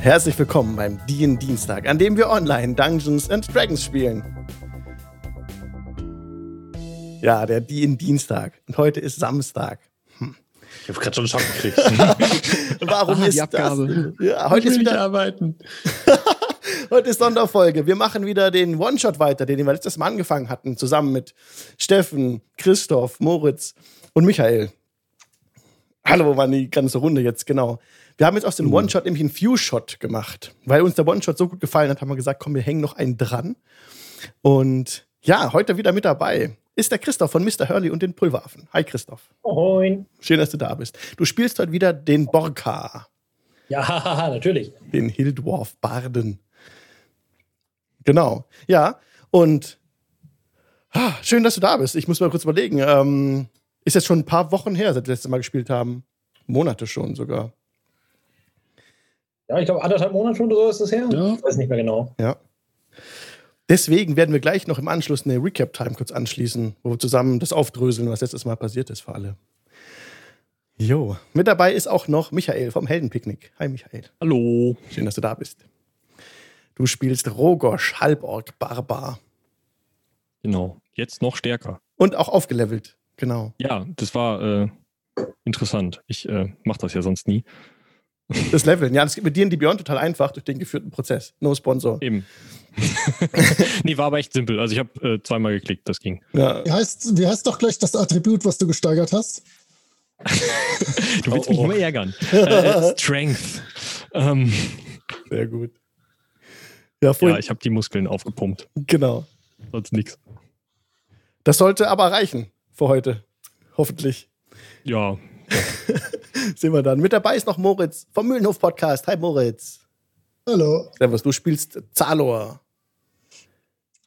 Herzlich willkommen beim DIN Dienstag, an dem wir online Dungeons and Dragons spielen. Ja, der DIN Dienstag. Und heute ist Samstag. Hm. Ich habe gerade schon einen Schock gekriegt. Warum ah, ist das? Ja, heute ist wieder arbeiten. heute ist Sonderfolge. Wir machen wieder den One-Shot weiter, den wir letztes Mal angefangen hatten, zusammen mit Steffen, Christoph, Moritz und Michael. Hallo, waren die ganze Runde jetzt, genau. Wir haben jetzt aus dem mhm. One-Shot nämlich einen Few-Shot gemacht. Weil uns der One-Shot so gut gefallen hat, haben wir gesagt, komm, wir hängen noch einen dran. Und ja, heute wieder mit dabei ist der Christoph von Mr. Hurley und den Pulveraffen. Hi Christoph. Moin. Schön, dass du da bist. Du spielst heute wieder den Borka. Ja, natürlich. Den Hildworf Barden. Genau. Ja, und ah, schön, dass du da bist. Ich muss mal kurz überlegen. Ähm, ist jetzt schon ein paar Wochen her, seit wir das letzte Mal gespielt haben. Monate schon sogar. Ja, ich glaube, anderthalb Monate oder so ist es her. Ja. Ich weiß nicht mehr genau. Ja. Deswegen werden wir gleich noch im Anschluss eine Recap-Time kurz anschließen, wo wir zusammen das aufdröseln, was letztes Mal passiert ist für alle. Jo, mit dabei ist auch noch Michael vom Heldenpicknick. Hi Michael. Hallo. Schön, dass du da bist. Du spielst Rogosch, Halborg, Barbar. Genau, jetzt noch stärker. Und auch aufgelevelt, genau. Ja, das war äh, interessant. Ich äh, mache das ja sonst nie. Das Leveln, ja, das geht mit dir in die Beyond total einfach durch den geführten Prozess. No Sponsor. Eben. nee, war aber echt simpel. Also ich habe äh, zweimal geklickt, das ging. Ja. Wie, heißt, wie heißt doch gleich das Attribut, was du gesteigert hast? du willst oh, mich oh. immer ärgern. Äh, Strength. Ähm, Sehr gut. Ja, ja ich habe die Muskeln aufgepumpt. Genau. Sonst nichts. Das sollte aber reichen für heute. Hoffentlich. Ja, Sehen wir dann. Mit dabei ist noch Moritz vom Mühlenhof Podcast. Hi Moritz. Hallo. Servus, du spielst Zalor.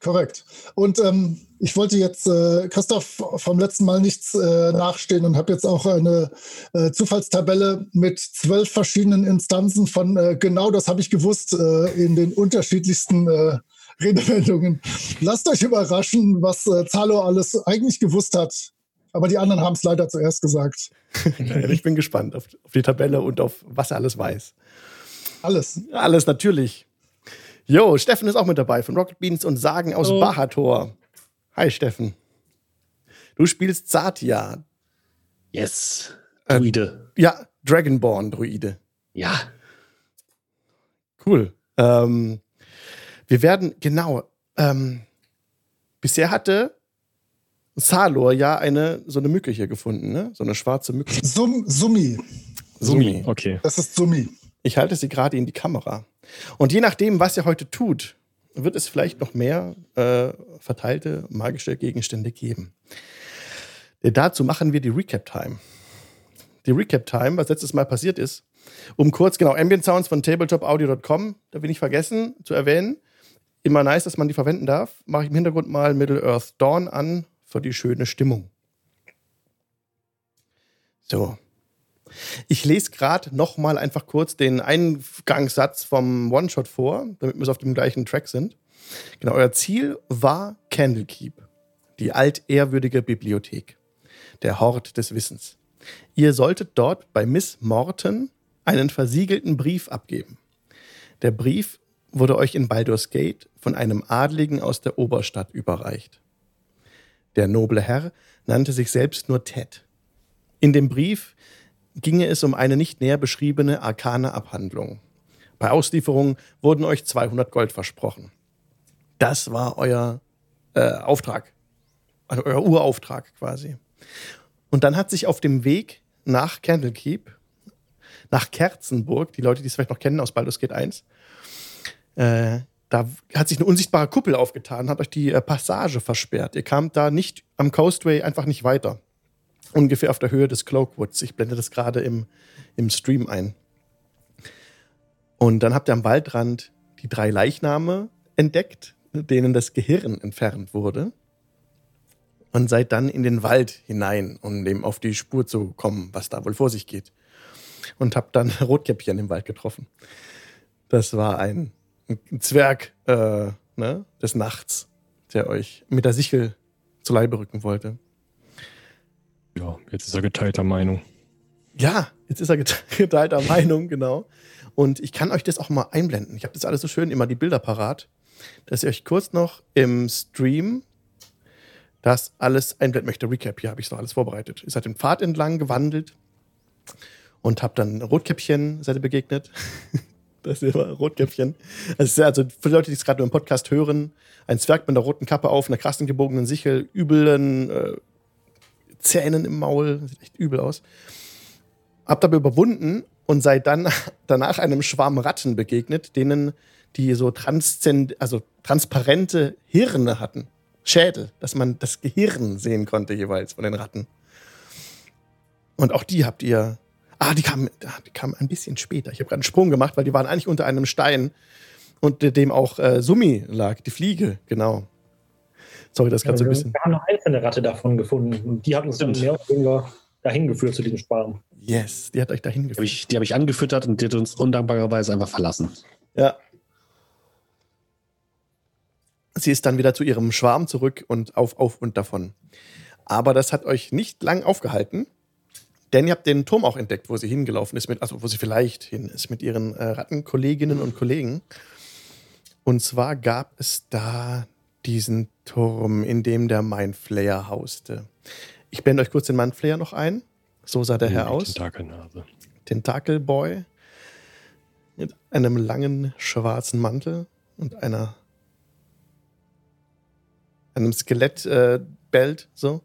Korrekt. Und ähm, ich wollte jetzt äh, Christoph vom letzten Mal nichts äh, nachstehen und habe jetzt auch eine äh, Zufallstabelle mit zwölf verschiedenen Instanzen von äh, genau das habe ich gewusst äh, in den unterschiedlichsten äh, Redewendungen. Lasst euch überraschen, was äh, Zalo alles eigentlich gewusst hat aber die anderen haben es leider zuerst gesagt. ich bin gespannt auf, auf, die Tabelle und auf was er alles weiß. Alles. Alles, natürlich. Jo, Steffen ist auch mit dabei von Rocket Beans und Sagen aus oh. Bahator. Hi, Steffen. Du spielst Satya. Yes. Äh, Druide. Äh, ja, Dragonborn-Druide. Ja. Cool. Ähm, wir werden, genau, ähm, bisher hatte Salor ja eine so eine Mücke hier gefunden, ne? So eine schwarze Mücke. Sum, Summi. Summi, okay. Das ist Summi. Ich halte sie gerade in die Kamera. Und je nachdem, was ihr heute tut, wird es vielleicht noch mehr äh, verteilte magische Gegenstände geben. Äh, dazu machen wir die Recap-Time. Die Recap-Time, was letztes Mal passiert ist, um kurz, genau, Ambient Sounds von tabletopaudio.com, da bin ich vergessen zu erwähnen. Immer nice, dass man die verwenden darf. Mache ich im Hintergrund mal Middle Earth Dawn an für die schöne Stimmung. So. Ich lese gerade noch mal einfach kurz den Eingangssatz vom One-Shot vor, damit wir auf dem gleichen Track sind. Genau, euer Ziel war Candlekeep, die altehrwürdige Bibliothek, der Hort des Wissens. Ihr solltet dort bei Miss Morton einen versiegelten Brief abgeben. Der Brief wurde euch in Baldur's Gate von einem Adligen aus der Oberstadt überreicht. Der noble Herr nannte sich selbst nur Ted. In dem Brief ginge es um eine nicht näher beschriebene arkane Abhandlung. Bei Auslieferung wurden euch 200 Gold versprochen. Das war euer äh, Auftrag, also euer Urauftrag quasi. Und dann hat sich auf dem Weg nach Candlekeep, nach Kerzenburg, die Leute, die es vielleicht noch kennen aus Baldur's Gate 1, äh, da hat sich eine unsichtbare Kuppel aufgetan, hat euch die äh, Passage versperrt. Ihr kamt da nicht am Coastway einfach nicht weiter. Ungefähr auf der Höhe des Cloakwoods. Ich blende das gerade im, im Stream ein. Und dann habt ihr am Waldrand die drei Leichname entdeckt, denen das Gehirn entfernt wurde. Und seid dann in den Wald hinein, um dem auf die Spur zu kommen, was da wohl vor sich geht. Und habt dann Rotkäppchen im Wald getroffen. Das war ein ein Zwerg äh, ne, des Nachts, der euch mit der Sichel zu Leibe rücken wollte. Ja, jetzt ist er geteilter Meinung. Ja, jetzt ist er geteilter Meinung, genau. Und ich kann euch das auch mal einblenden. Ich habe das alles so schön, immer die Bilder parat, dass ich euch kurz noch im Stream das alles einblenden möchte. Recap, hier habe ich es noch alles vorbereitet. Ihr seid den Pfad entlang gewandelt und habt dann Rotkäppchen, seid ihr begegnet. das ist Rotkäppchen. Also, also für Leute, die es gerade nur im Podcast hören, ein Zwerg mit einer roten Kappe auf, einer krassen gebogenen Sichel, üblen äh, Zähnen im Maul, sieht echt übel aus. Habt aber überwunden und seid dann danach einem Schwarm Ratten begegnet, denen die so transzend, also transparente Hirne hatten. Schädel, dass man das Gehirn sehen konnte jeweils von den Ratten. Und auch die habt ihr. Ah, die kamen, die kamen ein bisschen später. Ich habe gerade einen Sprung gemacht, weil die waren eigentlich unter einem Stein, unter dem auch äh, Summi lag, die Fliege, genau. Sorry, das gerade ja, so ein bisschen. Wir haben noch einzelne Ratte davon gefunden. Und die hat uns dann mehr oder weniger dahin geführt zu diesem Sparren. Yes, die hat euch dahin geführt. Die habe ich, hab ich angefüttert und die hat uns undankbarerweise einfach verlassen. Ja. Sie ist dann wieder zu ihrem Schwarm zurück und auf, auf und davon. Aber das hat euch nicht lang aufgehalten, denn ihr habt den Turm auch entdeckt, wo sie hingelaufen ist, mit, also wo sie vielleicht hin ist mit ihren äh, Rattenkolleginnen und Kollegen. Und zwar gab es da diesen Turm, in dem der Mindflayer hauste. Ich blende euch kurz den Mindflayer noch ein. So sah der Herr aus. Tentakelnase. Tentakelboy. Mit einem langen schwarzen Mantel und einer einem Skelettbelt, äh, so.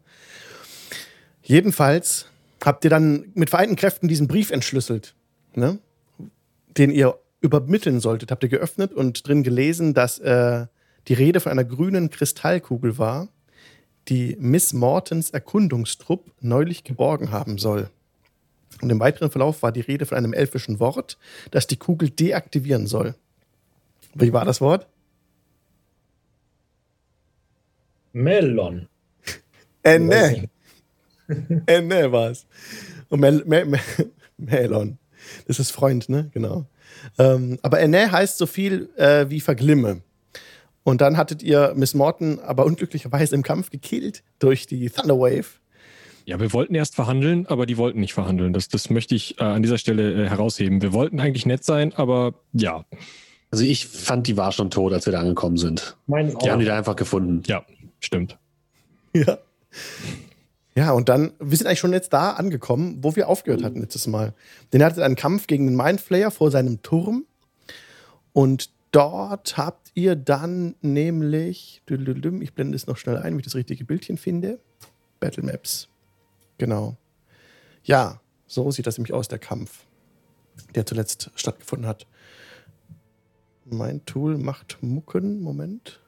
Jedenfalls habt ihr dann mit vereinten Kräften diesen Brief entschlüsselt, ne? den ihr übermitteln solltet. Habt ihr geöffnet und drin gelesen, dass äh, die Rede von einer grünen Kristallkugel war, die Miss Mortons Erkundungstrupp neulich geborgen haben soll. Und im weiteren Verlauf war die Rede von einem elfischen Wort, das die Kugel deaktivieren soll. Wie war das Wort? Melon. Enne. Enne war es. Und Mel Mel Mel Melon. Das ist Freund, ne? Genau. Ähm, aber Enne heißt so viel äh, wie Verglimme. Und dann hattet ihr Miss Morton aber unglücklicherweise im Kampf gekillt durch die Thunderwave. Ja, wir wollten erst verhandeln, aber die wollten nicht verhandeln. Das, das möchte ich äh, an dieser Stelle äh, herausheben. Wir wollten eigentlich nett sein, aber ja. Also ich fand, die war schon tot, als wir da angekommen sind. Meine die haben die da einfach gefunden. Ja, stimmt. Ja. Ja, und dann, wir sind eigentlich schon jetzt da angekommen, wo wir aufgehört hatten letztes Mal. Denn er hatte einen Kampf gegen den Mindflayer vor seinem Turm. Und dort habt ihr dann nämlich, ich blende es noch schnell ein, wie ich das richtige Bildchen finde. Battle Maps. Genau. Ja, so sieht das nämlich aus, der Kampf, der zuletzt stattgefunden hat. Mein Tool macht Mucken. Moment.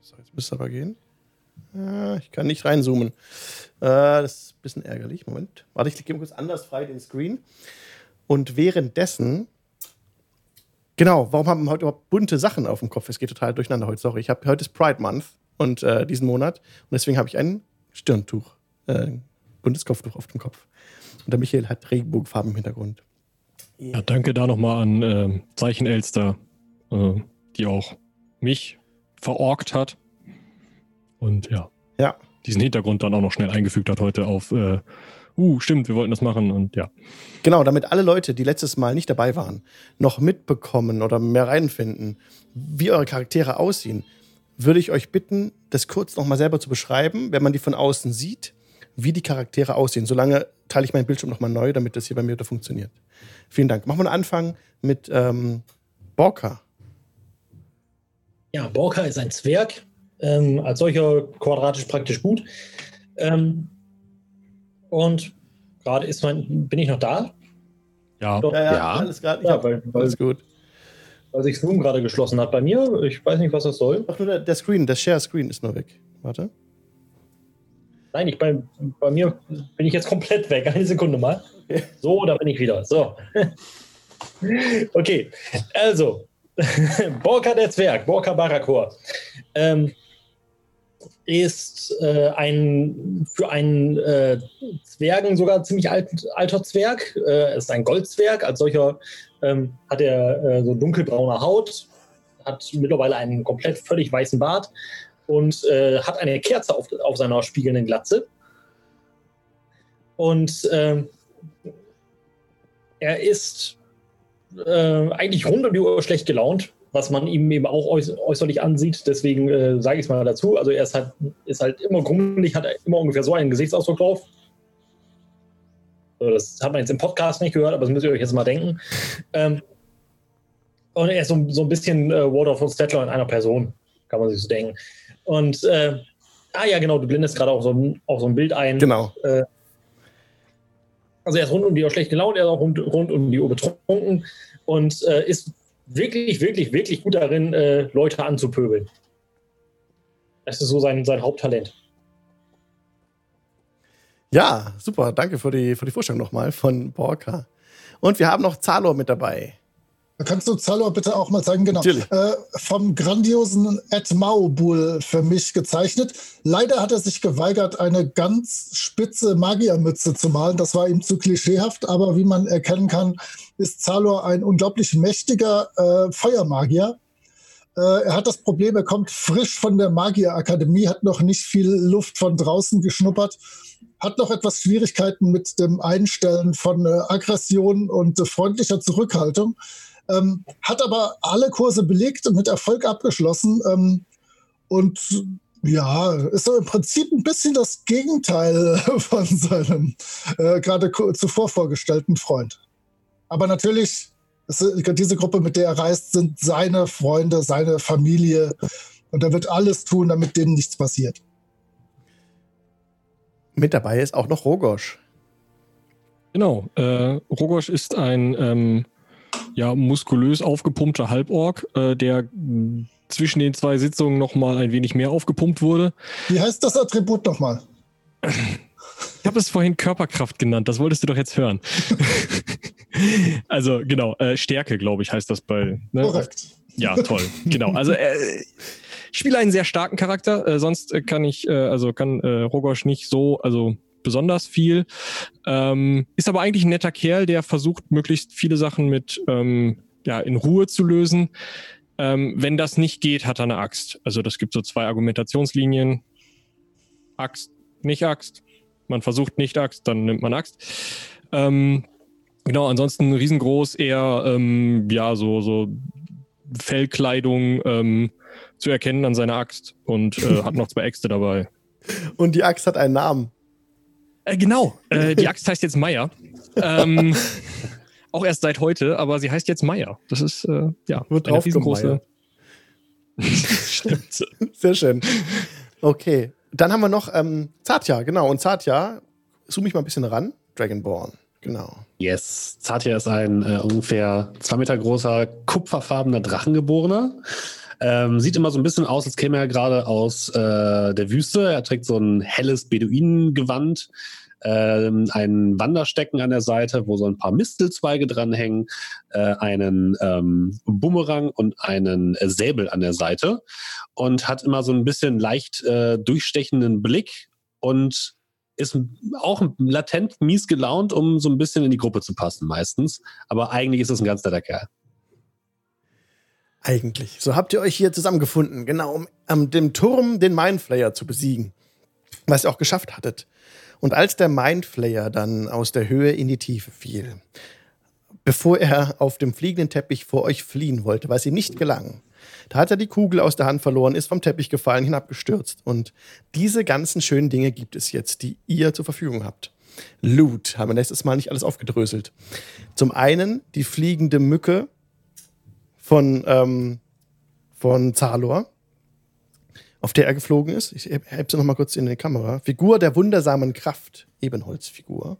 So, jetzt müsste es aber gehen. Ja, ich kann nicht reinzoomen. Äh, das ist ein bisschen ärgerlich. Moment. Warte, ich klicke mal kurz anders frei den Screen. Und währenddessen Genau, warum haben wir heute überhaupt bunte Sachen auf dem Kopf? Es geht total durcheinander heute, sorry. Ich habe heute ist Pride Month und äh, diesen Monat und deswegen habe ich ein Stirntuch, äh, buntes Kopftuch auf dem Kopf. Und der Michael hat Regenbogenfarben im Hintergrund. Ja, danke da nochmal an äh, Zeichen Elster, äh, die auch mich verorgt hat. Und ja, ja. diesen Hintergrund dann auch noch schnell eingefügt hat heute auf äh, uh, stimmt, wir wollten das machen und ja. Genau, damit alle Leute, die letztes Mal nicht dabei waren, noch mitbekommen oder mehr reinfinden, wie eure Charaktere aussehen, würde ich euch bitten, das kurz nochmal selber zu beschreiben, wenn man die von außen sieht, wie die Charaktere aussehen. Solange teile ich meinen Bildschirm nochmal neu, damit das hier bei mir wieder funktioniert. Vielen Dank. Machen wir einen Anfang mit ähm, Borka. Ja, Borka ist ein Zwerg, ähm, als solcher quadratisch praktisch gut. Ähm, und gerade ist mein, bin ich noch da? Ja, ja, ja, ja. alles, grad, ja, weil, weil, alles gut. Weil sich Zoom gerade geschlossen hat bei mir. Ich weiß nicht, was das soll. Ach, nur der, der Screen, der Share-Screen ist nur weg. Warte. Nein, ich bei, bei mir bin ich jetzt komplett weg. Eine Sekunde mal. So, da bin ich wieder. So. okay, also. Borka der Zwerg, Borka Barakor. Ähm, ist äh, ein für einen äh, Zwergen sogar ziemlich alt, alter Zwerg. Äh, ist ein Goldzwerg. Als solcher ähm, hat er äh, so dunkelbraune Haut, hat mittlerweile einen komplett völlig weißen Bart und äh, hat eine Kerze auf, auf seiner spiegelnden Glatze. Und ähm, er ist äh, eigentlich rund um die Uhr schlecht gelaunt, was man ihm eben auch äußerlich ansieht. Deswegen äh, sage ich es mal dazu. Also er ist halt, ist halt immer grummelig, hat immer ungefähr so einen Gesichtsausdruck drauf. Das hat man jetzt im Podcast nicht gehört, aber das müsst ihr euch jetzt mal denken. Ähm, und er ist so, so ein bisschen äh, Walter von Stettler in einer Person, kann man sich so denken. Und, äh, ah ja, genau, du blendest gerade auch so, auch so ein Bild ein. Genau. Äh, also er ist rund um die Uhr schlecht gelaunt, er ist auch rund, rund um die Uhr betrunken und äh, ist wirklich, wirklich, wirklich gut darin, äh, Leute anzupöbeln. Das ist so sein, sein Haupttalent. Ja, super. Danke für die, für die Vorstellung nochmal von Borka. Und wir haben noch Zalor mit dabei. Kannst du Zalor bitte auch mal zeigen? Genau. Äh, vom grandiosen Ed Maubul für mich gezeichnet. Leider hat er sich geweigert, eine ganz spitze Magiermütze zu malen. Das war ihm zu klischeehaft. Aber wie man erkennen kann, ist Zalor ein unglaublich mächtiger äh, Feuermagier. Äh, er hat das Problem, er kommt frisch von der Magierakademie, hat noch nicht viel Luft von draußen geschnuppert hat noch etwas Schwierigkeiten mit dem Einstellen von äh, Aggression und äh, freundlicher Zurückhaltung, ähm, hat aber alle Kurse belegt und mit Erfolg abgeschlossen. Ähm, und ja, ist so im Prinzip ein bisschen das Gegenteil von seinem äh, gerade zuvor vorgestellten Freund. Aber natürlich, ist, diese Gruppe, mit der er reist, sind seine Freunde, seine Familie. Und er wird alles tun, damit denen nichts passiert. Mit dabei ist auch noch Rogosch. Genau. Äh, Rogosch ist ein ähm, ja, muskulös aufgepumpter Halborg, äh, der zwischen den zwei Sitzungen nochmal ein wenig mehr aufgepumpt wurde. Wie heißt das Attribut nochmal? Ich habe es vorhin Körperkraft genannt, das wolltest du doch jetzt hören. also genau, äh, Stärke, glaube ich, heißt das bei. Ne? Korrekt. Ja, toll. genau. Also äh, ich spiele einen sehr starken Charakter. Äh, sonst äh, kann ich, äh, also kann äh, Rogosch nicht so, also besonders viel. Ähm, ist aber eigentlich ein netter Kerl, der versucht, möglichst viele Sachen mit ähm, ja, in Ruhe zu lösen. Ähm, wenn das nicht geht, hat er eine Axt. Also das gibt so zwei Argumentationslinien. Axt, nicht Axt. Man versucht nicht Axt, dann nimmt man Axt. Ähm, genau, ansonsten riesengroß, eher ähm, ja so so Fellkleidung ähm, zu erkennen an seiner Axt und äh, hat noch zwei Äxte dabei. Und die Axt hat einen Namen. Äh, genau, äh, die Axt heißt jetzt Meier. Ähm, auch erst seit heute, aber sie heißt jetzt Meier. Das ist, äh, ja, Wird eine riesengroße. Stimmt. Sehr schön. Okay, dann haben wir noch ähm, Zatya, genau. Und Zatya, zoome ich mal ein bisschen ran. Dragonborn, genau. Yes, Zatya ist ein äh, ungefähr zwei Meter großer, kupferfarbener Drachengeborener. Ähm, sieht immer so ein bisschen aus, als käme er gerade aus äh, der Wüste. Er trägt so ein helles Beduinengewand, ähm, ein Wanderstecken an der Seite, wo so ein paar Mistelzweige dranhängen, äh, einen ähm, Bumerang und einen äh, Säbel an der Seite und hat immer so ein bisschen leicht äh, durchstechenden Blick und ist auch latent mies gelaunt, um so ein bisschen in die Gruppe zu passen meistens. Aber eigentlich ist es ein ganz netter Kerl. Eigentlich. So habt ihr euch hier zusammengefunden, genau, um um dem Turm den Mindflayer zu besiegen. Was ihr auch geschafft hattet. Und als der Mindflayer dann aus der Höhe in die Tiefe fiel, bevor er auf dem fliegenden Teppich vor euch fliehen wollte, es ihm nicht gelang, da hat er die Kugel aus der Hand verloren, ist vom Teppich gefallen, hinabgestürzt. Und diese ganzen schönen Dinge gibt es jetzt, die ihr zur Verfügung habt. Loot haben wir letztes Mal nicht alles aufgedröselt. Zum einen die fliegende Mücke, von, ähm, von Zalor, auf der er geflogen ist. Ich habe sie noch mal kurz in die Kamera. Figur der wundersamen Kraft, Ebenholzfigur.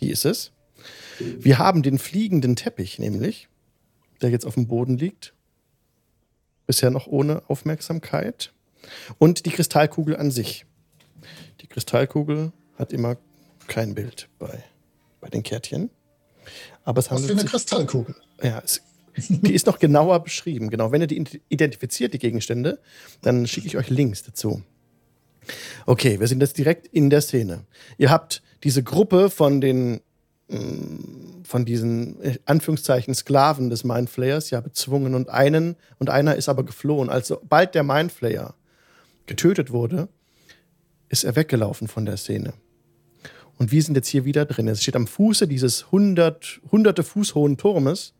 Die ist es. Wir haben den fliegenden Teppich nämlich, der jetzt auf dem Boden liegt. Bisher noch ohne Aufmerksamkeit. Und die Kristallkugel an sich. Die Kristallkugel hat immer kein Bild bei, bei den Kärtchen. Aber es handelt Was für eine Kristallkugel? Ja, es die ist noch genauer beschrieben. Genau, wenn ihr die identifiziert, die Gegenstände, dann schicke ich euch Links dazu. Okay, wir sind jetzt direkt in der Szene. Ihr habt diese Gruppe von den mm, von diesen äh, Anführungszeichen Sklaven des Mindflayers ja bezwungen und einen und einer ist aber geflohen. Also bald der Mindflayer getötet wurde, ist er weggelaufen von der Szene. Und wir sind jetzt hier wieder drin. Es steht am Fuße dieses 100, hunderte Fuß hohen Turmes.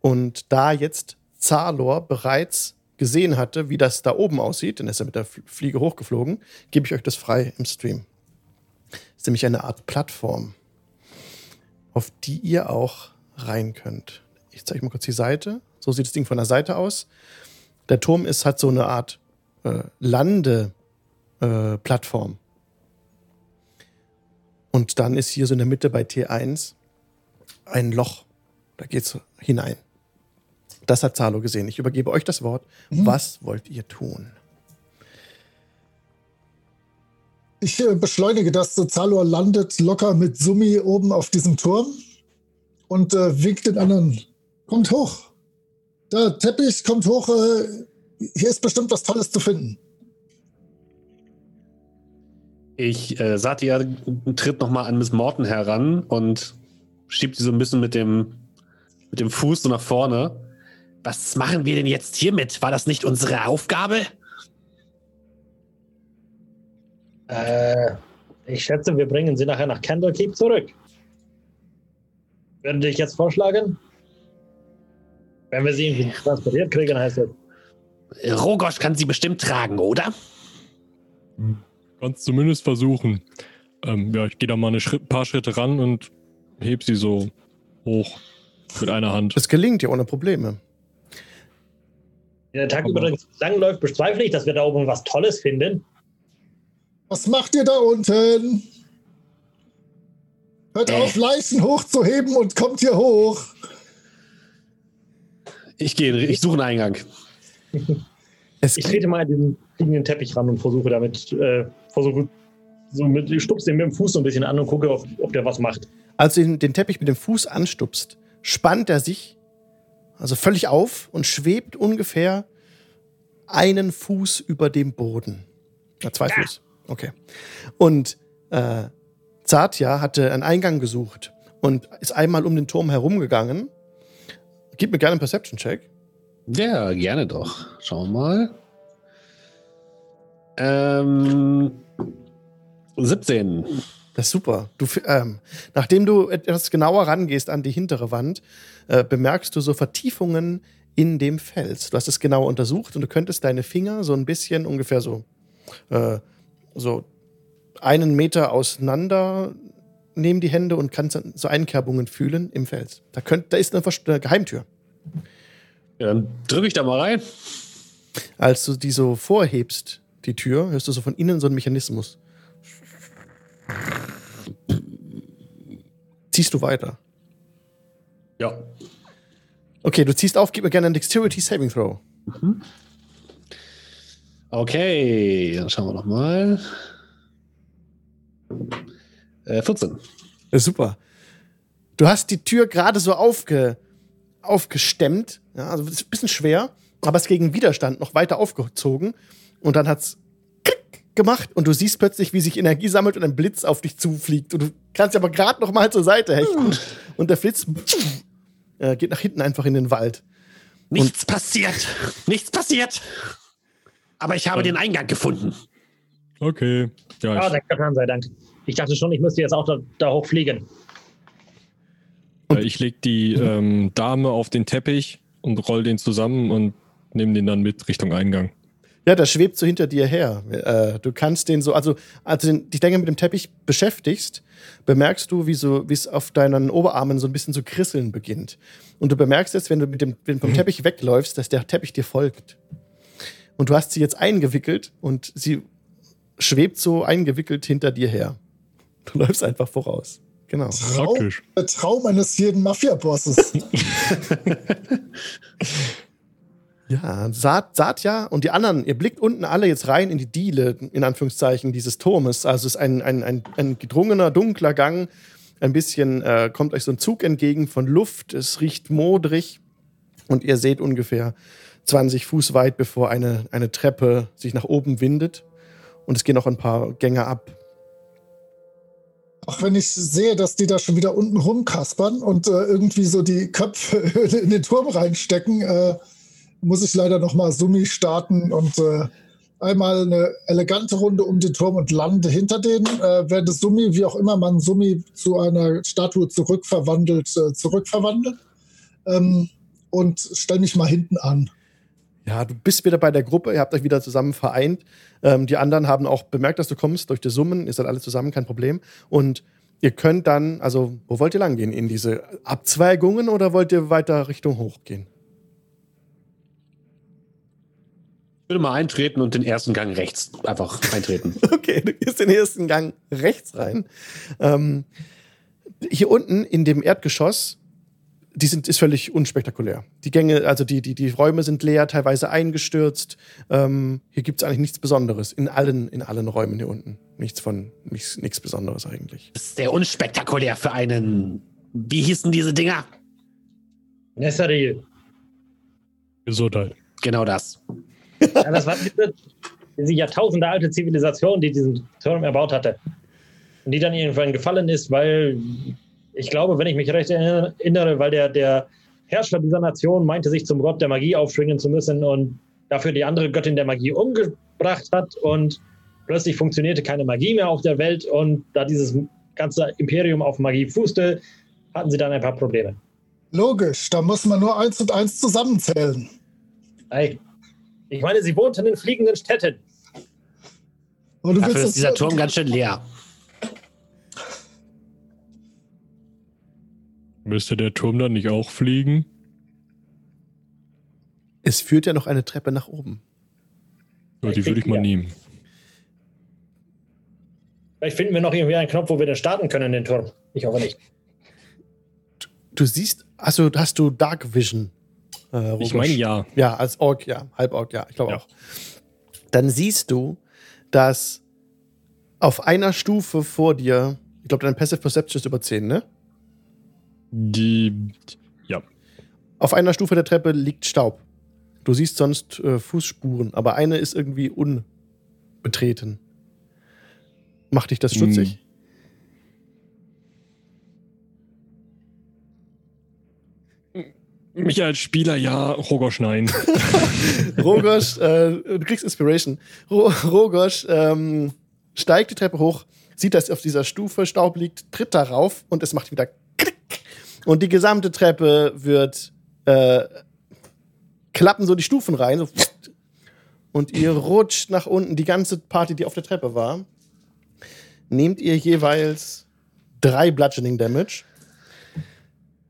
Und da jetzt Zalor bereits gesehen hatte, wie das da oben aussieht, denn er ist ja mit der Fliege hochgeflogen, gebe ich euch das frei im Stream. Das ist nämlich eine Art Plattform, auf die ihr auch rein könnt. Ich zeige mal kurz die Seite. So sieht das Ding von der Seite aus. Der Turm ist hat so eine Art äh, Landeplattform. Äh, Und dann ist hier so in der Mitte bei T1 ein Loch. Da geht es hinein. Das hat Zalo gesehen. Ich übergebe euch das Wort. Mhm. Was wollt ihr tun? Ich äh, beschleunige das. Zalo landet locker mit Summi oben auf diesem Turm und äh, winkt den anderen. Kommt hoch. Der Teppich kommt hoch. Äh, hier ist bestimmt was Tolles zu finden. Ich, äh, Satya tritt nochmal an Miss Morton heran und schiebt sie so ein bisschen mit dem, mit dem Fuß so nach vorne. Was machen wir denn jetzt hiermit? War das nicht unsere Aufgabe? Äh, ich schätze, wir bringen sie nachher nach Candlekeep zurück. Würde ich jetzt vorschlagen? Wenn wir sie irgendwie transportiert kriegen, heißt das. Rogosch kann sie bestimmt tragen, oder? Kannst zumindest versuchen. Ähm, ja, ich gehe da mal ein Schritt, paar Schritte ran und heb sie so hoch mit einer Hand. Es gelingt ja ohne Probleme. Der Tag übrigens lang läuft, bezweifle ich, dass wir da oben was Tolles finden. Was macht ihr da unten? Hört äh. auf, Leichen hochzuheben und kommt hier hoch. Ich gehe, ich suche einen Eingang. ich trete mal den fliegenden Teppich ran und versuche damit, äh, versuche so mit, ich stupse den mit dem Fuß so ein bisschen an und gucke, ob, ob der was macht. Als du den Teppich mit dem Fuß anstupst, spannt er sich also völlig auf und schwebt ungefähr einen Fuß über dem Boden. Ja, zwei ja. Fuß. Okay. Und äh, Zartja hatte einen Eingang gesucht und ist einmal um den Turm herumgegangen. Gib mir gerne einen Perception-Check. Ja, gerne doch. Schauen wir mal. Ähm, 17. Das ist super. Du, ähm, nachdem du etwas genauer rangehst an die hintere Wand, äh, bemerkst du so Vertiefungen in dem Fels. Du hast es genau untersucht und du könntest deine Finger so ein bisschen ungefähr so, äh, so einen Meter auseinander nehmen die Hände und kannst so Einkerbungen fühlen im Fels. Da, könnt, da ist eine, eine Geheimtür. Ja, dann drücke ich da mal rein. Als du die so vorhebst, die Tür, hörst du so von innen so einen Mechanismus. Ziehst du weiter? Ja. Okay, du ziehst auf, gib mir gerne einen Dexterity Saving Throw. Mhm. Okay, dann schauen wir nochmal. Äh, 14. Ja, super. Du hast die Tür gerade so aufge, aufgestemmt. Ja, also ist ein bisschen schwer, aber es gegen Widerstand noch weiter aufgezogen. Und dann hat es gemacht und du siehst plötzlich, wie sich Energie sammelt und ein Blitz auf dich zufliegt. Und du kannst aber gerade noch mal zur Seite hechten. Und der Blitz äh, geht nach hinten einfach in den Wald. Nichts und passiert. Nichts passiert. Aber ich habe ja. den Eingang gefunden. Okay. Ja, ah, danke, Herrn sei Dank. Ich dachte schon, ich müsste jetzt auch da, da hochfliegen. Äh, ich lege die ähm, Dame auf den Teppich und roll den zusammen und nehme den dann mit Richtung Eingang. Ja, der schwebt so hinter dir her. Äh, du kannst den so, also als du dich länger mit dem Teppich beschäftigst, bemerkst du, wie so, wie es auf deinen Oberarmen so ein bisschen zu krisseln beginnt. Und du bemerkst jetzt, wenn du mit dem, wenn vom Teppich wegläufst, dass der Teppich dir folgt. Und du hast sie jetzt eingewickelt und sie schwebt so eingewickelt hinter dir her. Du läufst einfach voraus. Genau. Traum, der Traum eines jeden Mafia-Bosses. Ja, Saat, Satya und die anderen, ihr blickt unten alle jetzt rein in die Diele, in Anführungszeichen, dieses Turmes. Also es ist ein, ein, ein, ein gedrungener, dunkler Gang. Ein bisschen äh, kommt euch so ein Zug entgegen von Luft. Es riecht modrig. Und ihr seht ungefähr 20 Fuß weit, bevor eine, eine Treppe sich nach oben windet. Und es gehen noch ein paar Gänge ab. Auch wenn ich sehe, dass die da schon wieder unten rumkaspern und äh, irgendwie so die Köpfe in den Turm reinstecken, äh, muss ich leider noch mal Summi starten und äh, einmal eine elegante Runde um den Turm und lande hinter denen, äh, werde Summi, wie auch immer man Summi zu einer Statue zurückverwandelt, äh, zurückverwandelt ähm, und stelle mich mal hinten an. Ja, du bist wieder bei der Gruppe, ihr habt euch wieder zusammen vereint. Ähm, die anderen haben auch bemerkt, dass du kommst durch die Summen, ihr seid alle zusammen, kein Problem. Und ihr könnt dann, also, wo wollt ihr lang gehen? In diese Abzweigungen oder wollt ihr weiter Richtung hoch würde mal eintreten und den ersten Gang rechts einfach eintreten. Okay, du gehst den ersten Gang rechts rein. Ähm, hier unten in dem Erdgeschoss, die sind, ist völlig unspektakulär. Die Gänge, also die, die, die Räume sind leer, teilweise eingestürzt. Ähm, hier gibt es eigentlich nichts Besonderes. In allen, in allen Räumen hier unten. Nichts von, nichts, nichts Besonderes eigentlich. Das ist sehr unspektakulär für einen. Wie hießen diese Dinger? Nesseril. Gesundheit. Genau das. Ja, das war diese, diese Jahrtausende alte Zivilisation, die diesen Turm erbaut hatte. Und die dann irgendwann gefallen ist, weil ich glaube, wenn ich mich recht erinnere, weil der, der Herrscher dieser Nation meinte, sich zum Gott der Magie aufschwingen zu müssen und dafür die andere Göttin der Magie umgebracht hat und plötzlich funktionierte keine Magie mehr auf der Welt und da dieses ganze Imperium auf Magie fußte, hatten sie dann ein paar Probleme. Logisch, da muss man nur eins und eins zusammenzählen. Hey, ich meine, sie wohnten in fliegenden Städten. Und du Dafür willst ist dieser Turm ganz schön leer. Müsste der Turm dann nicht auch fliegen? Es führt ja noch eine Treppe nach oben. Ja, die würde ich mal nehmen. Vielleicht finden wir noch irgendwie einen Knopf, wo wir dann starten können, den Turm. Ich hoffe nicht. Du siehst, also hast du Dark Vision? Äh, Ich meine ja. Ja, als Ork, ja. Halborg, ja, ich glaube Ja. auch. Dann siehst du, dass auf einer Stufe vor dir, ich glaube, dein Passive Perception ist über 10, ne? Die. Ja. Auf einer Stufe der Treppe liegt Staub. Du siehst sonst äh, Fußspuren, aber eine ist irgendwie unbetreten. Macht dich das stutzig? Mich als Spieler ja, Rogosch nein. Rogosch, äh, du kriegst Inspiration. Ro Rogosch ähm, steigt die Treppe hoch, sieht, dass auf dieser Stufe Staub liegt, tritt darauf und es macht wieder Klick. Und die gesamte Treppe wird äh, klappen so die Stufen rein. So, und ihr rutscht nach unten. Die ganze Party, die auf der Treppe war, nehmt ihr jeweils drei Bludgeoning Damage.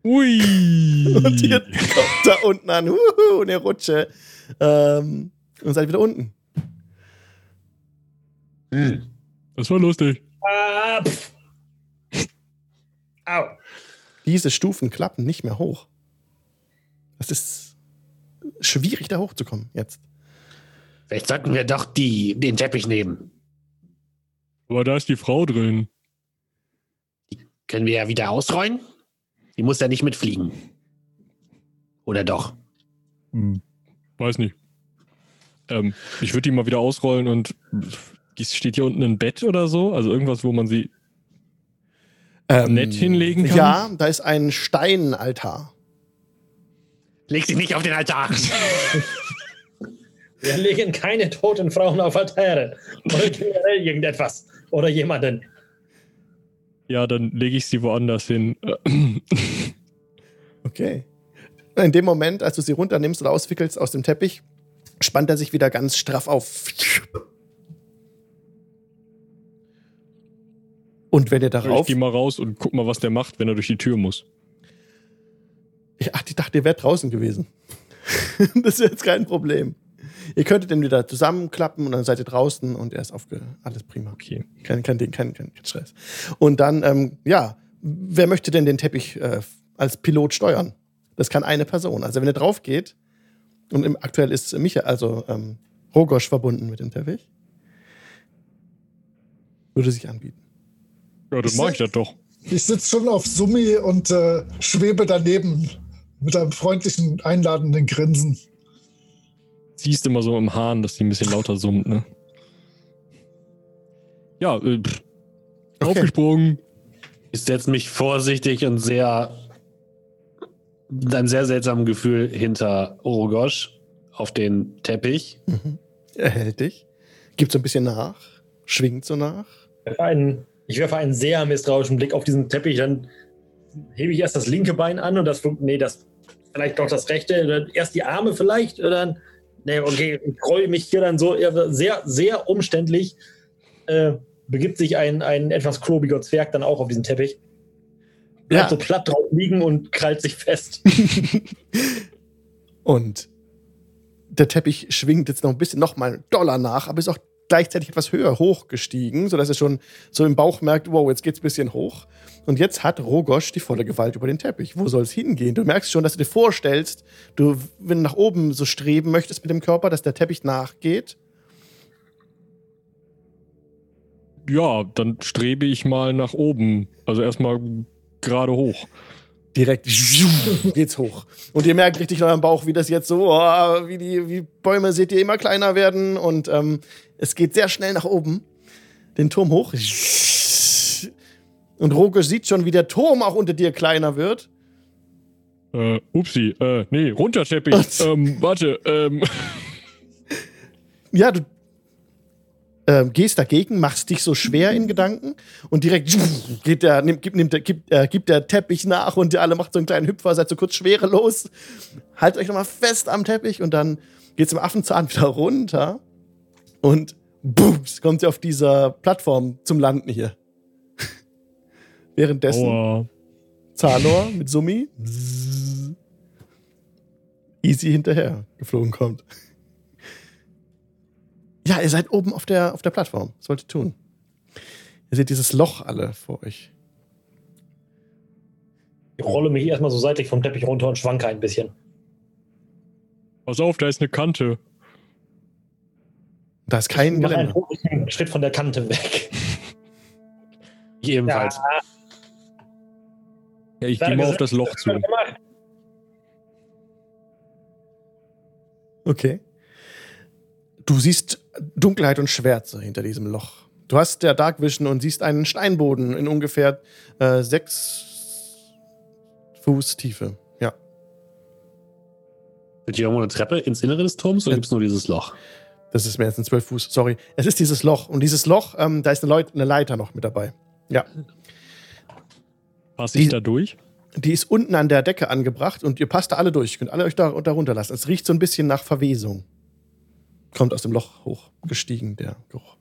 Ui. Und ihr kommt da unten an, huhu, in der Rutsche. Ähm, und seid wieder unten. Hm. Das war lustig. Ah. Au. Diese Stufen klappen nicht mehr hoch. Es ist schwierig, da hochzukommen jetzt. Vielleicht sollten wir doch die, den Teppich nehmen. Aber da ist die Frau drin. Können wir ja wieder ausrollen? Die muss ja nicht mitfliegen. Oder doch? Hm, weiß nicht. Ähm, ich würde die mal wieder ausrollen und steht hier unten ein Bett oder so? Also irgendwas, wo man sie. Nett hinlegen kann? Ja, da ist ein Steinaltar. Leg sie nicht auf den Altar. Wir legen keine toten Frauen auf Altäre. Oder generell irgendetwas. Oder jemanden. Ja, dann lege ich sie woanders hin. Okay. In dem Moment, als du sie runternimmst oder auswickelst aus dem Teppich, spannt er sich wieder ganz straff auf. Und wenn Ich darauf. gehe mal raus und guck mal, was der macht, wenn er durch die Tür muss. Ich, ach, ich dachte, ihr wärt draußen gewesen. das ist jetzt kein Problem. Ihr könntet den wieder zusammenklappen und dann seid ihr draußen und er ist aufge. Alles prima. Okay. Kein, kein, Ding, kein, kein, Stress. Und dann, ähm, ja, wer möchte denn den Teppich äh, als Pilot steuern? Das kann eine Person. Also wenn ihr drauf geht, und im, aktuell ist Michael, also ähm, Rogosch verbunden mit dem Teppich, würde sich anbieten. Ja, dann mache ich das doch. Ich sitze schon auf Summi und äh, schwebe daneben mit einem freundlichen, einladenden Grinsen. Siehst immer so im Hahn, dass die ein bisschen lauter summt, ne? Ja, äh, pff. Okay. aufgesprungen. Ich setze mich vorsichtig und sehr mit einem sehr seltsamen Gefühl hinter Orogosch auf den Teppich. Mhm. Er hält dich. gibt so ein bisschen nach, schwingt so nach. Einen, ich werfe einen sehr misstrauischen Blick auf diesen Teppich, dann hebe ich erst das linke Bein an und das, nee, das, vielleicht doch das rechte, oder erst die Arme vielleicht, oder dann, nee, okay, ich roll mich hier dann so sehr, sehr umständlich, äh, begibt sich ein, ein etwas klobiger Zwerg dann auch auf diesen Teppich. Bleibt ja. so platt drauf liegen und krallt sich fest. und der Teppich schwingt jetzt noch ein bisschen noch mal doller nach, aber ist auch gleichzeitig etwas höher hochgestiegen, sodass er schon so im Bauch merkt, wow, jetzt geht's ein bisschen hoch. Und jetzt hat Rogosch die volle Gewalt über den Teppich. Wo soll es hingehen? Du merkst schon, dass du dir vorstellst, du, wenn du nach oben so streben möchtest mit dem Körper, dass der Teppich nachgeht. Ja, dann strebe ich mal nach oben. Also erstmal gerade hoch direkt geht's hoch. Und ihr merkt richtig in eurem Bauch, wie das jetzt so, oh, wie die wie Bäume seht ihr immer kleiner werden und ähm, es geht sehr schnell nach oben, den Turm hoch. Und Roke sieht schon, wie der Turm auch unter dir kleiner wird. Äh, upsi, äh, nee, runter, Teppich. ähm, warte, ähm. Ja, du äh, gehst dagegen, machst dich so schwer in Gedanken und direkt geht der, nimmt, gibt, nimmt, gibt, äh, gibt der Teppich nach und ihr alle macht so einen kleinen Hüpfer, seid so kurz schwerelos. Haltet euch nochmal fest am Teppich und dann geht's im Affenzahn wieder runter und booms, kommt ihr auf dieser Plattform zum Landen hier. Währenddessen oh. Zalor mit Summi easy hinterher geflogen kommt. Ja, ihr seid oben auf der, auf der Plattform. Das wollt ihr tun. Ihr seht dieses Loch alle vor euch. Ich rolle mich erstmal so seitlich vom Teppich runter und schwanke ein bisschen. Pass auf, da ist eine Kante. Da ist kein Geländer. Einen Schritt von der Kante weg. Ebenfalls. Ja, ja ich gehe mal auf das Loch zu. Okay. Du siehst Dunkelheit und Schwärze hinter diesem Loch. Du hast der Dark Vision und siehst einen Steinboden in ungefähr äh, sechs Fuß Tiefe. Ja. Sind hier irgendwo eine Treppe ins Innere des Turms oder gibt es nur dieses Loch? Das ist mehr als ein zwölf Fuß, sorry. Es ist dieses Loch. Und dieses Loch, ähm, da ist eine, Leut eine Leiter noch mit dabei. Ja. Passe ich da durch? Die ist unten an der Decke angebracht und ihr passt da alle durch. Ihr könnt alle euch da, da runterlassen. Es riecht so ein bisschen nach Verwesung kommt aus dem Loch hochgestiegen, der Geruch.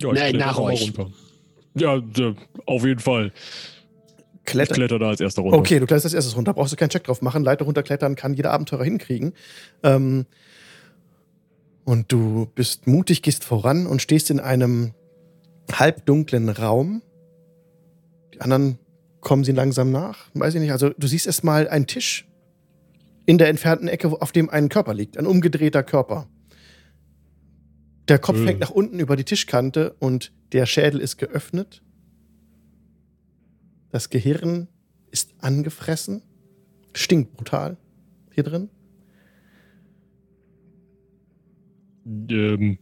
Ja, ich Nein, nach euch. Runter. Ja, auf jeden Fall. Kletter. Ich kletter da als erster runter. Okay, du kletterst als erstes runter. Brauchst du keinen Check drauf machen. Leiter runterklettern kann jeder Abenteurer hinkriegen. Ähm, und du bist mutig, gehst voran und stehst in einem halbdunklen Raum. Die anderen kommen sie langsam nach. Weiß ich nicht. Also du siehst erstmal einen Tisch in der entfernten Ecke, auf dem ein Körper liegt, ein umgedrehter Körper. Der Kopf mhm. hängt nach unten über die Tischkante und der Schädel ist geöffnet. Das Gehirn ist angefressen, stinkt brutal hier drin. Ähm,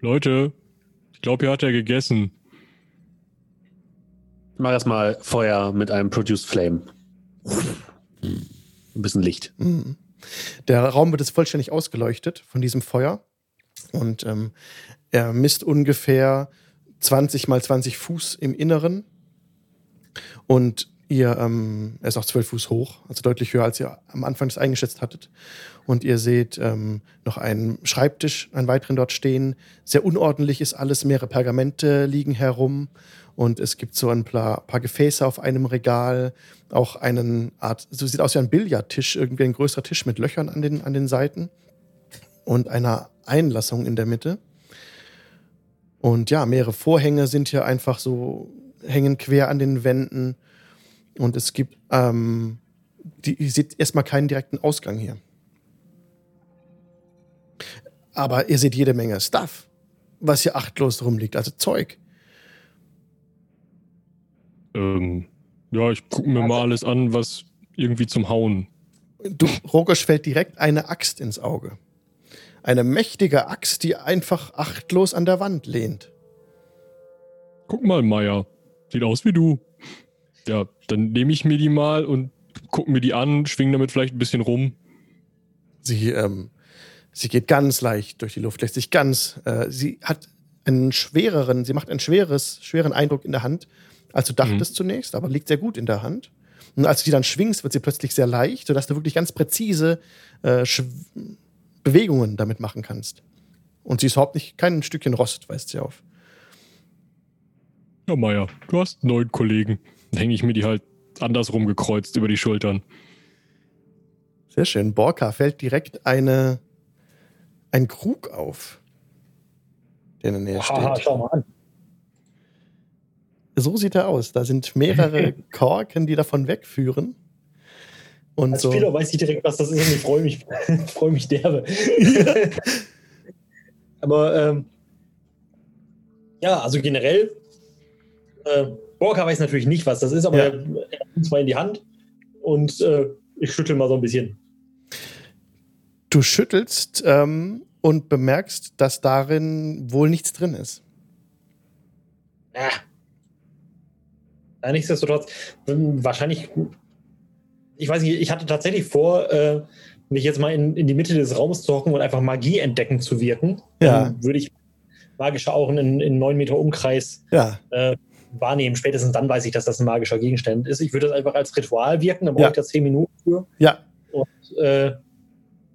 Leute, ich glaube, hier hat er gegessen. Ich mach erstmal Feuer mit einem Produced Flame. Ein bisschen Licht. Mhm. Der Raum wird jetzt vollständig ausgeleuchtet von diesem Feuer. Und ähm, er misst ungefähr 20 mal 20 Fuß im Inneren. Und ihr, ähm, er ist auch 12 Fuß hoch, also deutlich höher, als ihr am Anfang das eingeschätzt hattet. Und ihr seht ähm, noch einen Schreibtisch, einen weiteren dort stehen. Sehr unordentlich ist alles, mehrere Pergamente liegen herum. Und es gibt so ein paar, paar Gefäße auf einem Regal, auch einen Art, so sieht aus wie ein Billardtisch, irgendwie ein größerer Tisch mit Löchern an den, an den Seiten und einer Einlassung in der Mitte. Und ja, mehrere Vorhänge sind hier einfach so, hängen quer an den Wänden. Und es gibt, ähm, die, ihr seht erstmal keinen direkten Ausgang hier. Aber ihr seht jede Menge Stuff, was hier achtlos rumliegt, also Zeug. Ähm, ja, ich gucke mir mal alles an, was irgendwie zum Hauen. Du, Rogosch fällt direkt eine Axt ins Auge. Eine mächtige Axt, die einfach achtlos an der Wand lehnt. Guck mal, Meier. Sieht aus wie du. Ja, dann nehme ich mir die mal und gucke mir die an, schwinge damit vielleicht ein bisschen rum. Sie ähm, Sie geht ganz leicht durch die Luft, lässt sich ganz. Äh, sie hat einen schwereren, sie macht einen schweres, schweren Eindruck in der Hand, als du dachtest mhm. zunächst, aber liegt sehr gut in der Hand. Und als du sie dann schwingst, wird sie plötzlich sehr leicht, sodass du wirklich ganz präzise äh, Bewegungen damit machen kannst. Und sie ist überhaupt nicht kein Stückchen Rost, weist sie auf. Ja, Meier, du hast neun Kollegen. Dann hänge ich mir die halt andersrum gekreuzt über die Schultern. Sehr schön. Borka fällt direkt eine, ein Krug auf, der in der Nähe steht. schau mal an. So sieht er aus. Da sind mehrere Korken, die davon wegführen. Und Als so. Spieler weiß ich direkt, was das ist und ich freue mich, freue mich derbe. Aber ähm, ja, also generell, äh, Borka weiß natürlich nicht, was das ist, aber ja. er, er nimmt es mal in die Hand und äh, ich schüttel mal so ein bisschen. Du schüttelst ähm, und bemerkst, dass darin wohl nichts drin ist. Ja. ja nichtsdestotrotz, wahrscheinlich, ich weiß nicht, ich hatte tatsächlich vor, äh, mich jetzt mal in, in die Mitte des Raums zu hocken und einfach Magie entdecken zu wirken. Ja. Dann würde ich magische Augen in, in neun Meter Umkreis ja. äh, wahrnehmen. Spätestens dann weiß ich, dass das ein magischer Gegenstand ist. Ich würde das einfach als Ritual wirken, dann brauche ja. ich da zehn Minuten für. Ja. Und äh,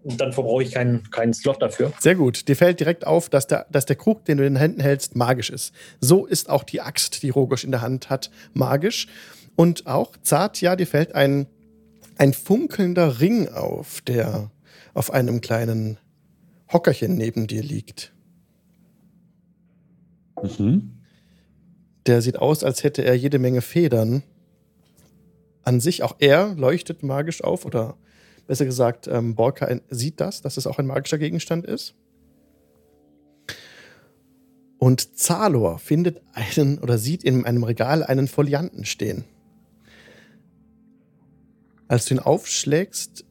dann verbrauche ich keinen, keinen Slot dafür. Sehr gut. Dir fällt direkt auf, dass der, dass der Krug, den du in den Händen hältst, magisch ist. So ist auch die Axt, die Rogosch in der Hand hat, magisch. Und auch zart, ja, dir fällt ein, ein funkelnder Ring auf, der auf einem kleinen Hockerchen neben dir liegt. Mhm. Der sieht aus, als hätte er jede Menge Federn. An sich, auch er leuchtet magisch auf oder besser gesagt, ähm, Borka sieht das, dass es auch ein magischer Gegenstand ist. Und Zalor findet einen oder sieht in einem Regal einen Folianten stehen. Als du ihn aufschlägst,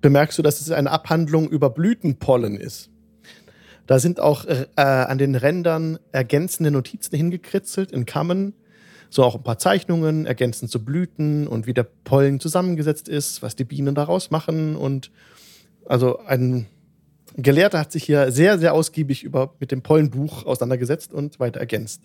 bemerkst du, dass es eine Abhandlung über Blütenpollen ist. Da sind auch äh, an den Rändern ergänzende Notizen hingekritzelt in Kammen, so auch ein paar Zeichnungen ergänzend zu Blüten und wie der Pollen zusammengesetzt ist, was die Bienen daraus machen. Und also ein Gelehrter hat sich hier sehr, sehr ausgiebig über, mit dem Pollenbuch auseinandergesetzt und weiter ergänzt.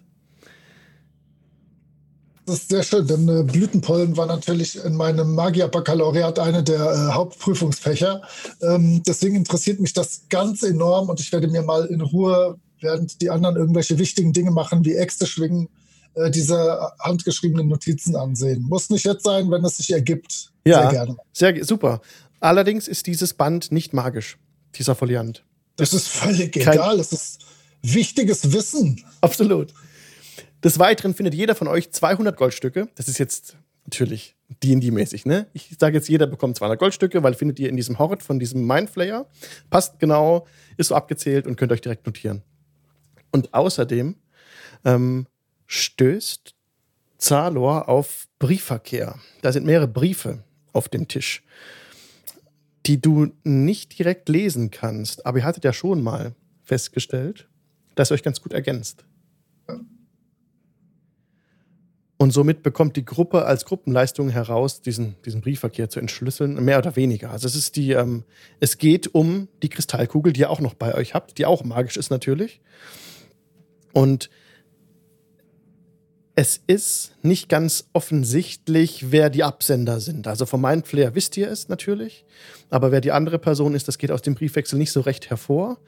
Das ist sehr schön, denn äh, Blütenpollen war natürlich in meinem Magier-Baccalaureat eine der äh, Hauptprüfungsfächer. Ähm, deswegen interessiert mich das ganz enorm und ich werde mir mal in Ruhe, während die anderen irgendwelche wichtigen Dinge machen, wie Äxte schwingen, äh, diese handgeschriebenen Notizen ansehen. Muss nicht jetzt sein, wenn es sich ergibt. Ja, sehr gerne. Sehr super. Allerdings ist dieses Band nicht magisch, dieser Foliant. Das, ist völlig kein egal. Das ist wichtiges Wissen. Absolut. Des Weiteren findet jeder von euch 200 Goldstücke. Das ist jetzt natürlich D&D-mäßig, ne? Ich sage jetzt, jeder bekommt 200 Goldstücke, weil findet ihr in diesem Hort von diesem Mindflayer. Passt genau, ist so abgezählt und könnt euch direkt notieren. Und außerdem ähm, stößt Zalor auf Briefverkehr. Da sind mehrere Briefe auf dem Tisch, die du nicht direkt lesen kannst. Aber ihr hattet ja schon mal festgestellt, dass ihr euch ganz gut ergänzt. Und somit bekommt die Gruppe als Gruppenleistung heraus, diesen, diesen Briefverkehr zu entschlüsseln, mehr oder weniger. Also es ist die, ähm, es geht um die Kristallkugel, die ihr auch noch bei euch habt, die auch magisch ist natürlich. Und es ist nicht ganz offensichtlich, wer die Absender sind. Also vom Mindflayer wisst ihr es natürlich, aber wer die andere Person ist, das geht aus dem Briefwechsel nicht so recht hervor.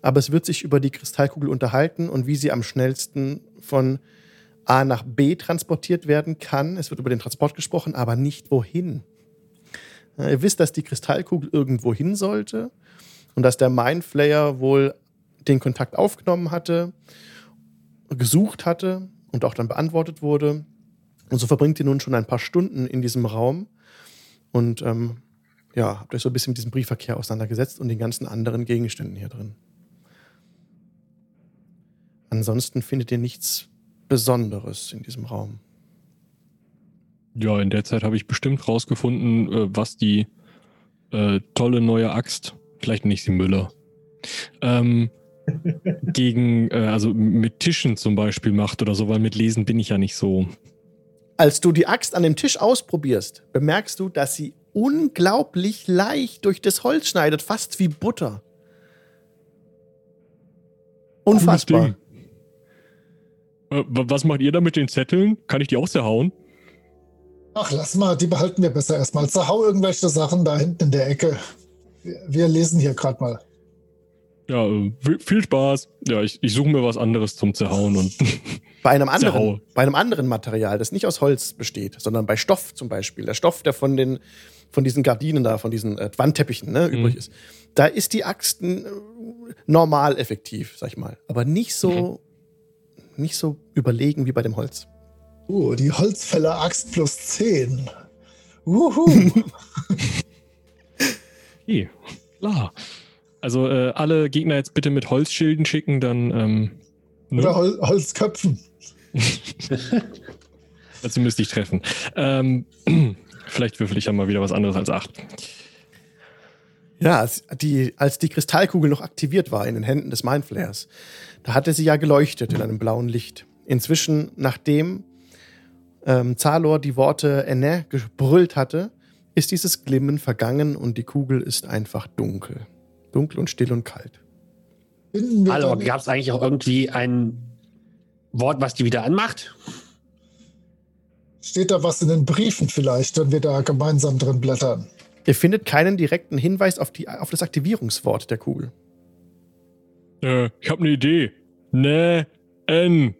Aber es wird sich über die Kristallkugel unterhalten und wie sie am schnellsten von A nach B transportiert werden kann. Es wird über den Transport gesprochen, aber nicht wohin. Ihr wisst, dass die Kristallkugel irgendwo hin sollte und dass der Mindflayer wohl den Kontakt aufgenommen hatte, gesucht hatte und auch dann beantwortet wurde. Und so verbringt ihr nun schon ein paar Stunden in diesem Raum und ähm, ja, habt euch so ein bisschen mit diesem Briefverkehr auseinandergesetzt und den ganzen anderen Gegenständen hier drin. Ansonsten findet ihr nichts Besonderes in diesem Raum. Ja, in der Zeit habe ich bestimmt rausgefunden, äh, was die äh, tolle neue Axt, vielleicht nicht die Müller, ähm, gegen, äh, also mit Tischen zum Beispiel macht oder so, weil mit Lesen bin ich ja nicht so. Als du die Axt an dem Tisch ausprobierst, bemerkst du, dass sie unglaublich leicht durch das Holz schneidet, fast wie Butter. Unfassbar. Äh, was macht ihr da mit den Zetteln? Kann ich die auch zerhauen? Ach, lass mal, die behalten wir besser erstmal. Zerhau irgendwelche Sachen da hinten in der Ecke. Wir, wir lesen hier gerade mal. Ja, äh, viel Spaß. Ja, ich, ich suche mir was anderes zum Zerhauen und. Bei einem, anderen, bei einem anderen Material, das nicht aus Holz besteht, sondern bei Stoff zum Beispiel. Der Stoff, der von, den, von diesen Gardinen da, von diesen äh, Wandteppichen ne, mhm. übrig ist. Da ist die Axt äh, normal effektiv, sag ich mal. Aber nicht so, mhm. nicht so überlegen wie bei dem Holz. Uh, die Holzfäller-Axt plus 10. Uhu. hey, klar. Also äh, alle Gegner jetzt bitte mit Holzschilden schicken, dann. Ähm, ne? Oder Hol Holzköpfen. Dazu müsste ich treffen. Ähm, vielleicht würfel ich ja mal wieder was anderes als 8. Ja, als die, als die Kristallkugel noch aktiviert war in den Händen des Mindflayers, da hatte sie ja geleuchtet in einem blauen Licht. Inzwischen, nachdem ähm, Zalor die Worte Enne gebrüllt hatte, ist dieses Glimmen vergangen und die Kugel ist einfach dunkel. Dunkel und still und kalt. Hallo, gab es eigentlich auch irgendwie ein Wort, was die wieder anmacht? Steht da was in den Briefen vielleicht, wenn wir da gemeinsam drin blättern? Ihr findet keinen direkten Hinweis auf, die, auf das Aktivierungswort der Kugel. Äh, ich habe eine Idee. Ne, N.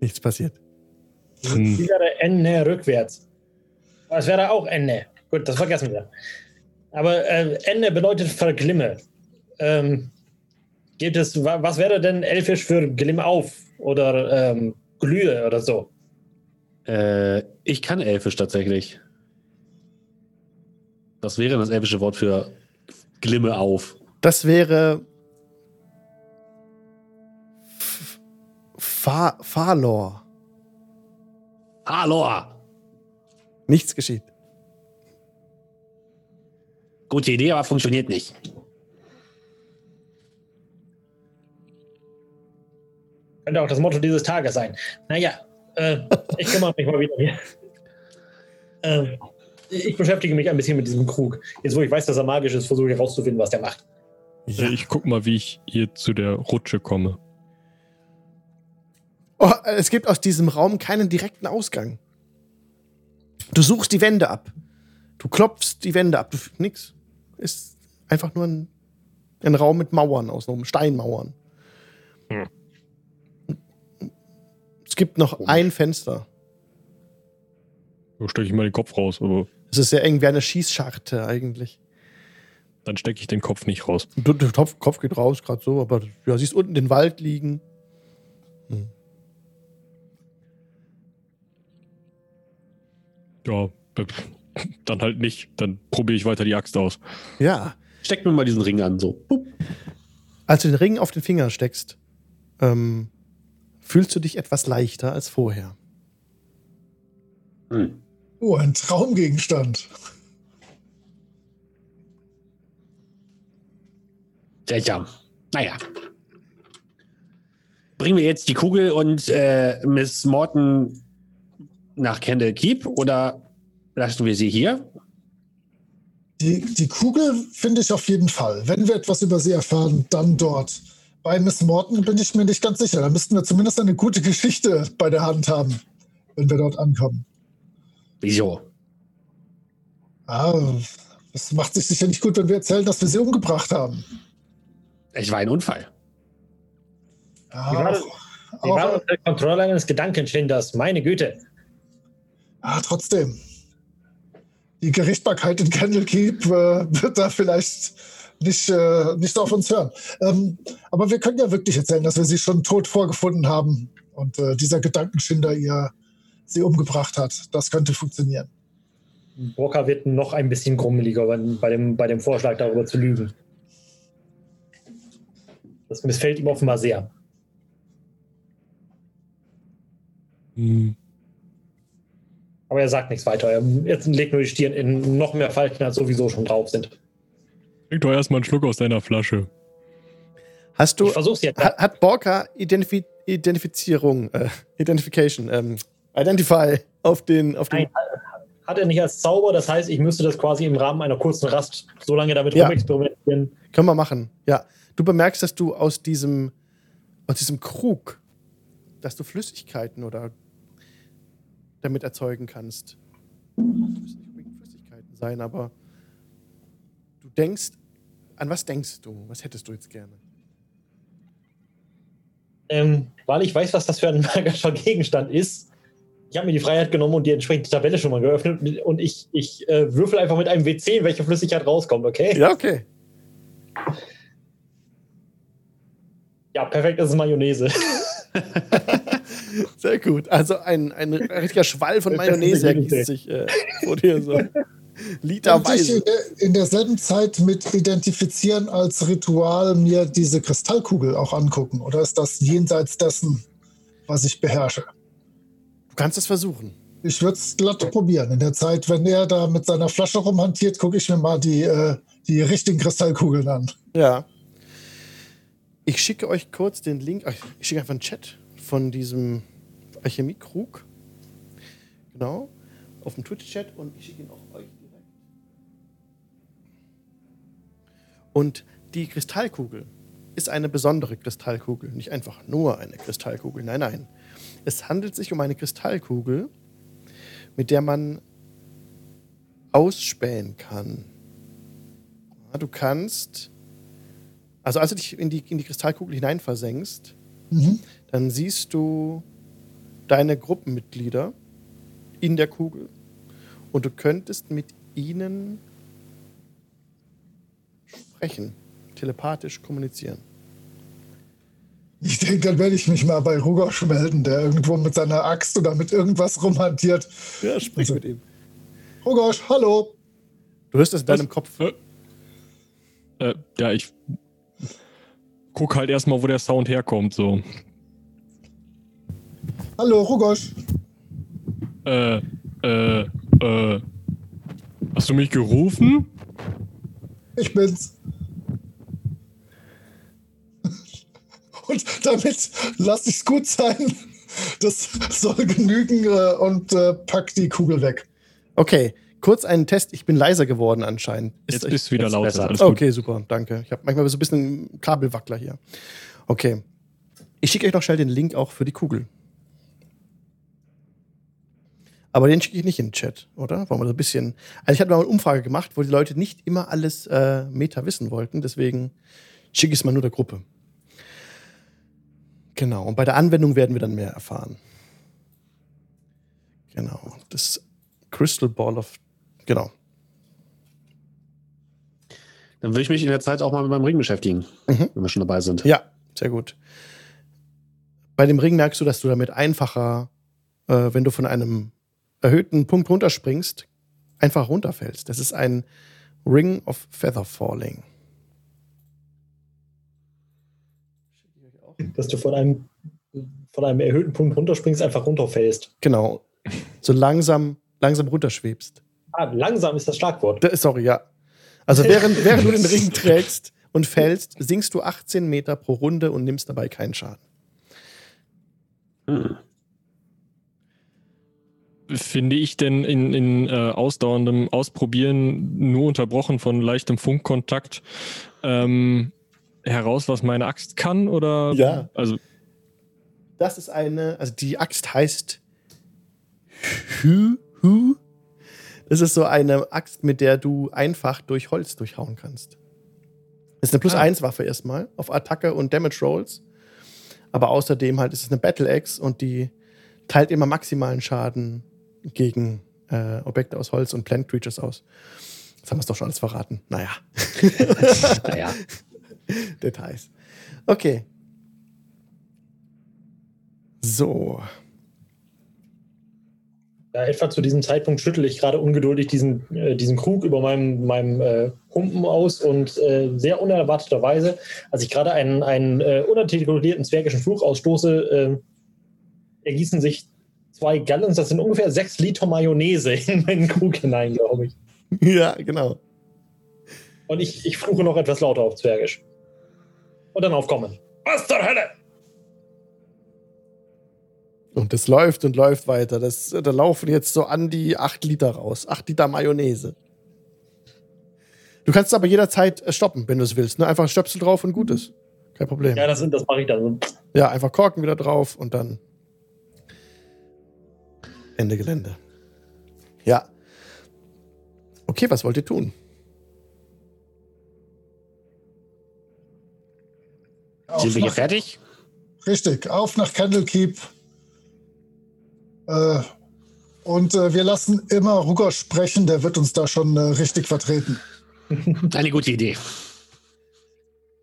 Nichts passiert. Hm. Wie wäre N ne, rückwärts? Das wäre auch N. Ne. Gut, das vergessen wir. Aber äh, Ende bedeutet Verglimme. Ähm, gibt es, was wäre denn Elfisch für Glimm auf oder ähm, Glühe oder so? Äh, ich kann Elfisch tatsächlich. Was wäre das elfische Wort für Glimme auf? Das wäre Fa Falor. Falor. Nichts geschieht. Gute Idee, aber funktioniert nicht. Könnte auch das Motto dieses Tages sein. Naja, äh, ich kümmere mich mal wieder hier. Äh, ich beschäftige mich ein bisschen mit diesem Krug. Jetzt, wo ich weiß, dass er magisch ist, versuche ich herauszufinden, was der macht. Ja. Ich gucke mal, wie ich hier zu der Rutsche komme. Oh, es gibt aus diesem Raum keinen direkten Ausgang. Du suchst die Wände ab. Du klopfst die Wände ab. Du, nix. Ist einfach nur ein, ein Raum mit Mauern aus, Steinmauern. Hm. Es gibt noch Komisch. ein Fenster. Da stecke ich mal den Kopf raus, aber. Es ist ja irgendwie eine Schießscharte eigentlich. Dann stecke ich den Kopf nicht raus. Der Kopf geht raus, gerade so, aber ja, siehst unten den Wald liegen. Hm. Ja, dann halt nicht. Dann probiere ich weiter die Axt aus. Ja. Steck mir mal diesen Ring an, so. Als du den Ring auf den Finger steckst, ähm, fühlst du dich etwas leichter als vorher. Hm. Oh, ein Traumgegenstand. Seltsam. Naja. Bringen wir jetzt die Kugel und äh, Miss Morton nach Candle Keep oder lassen wir sie hier? Die, die Kugel finde ich auf jeden Fall. Wenn wir etwas über sie erfahren, dann dort. Bei Miss Morton bin ich mir nicht ganz sicher. Da müssten wir zumindest eine gute Geschichte bei der Hand haben, wenn wir dort ankommen. Wieso? Ah, es macht sich sicher nicht gut, wenn wir erzählen, dass wir sie umgebracht haben. Ich war ein Unfall. Ja, die war, die war unter Kontrolle eines Gedankenschinders, meine Güte. Ah, trotzdem die Gerichtsbarkeit in Candlekeep äh, wird da vielleicht nicht, äh, nicht auf uns hören. Ähm, aber wir können ja wirklich erzählen, dass wir sie schon tot vorgefunden haben und äh, dieser Gedankenschinder ihr sie umgebracht hat. Das könnte funktionieren. Brocker wird noch ein bisschen grummeliger bei dem, bei dem Vorschlag, darüber zu lügen. Das missfällt ihm offenbar sehr. Hm. Aber er sagt nichts weiter. Er legt nur die Stirn in noch mehr Falten, als sowieso schon drauf sind. Trink doch erstmal einen Schluck aus deiner Flasche. Hast du. Ich versuch's jetzt. Hat, hat Borka Identifi Identifizierung, äh, Identification, ähm, Identify auf den. Auf den Nein, hat er nicht als Zauber. Das heißt, ich müsste das quasi im Rahmen einer kurzen Rast so lange damit Ja. rumexperimentieren. Können wir machen. Ja. Du bemerkst, dass du aus diesem, aus diesem Krug, dass du Flüssigkeiten oder damit erzeugen kannst. Das müssen nicht unbedingt Flüssigkeiten sein, aber du denkst, an was denkst du? Was hättest du jetzt gerne? Ähm, weil ich weiß, was das für ein magischer Gegenstand ist. Ich habe mir die Freiheit genommen und die entsprechende Tabelle schon mal geöffnet und ich, ich äh, würfel einfach mit einem W10, welche Flüssigkeit rauskommt, okay? Ja, okay. Ja, perfekt, das ist Mayonnaise. Sehr gut. Also ein, ein richtiger Schwall von Mayonnaise ergießt sich äh, vor dir so. Kann ich Literweise. in, der, in derselben Zeit mit identifizieren als Ritual mir diese Kristallkugel auch angucken? Oder ist das jenseits dessen, was ich beherrsche? Du kannst es versuchen. Ich würde es glatt probieren. In der Zeit, wenn er da mit seiner Flasche rumhantiert, gucke ich mir mal die, äh, die richtigen Kristallkugeln an. Ja. Ich schicke euch kurz den Link. Ich schicke einfach einen Chat von diesem Alchemie-Krug. Genau. Auf dem Twitch-Chat und ich schicke ihn auch euch direkt. Und die Kristallkugel ist eine besondere Kristallkugel. Nicht einfach nur eine Kristallkugel. Nein, nein. Es handelt sich um eine Kristallkugel, mit der man ausspähen kann. Du kannst, also als du dich in die, in die Kristallkugel hineinversenkst, Mhm. Dann siehst du deine Gruppenmitglieder in der Kugel und du könntest mit ihnen sprechen, telepathisch kommunizieren. Ich denke, dann werde ich mich mal bei Rugosch melden, der irgendwo mit seiner Axt oder mit irgendwas rumhantiert. Ja, sprich Also- mit ihm. Rugosch, hallo. Du hörst es in deinem Kopf. Äh, äh, ja, ich guck halt erstmal, wo der Sound herkommt. So. Hallo, Rugosch. Äh, äh, äh. Hast du mich gerufen? Ich bin's. Und damit lasse ich's gut sein. Das soll genügen äh, und äh, pack die Kugel weg. Okay, kurz einen Test. Ich bin leiser geworden anscheinend. Ist Jetzt bist du wieder lauter. besser. Alles gut. Okay, super, danke. Ich habe manchmal so ein bisschen Kabelwackler hier. Okay. Ich schicke euch noch schnell den Link auch für die Kugel. Aber den schicke ich nicht in den Chat, oder? Wollen wir so ein bisschen. Also ich habe mal eine Umfrage gemacht, wo die Leute nicht immer alles äh, Meta wissen wollten. Deswegen schicke ich es mal nur der Gruppe. Genau. Und bei der Anwendung werden wir dann mehr erfahren. Genau. Das Crystal Ball of. Genau. Dann würde ich mich in der Zeit auch mal mit meinem Ring beschäftigen, Mhm. wenn wir schon dabei sind. Ja, sehr gut. Bei dem Ring merkst du, dass du damit einfacher, äh, wenn du von einem erhöhten Punkt runterspringst, einfach runterfällst. Das ist ein Ring of Feather Falling. Dass du von einem, von einem erhöhten Punkt runterspringst, einfach runterfällst. Genau. So langsam, langsam runterschwebst. Ah, langsam ist das Schlagwort. Da- Sorry, ja. Also während, während du den Ring trägst und fällst, sinkst du 18 Meter pro Runde und nimmst dabei keinen Schaden. Hm. Finde ich denn in, in äh, ausdauerndem Ausprobieren nur unterbrochen von leichtem Funkkontakt ähm, heraus, was meine Axt kann? Oder? Ja. Also, Das ist eine, also die Axt heißt Hü, Hü. Das ist so eine Axt, mit der du einfach durch Holz durchhauen kannst. Das ist eine Plus-1-Waffe erstmal auf Attacke und Damage Rolls. Aber außerdem halt ist es eine Battle Axe und die teilt immer maximalen Schaden gegen äh, Objekte aus Holz und Plant Creatures aus. Jetzt haben wir es doch schon alles verraten. Naja. Naja. Details. Okay. So. Ja, etwa zu diesem Zeitpunkt schüttel ich gerade ungeduldig diesen, äh, diesen Krug über meinem, meinem äh, Humpen aus und äh, sehr unerwarteterweise, als ich gerade einen, einen äh, unartikulierten zwergischen Fluch ausstoße, äh, ergießen sich zwei Gallons, das sind ungefähr sechs Liter Mayonnaise in meinen Krug hinein, glaube ich. Ja, genau. Und ich, ich fluche noch etwas lauter auf Zwergisch. Und dann aufkommen. Was zur Hölle? Und das läuft und läuft weiter. Das, da laufen jetzt so an die 8 Liter raus. 8 Liter Mayonnaise. Du kannst es aber jederzeit äh, stoppen, wenn du es willst. Ne? Einfach Stöpsel drauf und gut ist. Kein Problem. Ja, das, das mache ich dann. Ja, einfach Korken wieder drauf und dann Ende Gelände. Ja. Okay, was wollt ihr tun? Sind wir hier fertig? Richtig, auf nach Candlekeep. Äh, und äh, wir lassen immer Ruger sprechen, der wird uns da schon äh, richtig vertreten. Eine gute Idee.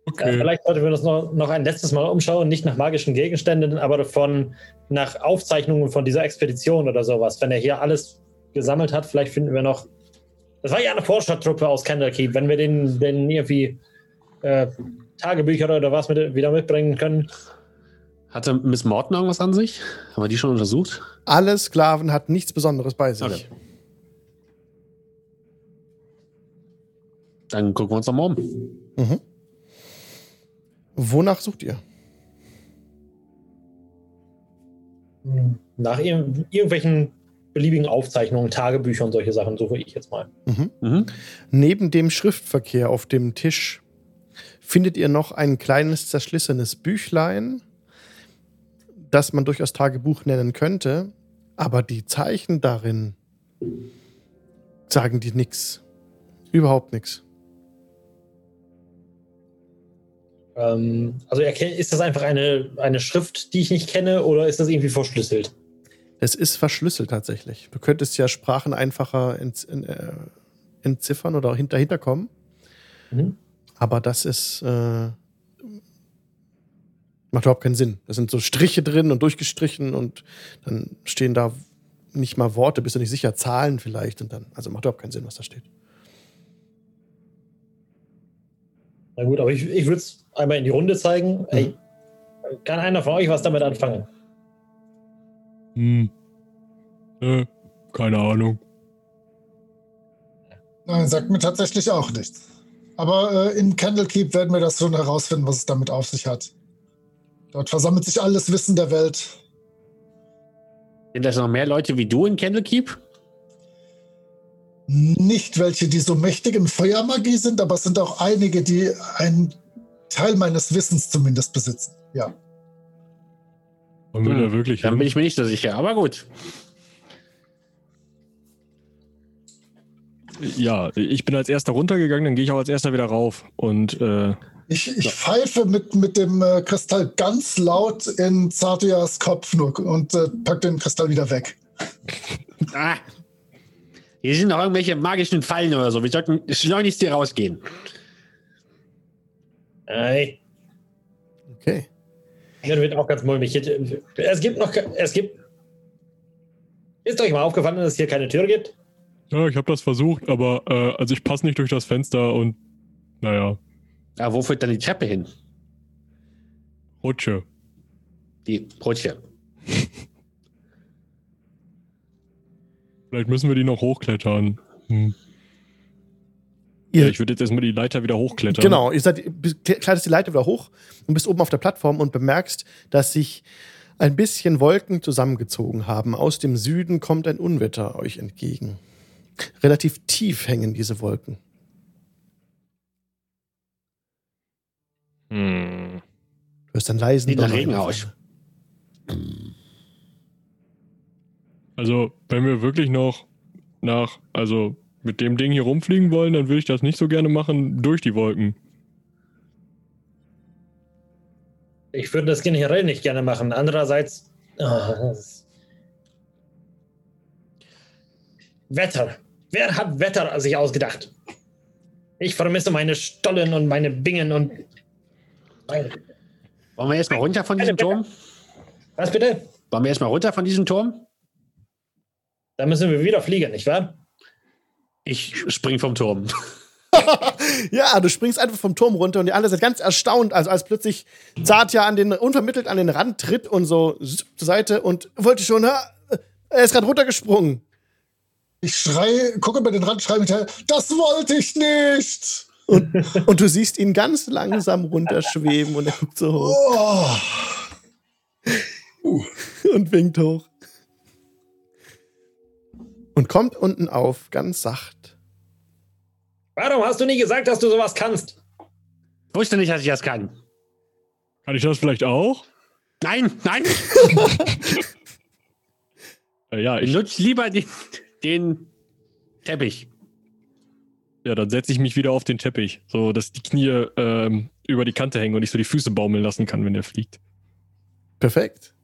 Okay. Äh, vielleicht sollten wir uns noch, noch ein letztes Mal umschauen, nicht nach magischen Gegenständen, aber von, nach Aufzeichnungen von dieser Expedition oder sowas. Wenn er hier alles gesammelt hat, vielleicht finden wir noch. Das war ja eine Forschertruppe aus Candlekeep. Wenn wir den, den irgendwie äh, Tagebücher oder was mit, wieder mitbringen können. Hatte Miss Morton irgendwas an sich? Haben wir die schon untersucht? Alle Sklaven hatten nichts Besonderes bei sich. Okay. Dann gucken wir uns doch mal um. Mhm. Wonach sucht ihr? Nach ir irgendwelchen beliebigen Aufzeichnungen, Tagebüchern, solche Sachen suche ich jetzt mal. Mhm. Mhm. Neben dem Schriftverkehr auf dem Tisch findet ihr noch ein kleines zerschlissenes Büchlein, das man durchaus Tagebuch nennen könnte, aber die Zeichen darin sagen dir nichts. Überhaupt nichts. Ähm, also ist das einfach eine, eine Schrift, die ich nicht kenne, oder ist das irgendwie verschlüsselt? Es ist verschlüsselt tatsächlich. Du könntest ja Sprachen einfacher ent, äh, entziffern oder dahinter kommen. Mhm. Aber das ist. Äh, macht überhaupt keinen Sinn. Da sind so Striche drin und durchgestrichen und dann stehen da nicht mal Worte, bist du nicht sicher, Zahlen vielleicht und dann. Also macht überhaupt keinen Sinn, was da steht. Na gut, aber ich, ich würde es einmal in die Runde zeigen. Mhm. Ey, kann einer von euch was damit anfangen? Hm. Äh, keine Ahnung. Nein, sagt mir tatsächlich auch nichts. Aber äh, in Candlekeep werden wir das schon herausfinden, was es damit auf sich hat. Dort versammelt sich alles Wissen der Welt. Sind das noch mehr Leute wie du in Candlekeep? Nicht welche, die so mächtig in Feuermagie sind, aber es sind auch einige, die einen Teil meines Wissens zumindest besitzen. Ja. Und hm. da wirklich Dann bin ich mir nicht so sicher, aber gut. Ja, ich bin als erster runtergegangen, dann gehe ich auch als erster wieder rauf. Und äh, ich, ich pfeife mit, mit dem äh, Kristall ganz laut in Zatias Kopf nur und äh, pack den Kristall wieder weg. ah, hier sind noch irgendwelche magischen Fallen oder so. Wir sollten schleunigst hier rausgehen. Hey. Okay. Hier wird auch ganz mulmig. Es gibt noch. Es gibt. Ist euch mal aufgefallen, dass es hier keine Tür gibt? Ja, ich habe das versucht, aber äh, also ich passe nicht durch das Fenster und naja. Ja, wo führt dann die Treppe hin? Rutsche. Die Rutsche. Vielleicht müssen wir die noch hochklettern. Hm. Ja, ich würde jetzt erstmal die Leiter wieder hochklettern. Genau, ihr seid, kletterst die Leiter wieder hoch und bist oben auf der Plattform und bemerkst, dass sich ein bisschen Wolken zusammengezogen haben. Aus dem Süden kommt ein Unwetter euch entgegen. Relativ tief hängen diese Wolken. Hm. Du hörst einen leisen Sieht nach Regen aus. Also, wenn wir wirklich noch nach, also mit dem Ding hier rumfliegen wollen, dann würde ich das nicht so gerne machen durch die Wolken. Ich würde das generell nicht gerne machen. Andererseits. Oh, Wetter. Wer hat Wetter sich ausgedacht? Ich vermisse meine Stollen und meine Bingen und. Wollen wir erstmal runter von diesem Turm? Was bitte? Wollen wir erstmal runter von diesem Turm? Dann müssen wir wieder fliegen, nicht wahr? Ich spring vom Turm. ja, du springst einfach vom Turm runter und die anderen sind ganz erstaunt, also als plötzlich Zartja an den, unvermittelt an den Rand tritt und so zur Seite und wollte schon, er ist gerade runtergesprungen. Ich schreie, gucke über den Rand, schreie hinterher, das wollte ich nicht! Und, und, du siehst ihn ganz langsam runterschweben und er guckt so hoch. Oh. und winkt hoch. Und kommt unten auf, ganz sacht. Warum hast du nie gesagt, dass du sowas kannst? Ich wusste nicht, dass ich das kann. Kann ich das vielleicht auch? Nein, nein. Äh, ja, Ich nutze lieber den, den Teppich. ja, dann setze ich mich wieder auf den Teppich, so dass die Knie ähm, über die Kante hängen und ich so die Füße baumeln lassen kann, wenn der fliegt. Perfekt.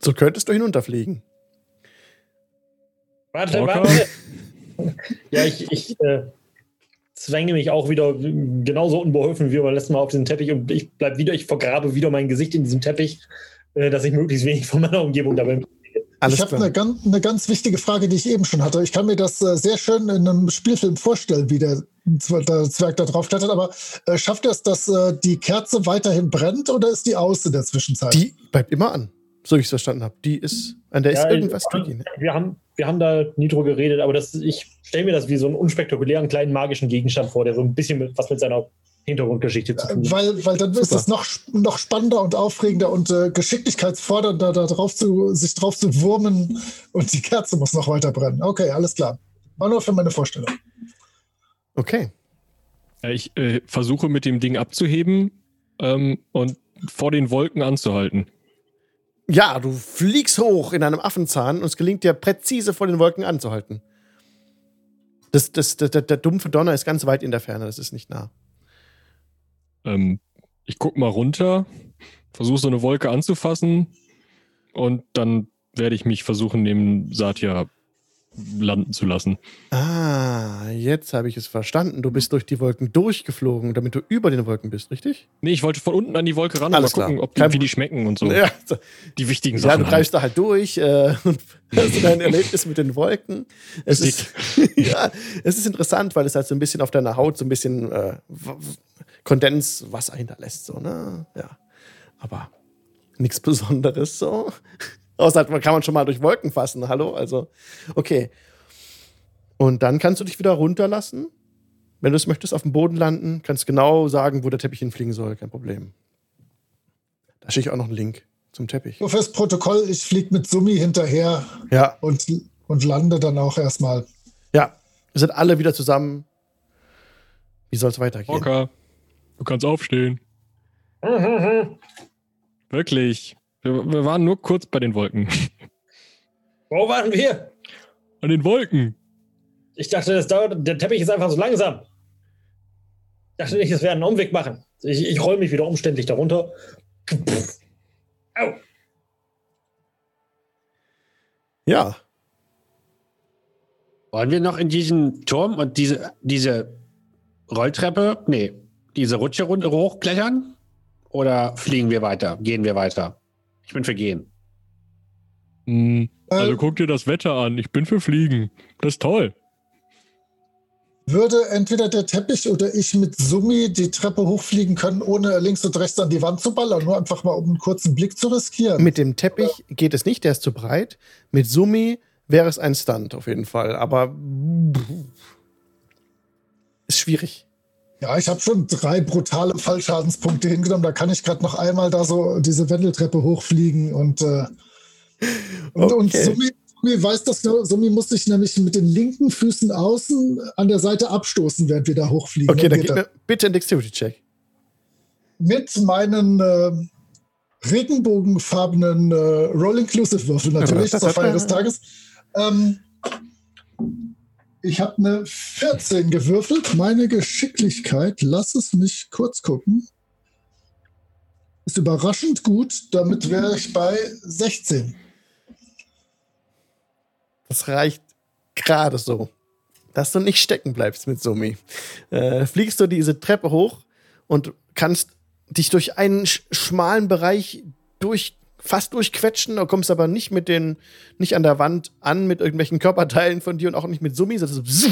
So könntest du hinunterfliegen. Warte, Walker? warte. Ja, ich, ich äh, zwänge mich auch wieder genauso unbeholfen wie beim letzten Mal auf den Teppich und ich bleib wieder, ich vergrabe wieder mein Gesicht in diesem Teppich, äh, dass ich möglichst wenig von meiner Umgebung dabei Alles ich habe eine, ganz- eine ganz wichtige Frage, die ich eben schon hatte. Ich kann mir das äh, sehr schön in einem Spielfilm vorstellen, wie der, der Zwerg da drauf klettert. Aber äh, schafft er es, dass äh, die Kerze weiterhin brennt oder ist die aus in der Zwischenzeit? Die bleibt immer an, so wie ich es verstanden habe. Die ist, an der ist Ja, irgendwas ich- tricky. Ne? Wir haben, wir haben da nie drüber geredet, aber das, ich stelle mir das wie so einen unspektakulären kleinen magischen Gegenstand vor, der so ein bisschen mit, was mit seiner Hintergrundgeschichte zu tun hat. Weil, weil dann ist Super. es noch, noch spannender und aufregender und äh, geschicklichkeitsfordernder, da drauf zu, sich drauf zu wurmen und die Kerze muss noch weiter brennen. Okay, alles klar. War nur für meine Vorstellung. Okay. Ja, ich äh, versuche mit dem Ding abzuheben ähm, und vor den Wolken anzuhalten. Ja, du fliegst hoch in einem Affenzahn und es gelingt dir präzise vor den Wolken anzuhalten. Das, das, das, der, der dumpfe Donner ist ganz weit in der Ferne, das ist nicht nah. Ähm, ich guck mal runter, versuche so eine Wolke anzufassen und dann werde ich mich versuchen, neben Satya landen zu lassen. Ah, jetzt habe ich es verstanden. Du bist durch die Wolken durchgeflogen, damit du über den Wolken bist, richtig? Nee, ich wollte von unten an die Wolke ran und mal Alles gucken, ob die, wie die schmecken und so. Ja. Die wichtigen ja Sachen. du greifst da halt durch äh, und hast dein Erlebnis mit den Wolken. Es ist, ja, es ist interessant, weil es halt so ein bisschen auf deiner Haut so ein bisschen äh, Kondenswasser hinterlässt. So, ne? Ja. Aber nichts Besonderes so. Außer kann man schon mal durch Wolken fassen, hallo? Also, okay. Und dann kannst du dich wieder runterlassen. Wenn du es möchtest, auf dem Boden landen, kannst genau sagen, wo der Teppich hinfliegen soll, kein Problem. Da schicke ich auch noch einen Link zum Teppich. Nur fürs Protokoll, ich fliege mit Summi hinterher Ja, und, und lande dann auch erstmal. ja. Wir sind alle wieder zusammen. Wie soll es weitergehen? Walker, du kannst aufstehen. Wirklich. Wir, wir waren nur kurz bei den Wolken. Wo waren wir? An den Wolken. Ich dachte, das dauert, der Teppich ist einfach so langsam. Ich dachte nicht, es wäre einen Umweg machen. Ich, ich roll mich wieder umständlich darunter. Au. Ja. Wollen wir noch in diesen Turm und diese, diese Rolltreppe, nee, diese Rutsche runter hochklettern? Oder fliegen wir weiter? Gehen wir weiter? Ich bin für gehen. Hm, also Äh, guck dir das Wetter an. Ich bin für Fliegen. Das ist toll. würde entweder der Teppich oder ich mit Summi die Treppe hochfliegen können, ohne links und rechts an die Wand zu ballern, nur einfach mal um einen kurzen Blick zu riskieren. Mit dem Teppich geht es nicht, der ist zu breit. Mit Summi wäre es ein Stunt auf jeden Fall. Aber ist schwierig. Ja, ich habe schon drei brutale Fallschadenspunkte hingenommen. Da kann ich gerade noch einmal da so diese Wendeltreppe hochfliegen und, äh, und, und Okay. Summi, Summi weiß das genau. Summi muss sich nämlich mit den linken Füßen außen an der Seite abstoßen, während wir da hochfliegen. Okay, dann geht gib mir bitte einen Dexterity-Check. Mit meinen äh, regenbogenfarbenen äh, Roll-Inclusive-Würfel natürlich zur Feier des Tages. Ähm, ich habe eine 14 gewürfelt. Meine Geschicklichkeit, lass es mich kurz gucken, ist überraschend gut. Damit wäre ich bei 16. Das reicht gerade so, dass du nicht stecken bleibst mit Summi. Äh, fliegst du diese Treppe hoch und kannst dich durch einen sch schmalen Bereich durch, fast durchquetschen, du kommst aber nicht mit den, nicht an der Wand an mit irgendwelchen Körperteilen von dir und auch nicht mit Summi, sondern so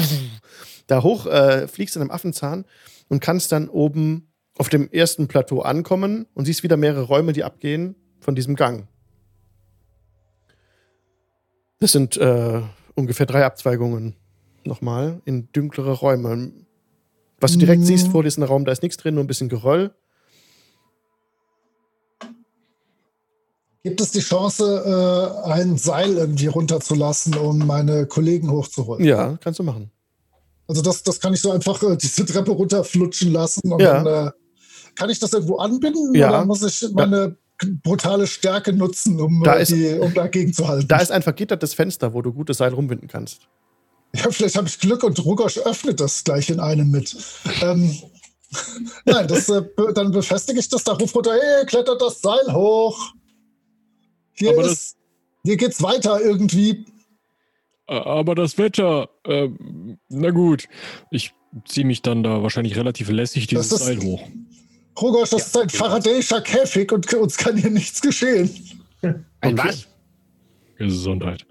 da hoch äh, fliegst in einem Affenzahn und kannst dann oben auf dem ersten Plateau ankommen und siehst wieder mehrere Räume, die abgehen von diesem Gang. Das sind äh, ungefähr drei Abzweigungen nochmal in dunklere Räume. Was du direkt Mm. siehst vor diesem Raum, da ist nichts drin, nur ein bisschen Geröll. Gibt es die Chance, äh, ein Seil irgendwie runterzulassen, um meine Kollegen hochzuholen? Ja, kannst du machen. Also das, das kann ich so einfach äh, diese Treppe runterflutschen lassen und Ja. dann äh, kann ich das irgendwo anbinden Ja. oder muss ich meine brutale Stärke nutzen, um, Da äh, ist- die, um dagegen zu halten? Da ist ein vergittertes Fenster, wo du gutes Seil rumbinden kannst. Ja, vielleicht habe ich Glück und Rugosch öffnet das gleich in einem mit. Ähm, nein, das, äh, dann befestige ich das da, ruf runter, hey, klettert das Seil hoch. Hier, Aber ist, hier geht's weiter irgendwie. Äh, Aber das Wetter, äh, na gut. Ich ziehe mich dann da wahrscheinlich relativ lässig dieses Das ist- Seil hoch. Rugosch, das ist ein genau. Faradayischer Käfig und uns kann hier nichts geschehen. Ein Okay. was? Gesundheit.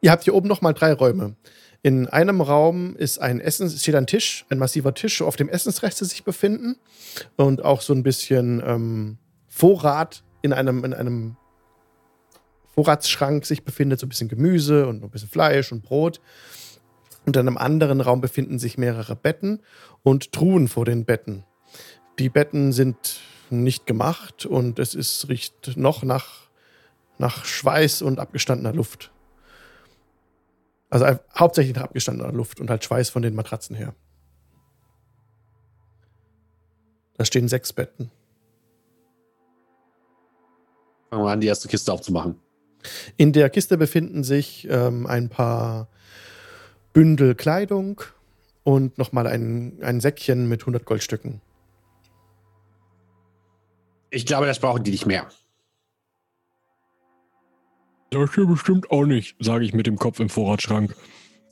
Ihr habt hier oben noch mal drei Räume. In einem Raum ist ein Essens, steht ein Tisch, ein massiver Tisch, auf dem Essensreste sich befinden und auch so ein bisschen ähm, Vorrat in einem, in einem Vorratsschrank sich befindet, so ein bisschen Gemüse und ein bisschen Fleisch und Brot. Und in einem anderen Raum befinden sich mehrere Betten und Truhen vor den Betten. Die Betten sind nicht gemacht und es ist, riecht noch nach, nach Schweiß und abgestandener Luft. Also hauptsächlich nach abgestandener Luft und halt Schweiß von den Matratzen her. Da stehen sechs Betten. Fangen wir an, die erste Kiste aufzumachen. In der Kiste befinden sich ähm, ein paar Bündel Kleidung und nochmal ein, ein Säckchen mit 100 Goldstücken. Ich glaube, das brauchen die nicht mehr. Das hier bestimmt auch nicht, sage ich mit dem Kopf im Vorratsschrank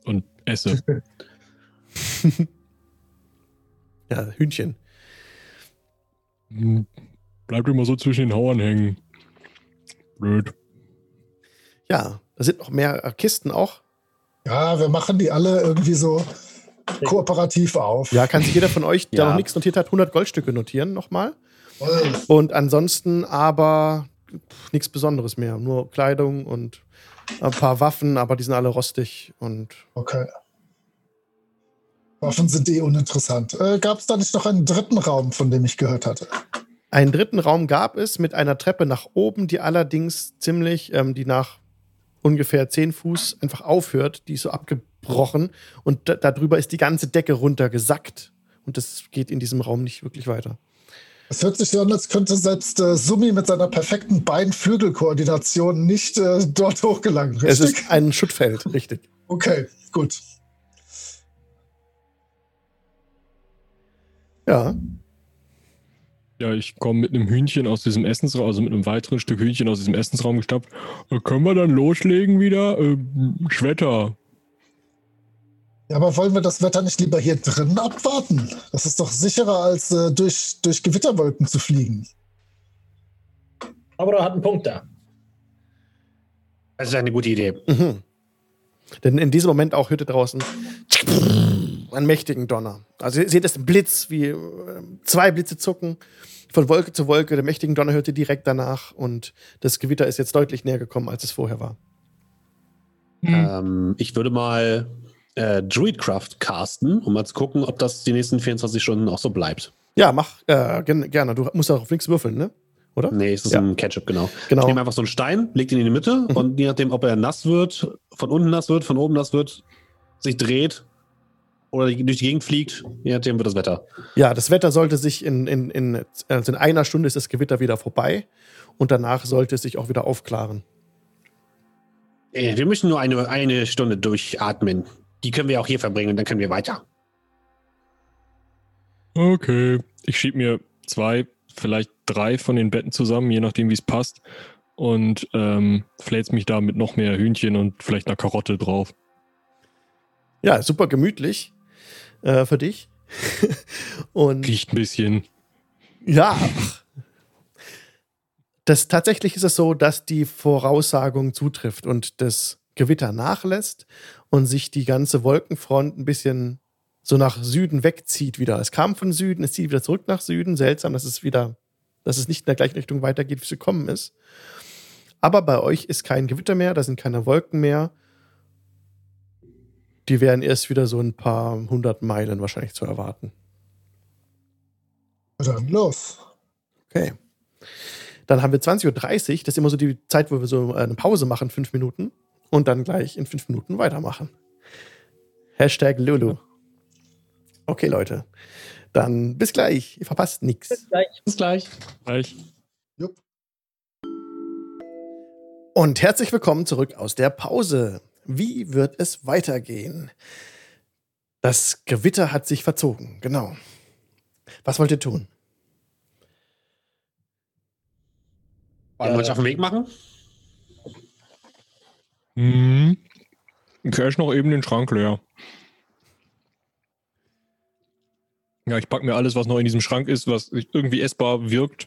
und esse. Ja, Hühnchen. Hm, Bleibt immer so zwischen den Hauern hängen. Blöd. Ja, da sind noch mehr äh, Kisten auch. Ja, wir machen die alle irgendwie so kooperativ auf. Ja, kann sich jeder von euch, der Ja. noch nichts notiert hat, 100 Goldstücke notieren nochmal. Und ansonsten aber pff, nichts Besonderes mehr. Nur Kleidung und ein paar Waffen, aber die sind alle rostig und Okay. Waffen sind eh uninteressant. Äh, Gab es da nicht noch einen dritten Raum, von dem ich gehört hatte? Einen dritten Raum gab es mit einer Treppe nach oben, die allerdings ziemlich, ähm, die nach ungefähr 10 Fuß einfach aufhört. Die ist so abgebrochen und da, darüber ist die ganze Decke runtergesackt. Und das geht in diesem Raum nicht wirklich weiter. Es hört sich so an, als könnte selbst äh, Sumi mit seiner perfekten Bein-Flügel-Koordination nicht äh, dort hochgelangen. Es Richtig? ist ein Schuttfeld, richtig. Okay, gut. Ja. Ja, ich komme mit einem Hühnchen aus diesem Essensraum, also mit einem weiteren Stück Hühnchen aus diesem Essensraum gestapft. Äh, können wir dann loslegen wieder? Äh, Schwetter. Ja, aber wollen wir das Wetter nicht lieber hier drin abwarten? Das ist doch sicherer, als äh, durch, durch Gewitterwolken zu fliegen. Aber er hat einen Punkt da. Das ist eine gute Idee. Mhm. Denn in diesem Moment auch ihr draußen einen mächtigen Donner. Also ihr seht es im Blitz, wie äh, zwei Blitze zucken von Wolke zu Wolke. Der mächtigen Donner hört ihr direkt danach und das Gewitter ist jetzt deutlich näher gekommen, als es vorher war. Hm. Ähm, ich würde mal äh, Druidcraft casten, um mal zu gucken, ob das die nächsten 24 Stunden auch so bleibt. Ja, mach äh, gerne. Du musst auch auf links würfeln, ne? Oder? Nee, es ist Ja. ein Ketchup, genau. Genau. Ich nehme einfach so einen Stein, leg den in die Mitte Mhm. und je nachdem, ob er nass wird, von unten nass wird, von oben nass wird, sich dreht oder die- durch die Gegend fliegt, je nachdem wird das Wetter. Ja, das Wetter sollte sich in, in, in, also in einer Stunde ist das Gewitter wieder vorbei und danach sollte es sich auch wieder aufklaren. Äh, Wir müssen nur eine, eine Stunde durchatmen. Die können wir auch hier verbringen und dann können wir weiter. Okay. Ich schieb mir zwei, vielleicht drei von den Betten zusammen, je nachdem, wie es passt. Und ähm, flät's mich da mit noch mehr Hühnchen und vielleicht einer Karotte drauf. Ja, super gemütlich äh, für dich. und Riecht ein bisschen. Ja. Das, tatsächlich ist es so, dass die Voraussagung zutrifft und das Gewitter nachlässt und sich die ganze Wolkenfront ein bisschen so nach Süden wegzieht wieder. Es kam von Süden, es zieht wieder zurück nach Süden. Seltsam, dass es wieder, dass es nicht in der gleichen Richtung weitergeht, wie es gekommen ist. Aber bei euch ist kein Gewitter mehr, da sind keine Wolken mehr. Die wären erst wieder so ein paar hundert Meilen wahrscheinlich zu erwarten. Dann los. Okay. Dann haben wir 20.30 Uhr, das ist immer so die Zeit, wo wir so eine Pause machen, fünf Minuten. Und dann gleich in fünf Minuten weitermachen. Hashtag Lulu. Okay, Leute. Dann bis gleich. Ihr verpasst nichts. Bis gleich. Bis gleich. Gleich. Jupp. Und herzlich willkommen zurück aus der Pause. Wie wird es weitergehen? Das Gewitter hat sich verzogen, genau. Was wollt ihr tun? Wollen wir uns auf den Weg machen? Mhm. Cash noch eben den Schrank leer. Ja, ich packe mir alles, was noch in diesem Schrank ist, was irgendwie essbar wirkt,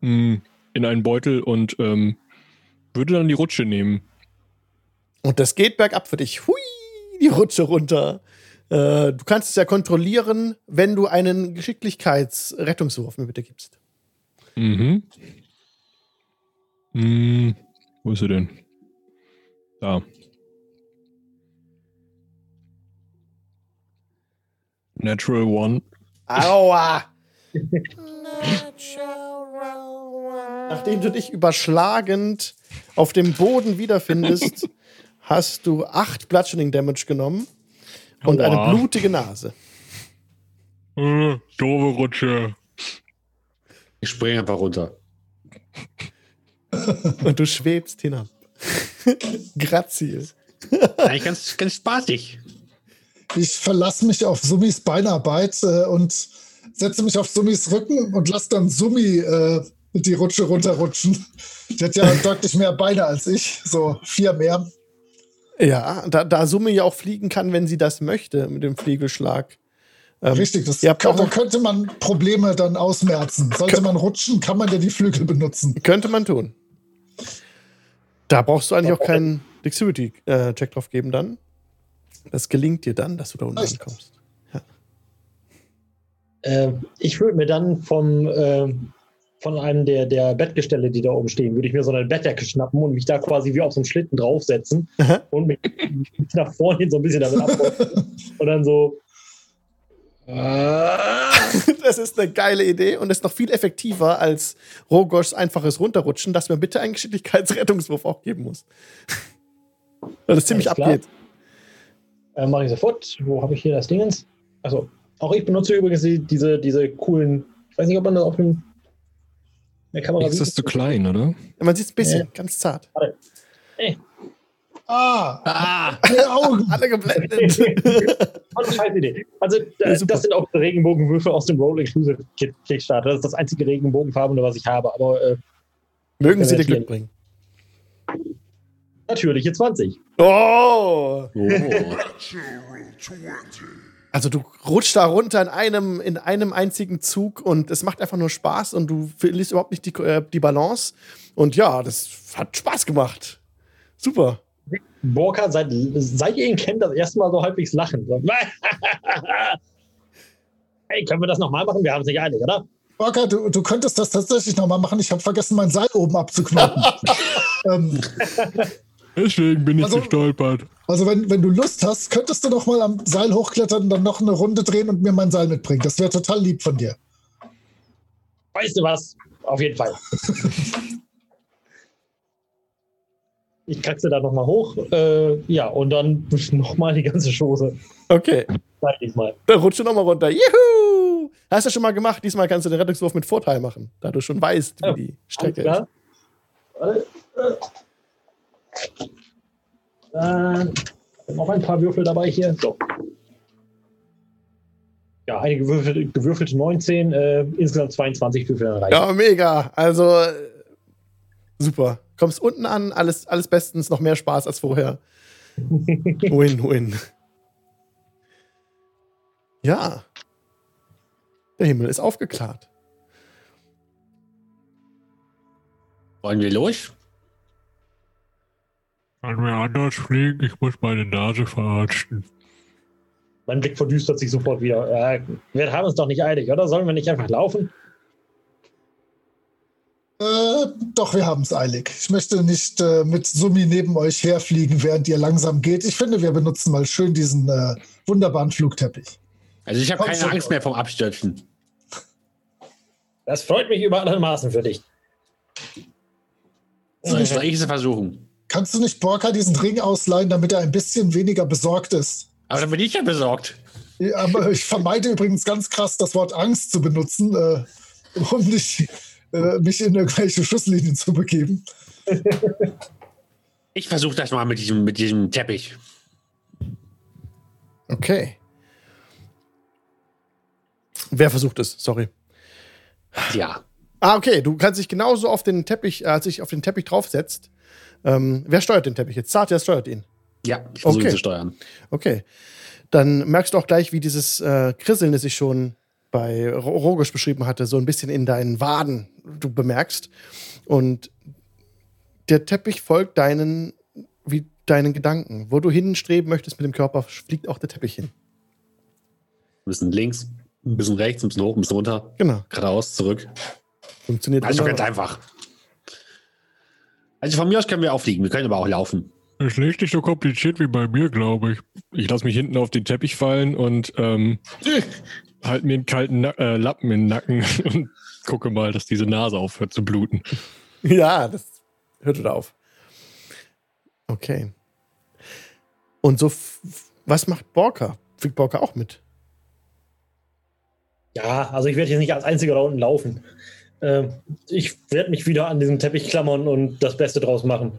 mh, in einen Beutel und ähm, würde dann die Rutsche nehmen. Und das geht bergab für dich. Hui, die Rutsche runter. Äh, du kannst es ja kontrollieren, wenn du einen Geschicklichkeitsrettungswurf mir bitte gibst. Mhm. Hm, wo ist sie denn? Da. Natural One. Aua! Nachdem du dich überschlagend auf dem Boden wiederfindest, hast du acht Bludgeoning Damage genommen und Aua. eine blutige Nase. Äh, doofe Rutsche. Ich springe einfach runter. Und du schwebst hinab. Grazil. Eigentlich ganz, ganz spaßig. Ich verlasse mich auf Summis Beinarbeit äh, und setze mich auf Summis Rücken und lasse dann Summi äh, die Rutsche runterrutschen. Die hat ja deutlich mehr Beine als ich, so vier mehr. Ja, da, da Summe ja auch fliegen kann, wenn sie das möchte, mit dem Fliegelschlag. Ähm, Richtig, das habt kann, da könnte man Probleme dann ausmerzen. Sollte man rutschen, kann man ja die Flügel benutzen. Könnte man tun. Da brauchst du eigentlich auch keinen Dexterity-Check drauf geben dann. Das gelingt dir dann, dass du da unten Echt? ankommst. Äh, ich würde mir dann vom, äh, von einem der, der Bettgestelle, die da oben stehen, würde ich mir so eine Bettdecke schnappen und mich da quasi wie auf so einen Schlitten draufsetzen Aha. und mich nach vorne hin so ein bisschen damit abrotzen. und dann so. Das ist eine geile Idee und ist noch viel effektiver als Rogoschs einfaches Runterrutschen, dass mir bitte einen Geschicklichkeitsrettungswurf auch geben muss. Weil das ziemlich abgeht. Äh, Mache ich sofort. Wo habe ich hier das Dingens? Also, auch ich benutze übrigens die, diese, diese coolen. Ich weiß nicht, ob man das auf dem, der Kamera Ist das zu klein, oder? Man sieht es ein bisschen, Ja. ganz zart. Ah, Ah! Augen. Alle geblendet. Oh. Also, Ja, äh, super. das sind auch Regenbogenwürfel aus dem Roll Exclusive Kit Kickstarter. Das ist das einzige Regenbogenfarbene, was ich habe. Aber äh, Mögen sie dir. Glück bringen. natürliche 20. Oh! Oh. Also du rutschst da runter in einem, in einem einzigen Zug und es macht einfach nur Spaß und du verlierst überhaupt nicht die, äh, die Balance. Und ja, das hat Spaß gemacht. Super. Borka, seit, seit ihr ihn kennt, das erste Mal so halbwegs lachen. So. hey, können wir das nochmal machen? Wir haben es nicht eilig, oder? Orca, du, du könntest das tatsächlich nochmal machen. Ich habe vergessen, mein Seil oben abzuknoten. ähm, Deswegen bin ich Also- gestolpert. Also wenn, wenn du Lust hast, könntest du noch mal am Seil hochklettern und dann noch eine Runde drehen und mir mein Seil mitbringen. Das wäre total lieb von dir. Weißt du was? Auf jeden Fall. Ich kraxe da nochmal hoch. Äh, ja, und dann nochmal die ganze Chose. Okay. Sag ich mal. Dann rutscht du nochmal runter. Juhu! Hast du schon mal gemacht. Diesmal kannst du den Rettungswurf mit Vorteil machen, da du schon weißt, wie Ja, die Strecke ist. Warte, äh. Äh, noch ein paar Würfel dabei hier. So. Ja, einige gewürfelte, gewürfelte 19, äh, insgesamt 22 Würfel erreicht. Ja, mega. Also äh, super. Kommst unten an, alles, alles bestens, noch mehr Spaß als vorher. Win, win. Ja. Der Himmel ist aufgeklärt. Wollen wir los? Kann mir anders fliegen, ich muss meine Nase verarzten. Mein Blick verdüstert sich sofort wieder. Äh, wir haben uns doch nicht eilig, oder? Sollen wir nicht einfach laufen? Äh, doch, wir haben es eilig. Ich möchte nicht äh, mit Summi neben euch herfliegen, während ihr langsam geht. Ich finde, wir benutzen mal schön diesen äh, wunderbaren Flugteppich. Also ich habe keine schon. Angst mehr vom Abstürzen. Das freut mich über alle Maßen für dich. Was soll ich es versuchen? Kannst du nicht Borka diesen Ring ausleihen, damit er ein bisschen weniger besorgt ist? Aber dann bin ich ja besorgt. Ja, aber ich vermeide übrigens ganz krass das Wort Angst zu benutzen, äh, um nicht, äh, mich in irgendwelche Schusslinien zu begeben. Ich versuche das mal mit diesem, mit diesem Teppich. Okay. Wer versucht es? Sorry. Ja. Ah, okay. Du kannst dich genauso auf den Teppich, äh, als sich auf den Teppich draufsetzt. Ähm, wer steuert den Teppich jetzt? Zartia steuert ihn. Ja, ich versuche Okay. ihn zu steuern. Okay. Dann merkst du auch gleich, wie dieses äh, Krisseln, das ich schon bei Ro- Rogisch beschrieben hatte, so ein bisschen in deinen Waden du bemerkst. Und der Teppich folgt deinen, wie deinen Gedanken. Wo du hinstreben möchtest mit dem Körper, fliegt auch der Teppich hin. Ein bisschen links, ein bisschen rechts, ein bisschen hoch, ein bisschen runter, Genau. geradeaus, zurück. Funktioniert Also ganz einfach. Also von mir aus können wir auch fliegen, wir können aber auch laufen. Ist nicht so kompliziert wie bei mir, glaube ich. Ich lasse mich hinten auf den Teppich fallen und ähm, halt mir einen kalten Na äh, Lappen in den Nacken und gucke mal, dass diese Nase aufhört zu bluten. Ja, das hört wieder auf. Okay. Und so, was macht Borka? Fliegt Borka auch mit? Ja, also ich werde jetzt nicht als einziger da unten laufen. Ähm, ich werde mich wieder an diesem Teppich klammern und das Beste draus machen.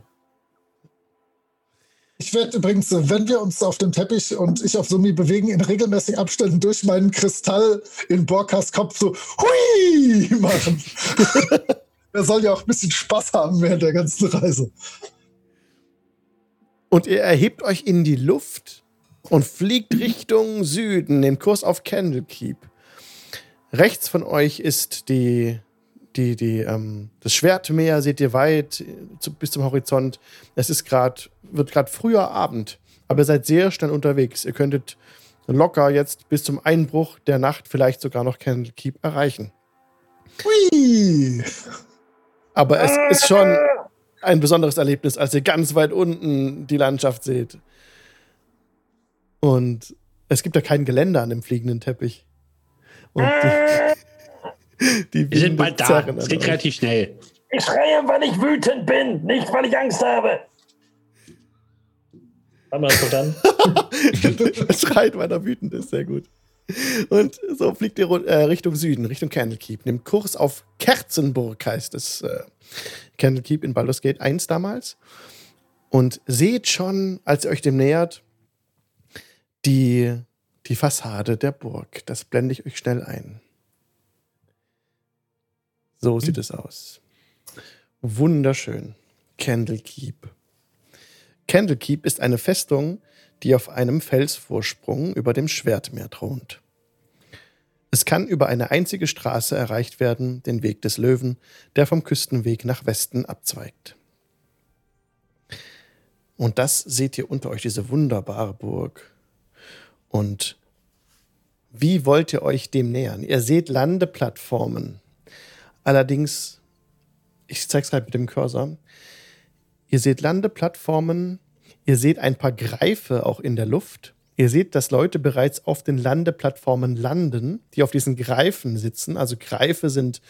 Ich werde übrigens, äh, wenn wir uns auf dem Teppich und ich auf Sumi bewegen, in regelmäßigen Abständen durch meinen Kristall in Borkas Kopf so Hui machen. er soll ja auch ein bisschen Spaß haben während der ganzen Reise. Und ihr erhebt euch in die Luft und fliegt Richtung Süden, den Kurs auf Candlekeep. Rechts von euch ist die, die, die, ähm, das Schwertmeer, seht ihr weit äh, zu, bis zum Horizont. Es ist gerade, wird gerade früher Abend, aber ihr seid sehr schnell unterwegs. Ihr könntet locker jetzt bis zum Einbruch der Nacht vielleicht sogar noch Candlekeep erreichen. Hui. Aber es ist schon ein besonderes Erlebnis, als ihr ganz weit unten die Landschaft seht. Und es gibt da kein Geländer an dem fliegenden Teppich. Und die, die Wir sind bald da. Es geht relativ schnell. Ich schreie, weil ich wütend bin, nicht weil ich Angst habe. Haben wir das? Es schreit, weil er wütend ist. Sehr gut. Und so fliegt ihr äh, Richtung Süden, Richtung Candlekeep. Nimmt Kurs auf Kerzenburg, heißt es. Äh, Candlekeep in Baldur's Gate 1 damals. Und seht schon, als ihr euch dem nähert, die, die Fassade der Burg. Das blende ich euch schnell ein. So sieht es aus. Wunderschön. Candlekeep. Candlekeep ist eine Festung, die auf einem Felsvorsprung über dem Schwertmeer thront. Es kann über eine einzige Straße erreicht werden, den Weg des Löwen, der vom Küstenweg nach Westen abzweigt. Und das seht ihr unter euch, diese wunderbare Burg. Und wie wollt ihr euch dem nähern? Ihr seht Landeplattformen. Allerdings, ich zeige es gerade mit dem Cursor, ihr seht Landeplattformen, ihr seht ein paar Greife auch in der Luft. Ihr seht, dass Leute bereits auf den Landeplattformen landen, die auf diesen Greifen sitzen. Also Greife sind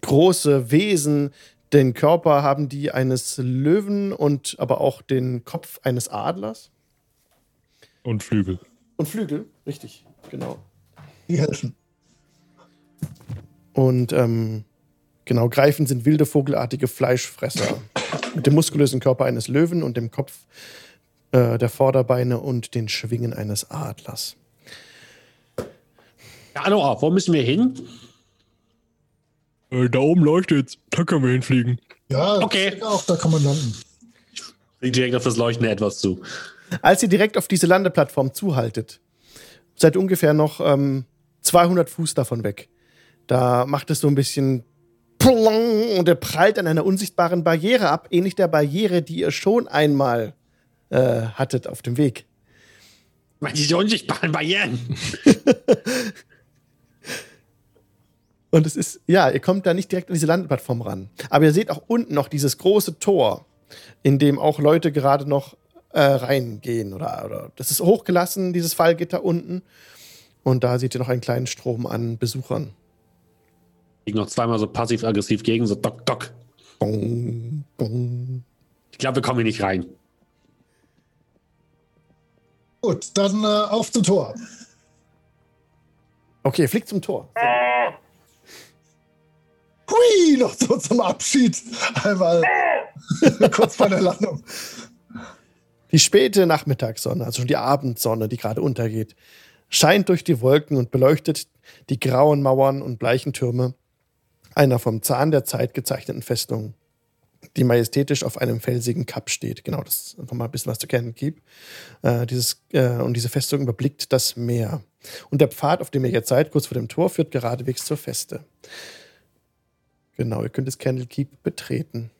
große Wesen, den Körper haben die eines Löwen und aber auch den Kopf eines Adlers. Und Flügel. Und Flügel, richtig, genau. Die helfen. Und ähm, genau, Greifen sind wilde vogelartige Fleischfresser mit dem muskulösen Körper eines Löwen und dem Kopf äh, der Vorderbeine und den Schwingen eines Adlers. Ja, hallo, wo müssen wir hin? Äh, da oben leuchtet's. Da können wir hinfliegen. Ja, Okay. ich auch da kann man landen. Fliegt direkt auf das Leuchtende etwas zu. Als ihr direkt auf diese Landeplattform zuhaltet, seid ungefähr noch ähm, 200 Fuß davon weg. Da macht es so ein bisschen plong und er prallt an einer unsichtbaren Barriere ab, ähnlich der Barriere, die ihr schon einmal äh, hattet auf dem Weg. Diese unsichtbaren Barrieren. Und es ist, ja, ihr kommt da nicht direkt an diese Landeplattform ran. Aber ihr seht auch unten noch dieses große Tor, in dem auch Leute gerade noch äh, reingehen. Oder, oder das ist hochgelassen, dieses Fallgitter unten. Und da seht ihr noch einen kleinen Strom an Besuchern. Ich noch zweimal so passiv-aggressiv gegen, so dock, dock. Bong, bong. Ich glaube, wir kommen hier nicht rein. Gut, dann äh, auf zum Tor. Okay, fliegt zum Tor. Hui, noch so zum Abschied. Einmal kurz vor der Landung. Die späte Nachmittagssonne, also schon die Abendsonne, die gerade untergeht, scheint durch die Wolken und beleuchtet die grauen Mauern und bleichen Türme einer vom Zahn der Zeit gezeichneten Festung, die majestätisch auf einem felsigen Kap steht. Genau, das ist einfach mal ein bisschen was zu kennen gibt. Äh, dieses, äh, und diese Festung überblickt das Meer. Und der Pfad, auf dem ihr jetzt seid, kurz vor dem Tor, führt geradewegs zur Feste. Genau, ihr könnt das Candle Keep betreten.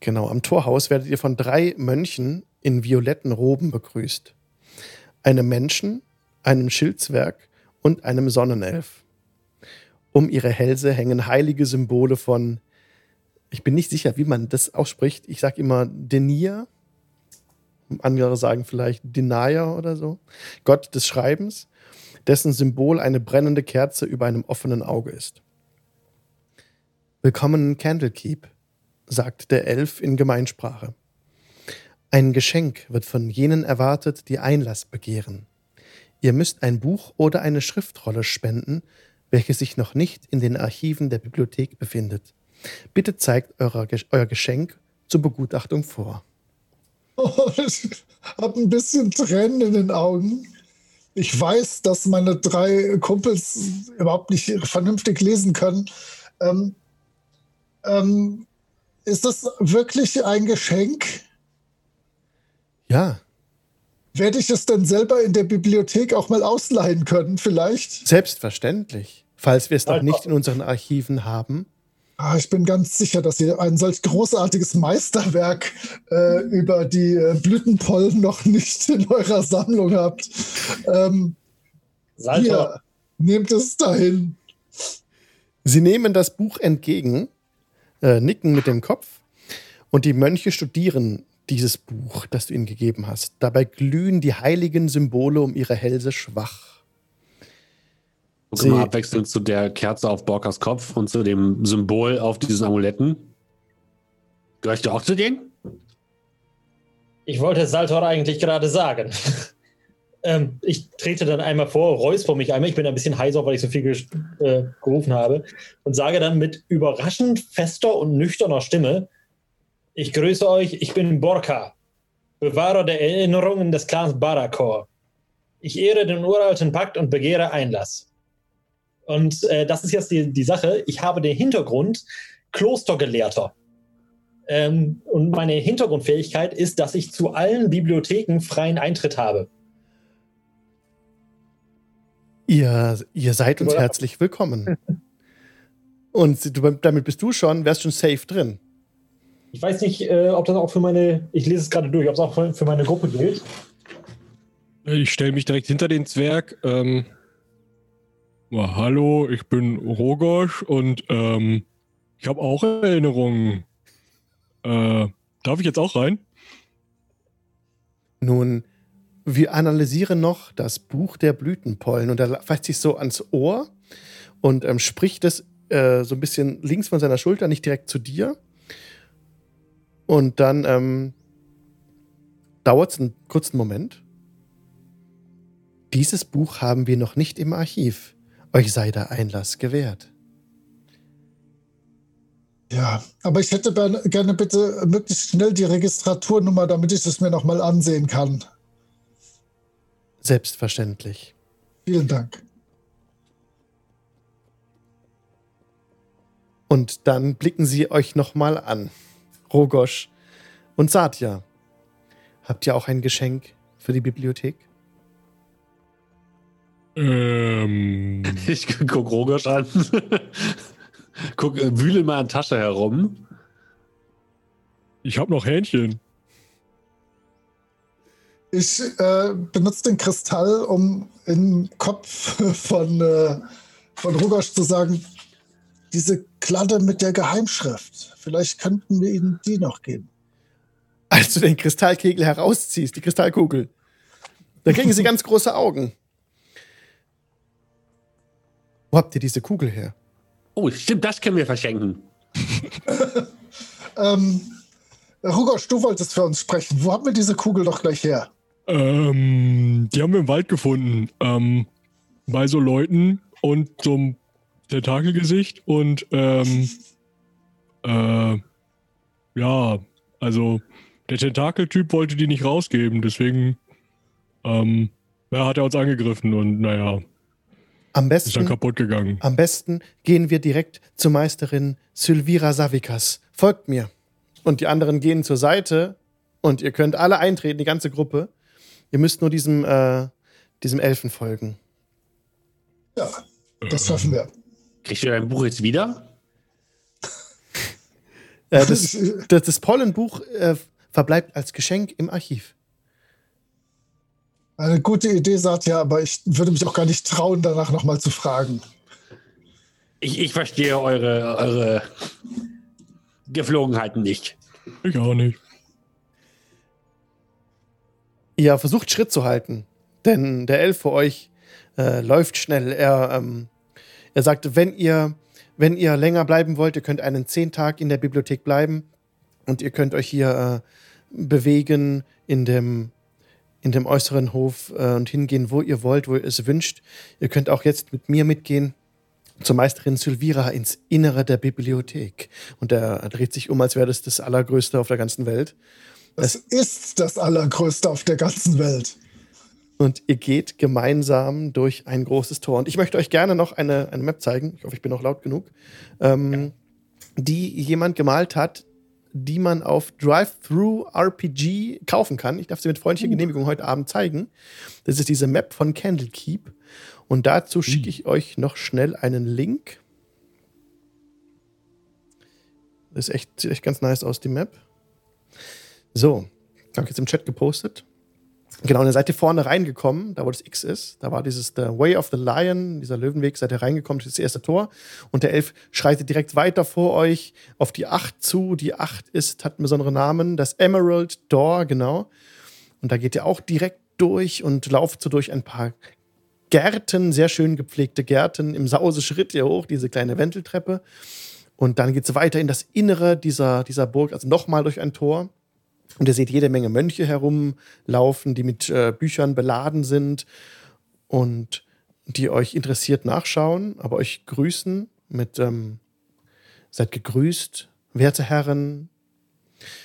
Genau, am Torhaus werdet ihr von drei Mönchen in violetten Roben begrüßt. Einem Menschen, einem Schildswerk und einem Sonnenelf. Um ihre Hälse hängen heilige Symbole von, ich bin nicht sicher, wie man das ausspricht. Ich sage immer Denia. Andere sagen vielleicht Denier oder so. Gott des Schreibens, dessen Symbol eine brennende Kerze über einem offenen Auge ist. Willkommen Candlekeep, sagt der Elf in Gemeinsprache. Ein Geschenk wird von jenen erwartet, die Einlass begehren. Ihr müsst ein Buch oder eine Schriftrolle spenden, welche sich noch nicht in den Archiven der Bibliothek befindet. Bitte zeigt euer, euer Geschenk zur Begutachtung vor. Oh, ich habe ein bisschen Tränen in den Augen. Ich weiß, dass meine drei Kumpels überhaupt nicht vernünftig lesen können. Ähm, ähm, ist das wirklich ein Geschenk? Ja. Werde ich es denn selber in der Bibliothek auch mal ausleihen können, vielleicht? Selbstverständlich. Falls wir es noch nicht in unseren Archiven haben. Ah, ich bin ganz sicher, dass ihr ein solch großartiges Meisterwerk äh, über die äh, Blütenpollen noch nicht in eurer Sammlung habt. Ähm, hier, nehmt es dahin. Sie nehmen das Buch entgegen, äh, nicken mit dem Kopf und die Mönche studieren dieses Buch, das du ihnen gegeben hast. Dabei glühen die heiligen Symbole um ihre Hälse schwach. Guck mal abwechselnd zu der Kerze auf Borkas Kopf und zu dem Symbol auf diesen Amuletten. Gehörst du auch zu denen? Ich wollte Saltor eigentlich gerade sagen. ähm, ich trete dann einmal vor, räusper mich einmal. Ich bin ein bisschen heiser, weil ich so viel äh, gerufen habe. Und sage dann mit überraschend fester und nüchterner Stimme: Ich grüße euch, ich bin Borka, Bewahrer der Erinnerungen des Clans Barakor. Ich ehre den uralten Pakt und begehre Einlass. Und äh, das ist jetzt die, die Sache. Ich habe den Hintergrund Klostergelehrter. Ähm, und meine Hintergrundfähigkeit ist, dass ich zu allen Bibliotheken freien Eintritt habe. Ihr, ihr seid uns herzlich willkommen. und du, damit bist du schon, wärst schon safe drin. Ich weiß nicht, äh, ob das auch für meine, ich lese es gerade durch, ob es auch für, für meine Gruppe gilt. Ich stelle mich direkt hinter den Zwerg. Ähm, ja, hallo, ich bin Rogosch und ähm, ich habe auch Erinnerungen. Äh, darf ich jetzt auch rein? Nun, wir analysieren noch das Buch der Blütenpollen und er fasst sich so ans Ohr und ähm, spricht es äh, so ein bisschen links von seiner Schulter, nicht direkt zu dir. Und dann ähm, dauert es einen kurzen Moment. Dieses Buch haben wir noch nicht im Archiv. Euch sei der Einlass gewährt. Ja, aber ich hätte gerne bitte möglichst schnell die Registraturnummer, damit ich es mir nochmal ansehen kann. Selbstverständlich. Vielen Dank. Und dann blicken sie euch nochmal an. Rogosch und Satya. Habt ihr auch ein Geschenk für die Bibliothek? Ähm. Ich guck Rogosch an. guck, äh, wühle in meiner Tasche herum. Ich hab noch Hähnchen. Ich äh, benutze den Kristall, um im Kopf von, äh, von Rogosch zu sagen, diese Kladde mit der Geheimschrift. Vielleicht könnten wir Ihnen die noch geben. Als du den Kristallkegel herausziehst, die Kristallkugel, dann kriegen sie ganz große Augen. Wo habt ihr diese Kugel her? Oh, stimmt, das können wir verschenken. ähm, Rugosch, du wolltest für uns sprechen. Wo haben wir diese Kugel doch gleich her? Ähm, die haben wir im Wald gefunden. Ähm, bei so Leuten und so einem Tentakelgesicht und ähm, äh, ja, also der Tentakeltyp wollte die nicht rausgeben, deswegen ähm, ja, hat er uns angegriffen und naja, Am ist dann besten, kaputt gegangen. am besten gehen wir direkt zur Meisterin Sylvira Savikas. Folgt mir. Und die anderen gehen zur Seite und ihr könnt alle eintreten, die ganze Gruppe. Ihr müsst nur diesem, äh, diesem Elfen folgen. Ja, das schaffen wir. Kriegst du dein Buch jetzt wieder? Äh, das, das, das Pollenbuch äh, verbleibt als Geschenk im Archiv. Eine gute Idee, Satya, aber ich würde mich auch gar nicht trauen, danach nochmal zu fragen. Ich, ich verstehe eure, eure Geflogenheiten nicht. Ich auch nicht. Ihr versucht Schritt zu halten, denn der Elf vor euch äh, läuft schnell. Er, ähm, er sagt, wenn ihr, wenn ihr länger bleiben wollt, ihr könnt einen zehn Tag in der Bibliothek bleiben und ihr könnt euch hier äh, bewegen in dem, in dem äußeren Hof äh, und hingehen, wo ihr wollt, wo ihr es wünscht. Ihr könnt auch jetzt mit mir mitgehen zur Meisterin Sylvira ins Innere der Bibliothek. Und er dreht sich um, als wäre das das Allergrößte auf der ganzen Welt. Das ist das Allergrößte auf der ganzen Welt. Und ihr geht gemeinsam durch ein großes Tor. Und ich möchte euch gerne noch eine, eine Map zeigen. Ich hoffe, ich bin noch laut genug. Ähm, die jemand gemalt hat, die man auf Drive-Thru RPG kaufen kann. Ich darf sie mit freundlicher Genehmigung heute Abend zeigen. Das ist diese Map von Candlekeep. Und dazu schicke ich euch noch schnell einen Link. Das ist echt, sieht echt ganz nice aus, die Map. So, habe ich jetzt im Chat gepostet. Genau, ihr seid ihr vorne reingekommen, da wo das X ist. Da war dieses The Way of the Lion, dieser Löwenweg, seid ihr reingekommen, das ist das erste Tor. Und der Elf schreitet direkt weiter vor euch auf die 8 zu. Die 8 ist, hat einen besonderen Namen, das Emerald Door, genau. Und da geht ihr auch direkt durch und lauft so durch ein paar Gärten, sehr schön gepflegte Gärten. Im Sauseschritt hier hoch, diese kleine Wendeltreppe. Und dann geht es weiter in das Innere dieser, dieser Burg, also nochmal durch ein Tor. Und ihr seht jede Menge Mönche herumlaufen, die mit äh, Büchern beladen sind und die euch interessiert nachschauen, aber euch grüßen mit ähm, seid gegrüßt, werte Herren,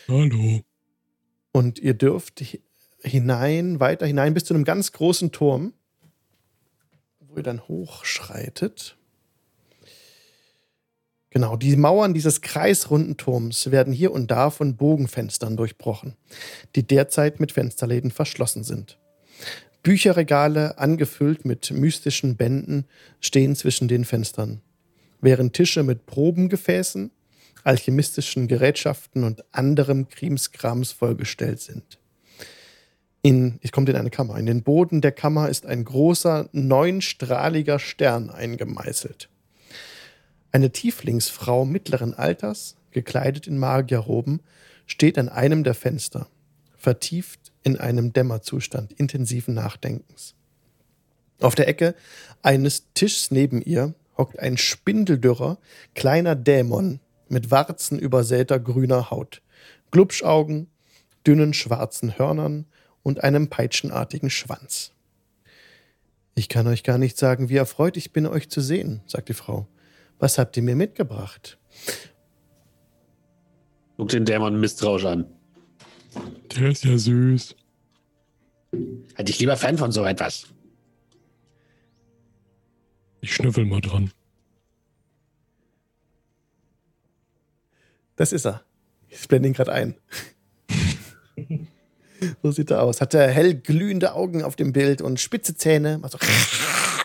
Hallo. und ihr dürft hi- hinein, weiter hinein bis zu einem ganz großen Turm, wo ihr dann hochschreitet. Genau, die Mauern dieses kreisrunden Turms werden hier und da von Bogenfenstern durchbrochen, die derzeit mit Fensterläden verschlossen sind. Bücherregale, angefüllt mit mystischen Bänden, stehen zwischen den Fenstern, während Tische mit Probengefäßen, alchemistischen Gerätschaften und anderem Krimskrams vollgestellt sind. In, ich komme in eine Kammer. In den Boden der Kammer ist ein großer, neunstrahliger Stern eingemeißelt. Eine Tieflingsfrau mittleren Alters, gekleidet in Magierroben, steht an einem der Fenster, vertieft in einem Dämmerzustand intensiven Nachdenkens. Auf der Ecke eines Tischs neben ihr hockt ein spindeldürrer, kleiner Dämon mit Warzen übersäter grüner Haut, Glubschaugen, dünnen schwarzen Hörnern und einem peitschenartigen Schwanz. Ich kann euch gar nicht sagen, wie erfreut ich bin, euch zu sehen, sagt die Frau. Was habt ihr mir mitgebracht? Guck den Dämon misstrauisch an. Der ist ja süß. Hätte ich lieber Fan von so etwas. Ich schnüffel mal dran. Das ist er. Ich blende ihn gerade ein. so sieht er aus. Hat er hell glühende Augen auf dem Bild und spitze Zähne, also,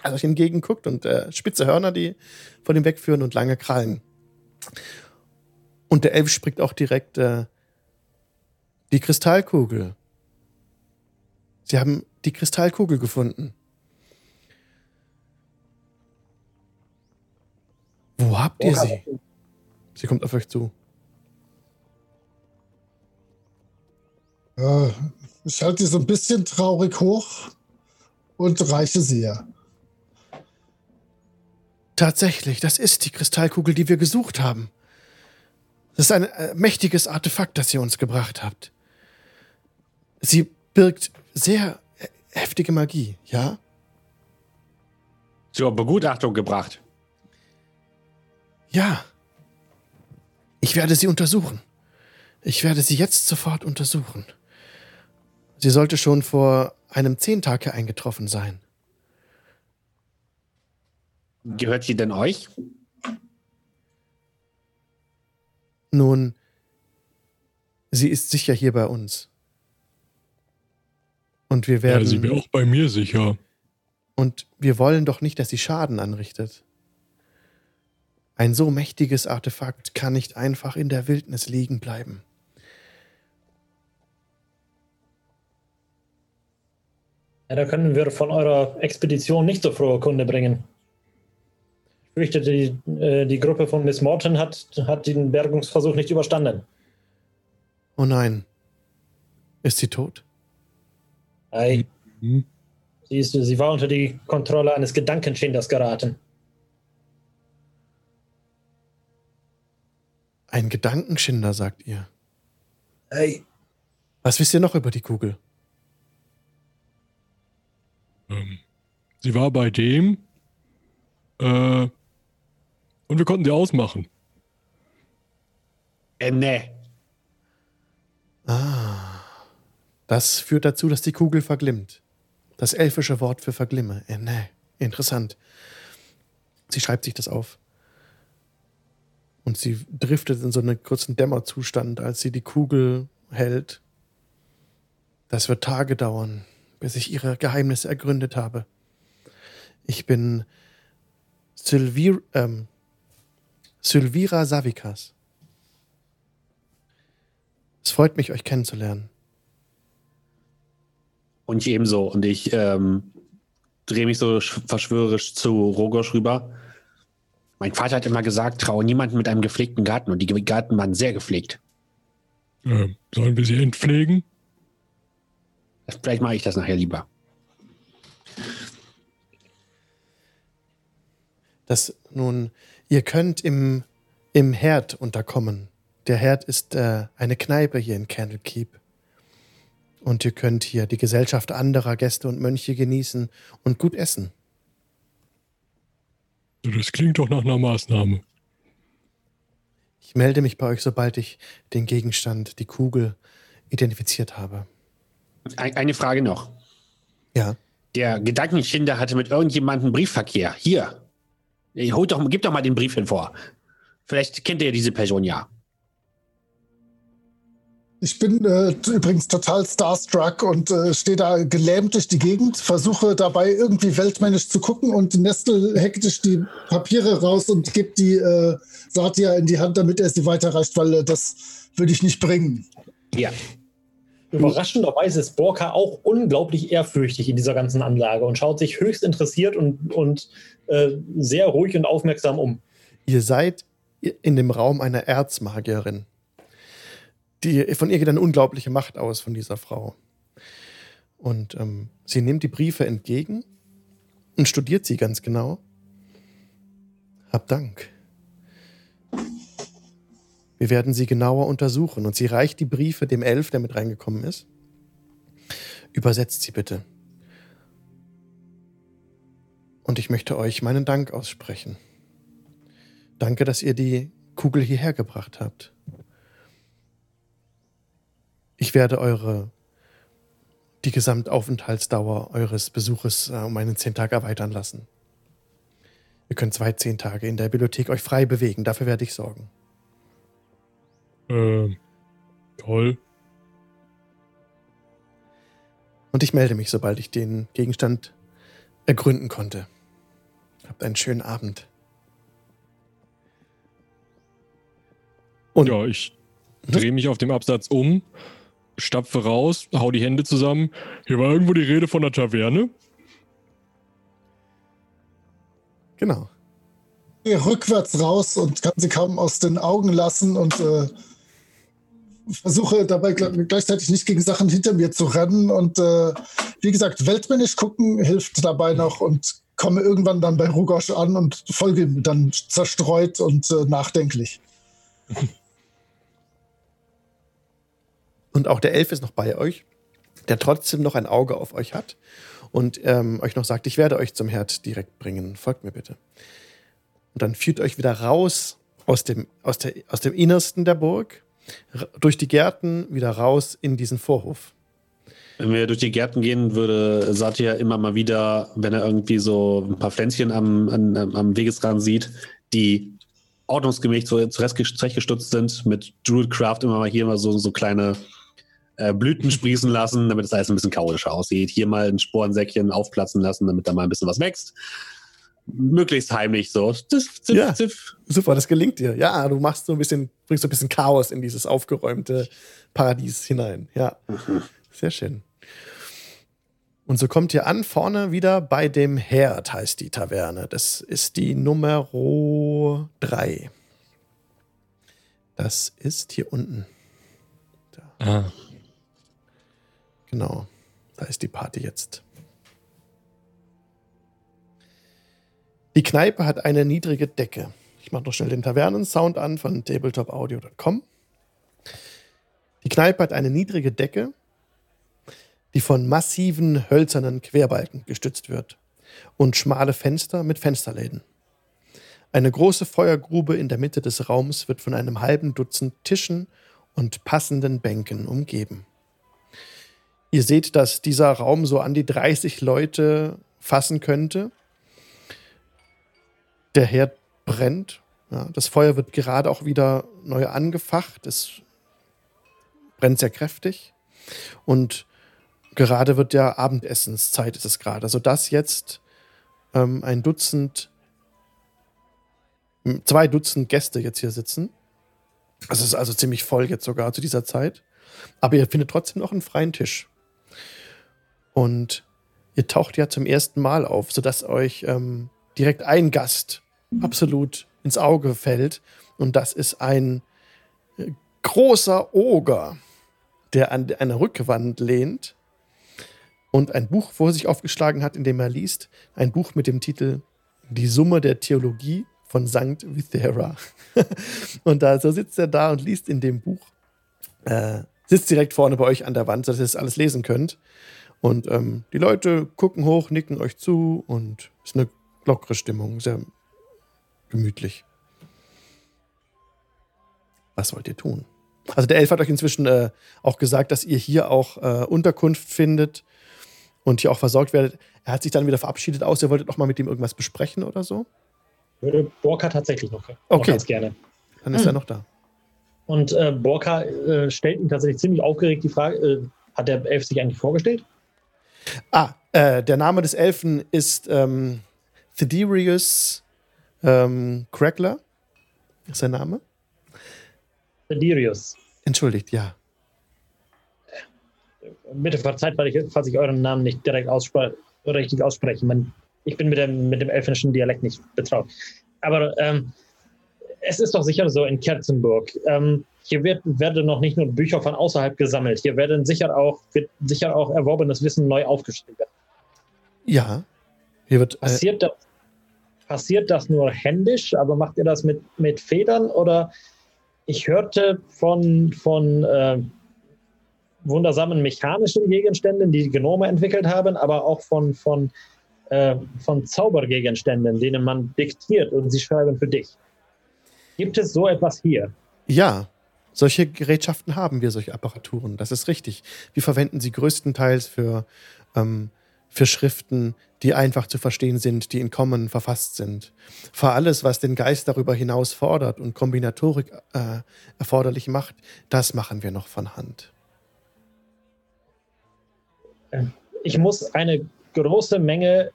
also euch entgegenguckt und äh, spitze Hörner, die von ihm wegführen und lange Krallen. Und der Elf spricht auch direkt äh, die Kristallkugel. Sie haben die Kristallkugel gefunden. Wo habt ihr sie? Sie kommt auf euch zu. Äh, ich halte die so ein bisschen traurig hoch und reiche sie ihr. Tatsächlich, das ist die Kristallkugel, die wir gesucht haben. Das ist ein äh, mächtiges Artefakt, das ihr uns gebracht habt. Sie birgt sehr äh, heftige Magie, ja? Zur Begutachtung gebracht. Ja. Ich werde sie untersuchen. Ich werde sie jetzt sofort untersuchen. Sie sollte schon vor einem Zehntage eingetroffen sein. Gehört sie denn euch? Nun, sie ist sicher hier bei uns. Und wir werden. Ja, sie wäre auch bei mir sicher. Und wir wollen doch nicht, dass sie Schaden anrichtet. Ein so mächtiges Artefakt kann nicht einfach in der Wildnis liegen bleiben. Ja, da können wir von eurer Expedition nicht so frohe Kunde bringen. Ich fürchte, die, äh, die Gruppe von Miss Morton hat, hat den Bergungsversuch nicht überstanden. Oh nein. Ist sie tot? Ei. Mhm. Sie, ist, sie war unter die Kontrolle eines Gedankenschinders geraten. Ein Gedankenschinder, sagt ihr. Ei. Was wisst ihr noch über die Kugel? Ähm, sie war bei dem. Äh, und wir konnten sie ausmachen. Äh, nee. Ah. Das führt dazu, dass die Kugel verglimmt. Das elfische Wort für verglimme. Äh, nee. Interessant. Sie schreibt sich das auf. Und sie driftet in so einen kurzen Dämmerzustand, als sie die Kugel hält. Das wird Tage dauern, bis ich ihre Geheimnisse ergründet habe. Ich bin Sylvir, ähm, Sylvira Savikas. Es freut mich, euch kennenzulernen. Und ich ebenso. Und ich ähm, drehe mich so sch- verschwörerisch zu Rogosch rüber. Mein Vater hat immer gesagt, traue niemanden mit einem gepflegten Garten. Und die Garten waren sehr gepflegt. Äh, sollen wir sie entpflegen? Vielleicht mache ich das nachher lieber. Das nun, ihr könnt im, im Herd unterkommen. Der Herd ist äh, eine Kneipe hier in Candlekeep. Und ihr könnt hier die Gesellschaft anderer Gäste und Mönche genießen und gut essen. Das klingt doch nach einer Maßnahme. Ich melde mich bei euch, sobald ich den Gegenstand, die Kugel, identifiziert habe. Ein, eine Frage noch. Ja. Der Gedankenschinder hatte mit irgendjemandem Briefverkehr. Hier. Holt doch, gib doch mal den Brief hin vor. Vielleicht kennt ihr diese Person ja. Ich bin äh, übrigens total starstruck und äh, stehe da gelähmt durch die Gegend, versuche dabei irgendwie weltmännisch zu gucken und nestel hektisch die Papiere raus und gebe die äh, Satya in die Hand, damit er sie weiterreicht, weil äh, das würde ich nicht bringen. Hier. Überraschenderweise ist Borka auch unglaublich ehrfürchtig in dieser ganzen Anlage und schaut sich höchst interessiert und, und äh, sehr ruhig und aufmerksam um. Ihr seid in dem Raum einer Erzmagierin. Die, von ihr geht eine unglaubliche Macht aus, von dieser Frau. Und ähm, sie nimmt die Briefe entgegen und studiert sie ganz genau. Hab Dank. Wir werden sie genauer untersuchen. Und sie reicht die Briefe dem Elf, der mit reingekommen ist. Übersetzt sie bitte. Und ich möchte euch meinen Dank aussprechen. Danke, dass ihr die Kugel hierher gebracht habt. Ich werde eure die Gesamtaufenthaltsdauer eures Besuches äh, um einen zehn Tage erweitern lassen. Ihr könnt zwei zehn Tage in der Bibliothek euch frei bewegen. Dafür werde ich sorgen. Äh, toll. Und ich melde mich, sobald ich den Gegenstand ergründen konnte. Habt einen schönen Abend. Und Ja, ich drehe mich auf dem Absatz um, stapfe raus, hau die Hände zusammen. Hier war irgendwo die Rede von der Taverne. genau. Gehe rückwärts raus und kann sie kaum aus den Augen lassen und äh, versuche dabei gl- gleichzeitig nicht gegen Sachen hinter mir zu rennen. Und äh, wie gesagt, weltmännisch gucken hilft dabei noch und komme irgendwann dann bei Rugosch an und folge ihm dann zerstreut und äh, nachdenklich. Und auch der Elf ist noch bei euch, der trotzdem noch ein Auge auf euch hat und ähm, euch noch sagt, ich werde euch zum Herd direkt bringen. Folgt mir bitte. Und dann führt euch wieder raus aus dem, aus, der, aus dem Innersten der Burg, durch die Gärten wieder raus in diesen Vorhof. Wenn wir durch die Gärten gehen, würde Satya immer mal wieder, wenn er irgendwie so ein paar Pflänzchen am, am, am Wegesrand sieht, die ordnungsgemäß zurechtgestutzt sind, mit Druidcraft immer mal hier mal so, so kleine äh, Blüten sprießen lassen, damit es alles ein bisschen chaotischer aussieht. Hier mal ein Sporensäckchen aufplatzen lassen, damit da mal ein bisschen was wächst. Möglichst heimlich so. Ziff, ziff, ja, ziff. Super, das gelingt dir. Ja, du machst so ein bisschen, bringst so ein bisschen Chaos in dieses aufgeräumte Paradies hinein. Ja, mhm. sehr schön. Und so kommt ihr an, vorne wieder bei dem Herd heißt die Taverne. Das ist die Nummer 3. Das ist hier unten. Da. Ah. Genau. Da ist die Party jetzt. Die Kneipe hat eine niedrige Decke. Ich mache noch schnell den Tavernensound an von tabletopaudio.com. Die Kneipe hat eine niedrige Decke die von massiven hölzernen Querbalken gestützt wird, und schmale Fenster mit Fensterläden. Eine große Feuergrube in der Mitte des Raums wird von einem halben Dutzend Tischen und passenden Bänken umgeben. Ihr seht, dass dieser Raum so an die 30 Leute fassen könnte. Der Herd brennt. Ja, das Feuer wird gerade auch wieder neu angefacht. Es brennt sehr kräftig. Und gerade wird ja Abendessenszeit, ist es gerade. Also jetzt ähm, ein Dutzend, zwei Dutzend Gäste jetzt hier sitzen. Es ist also ziemlich voll jetzt sogar zu dieser Zeit. Aber ihr findet trotzdem noch einen freien Tisch. Und ihr taucht ja zum ersten Mal auf, sodass euch ähm, direkt ein Gast absolut ins Auge fällt. Und das ist ein äh, großer Oger, der an einer Rückwand lehnt und ein Buch vor sich aufgeschlagen hat, in dem er liest. Ein Buch mit dem Titel Die Summe der Theologie von Sankt Vithera. und da so sitzt er da und liest in dem Buch. Äh, sitzt direkt vorne bei euch an der Wand, sodass ihr das alles lesen könnt. Und ähm, die Leute gucken hoch, nicken euch zu und es ist eine lockere Stimmung, sehr gemütlich. Was wollt ihr tun? Also der Elf hat euch inzwischen äh, auch gesagt, dass ihr hier auch äh, Unterkunft findet und hier auch versorgt werdet. Er hat sich dann wieder verabschiedet aus. Ihr wolltet noch mal mit ihm irgendwas besprechen oder so? Würde Borka tatsächlich noch, okay. ganz gerne. Dann ist hm. er noch da. Und äh, Borka äh, stellt ihm tatsächlich ziemlich aufgeregt die Frage: äh, Hat der Elf sich eigentlich vorgestellt? Ah, äh, der Name des Elfen ist ähm, Thederius ähm, Crackler. Ist sein Name? Thederius. Entschuldigt, ja bitte verzeiht, weil ich, falls ich euren Namen nicht direkt ausspre richtig ausspreche. Man, ich bin mit dem, mit dem elfischen Dialekt nicht betraut. Aber ähm, es ist doch sicher so in Kerzenburg. Ähm, hier wird, werden noch nicht nur Bücher von außerhalb gesammelt, hier werden sicher auch, wird sicher auch erworbenes Wissen neu aufgeschrieben. Ja. Hier wird, äh passiert, das, passiert das nur händisch, aber macht ihr das mit, mit Federn? Oder ich hörte von, von äh, wundersamen mechanischen Gegenständen, die Genome entwickelt haben, aber auch von, von, äh, von Zaubergegenständen, denen man diktiert und sie schreiben für dich. Gibt es so etwas hier? Ja, solche Gerätschaften haben wir, solche Apparaturen. Das ist richtig. Wir verwenden sie größtenteils für, ähm, für Schriften, die einfach zu verstehen sind, die in Common verfasst sind. Für alles, was den Geist darüber hinaus fordert und Kombinatorik äh, erforderlich macht, das machen wir noch von Hand ich muss eine große Menge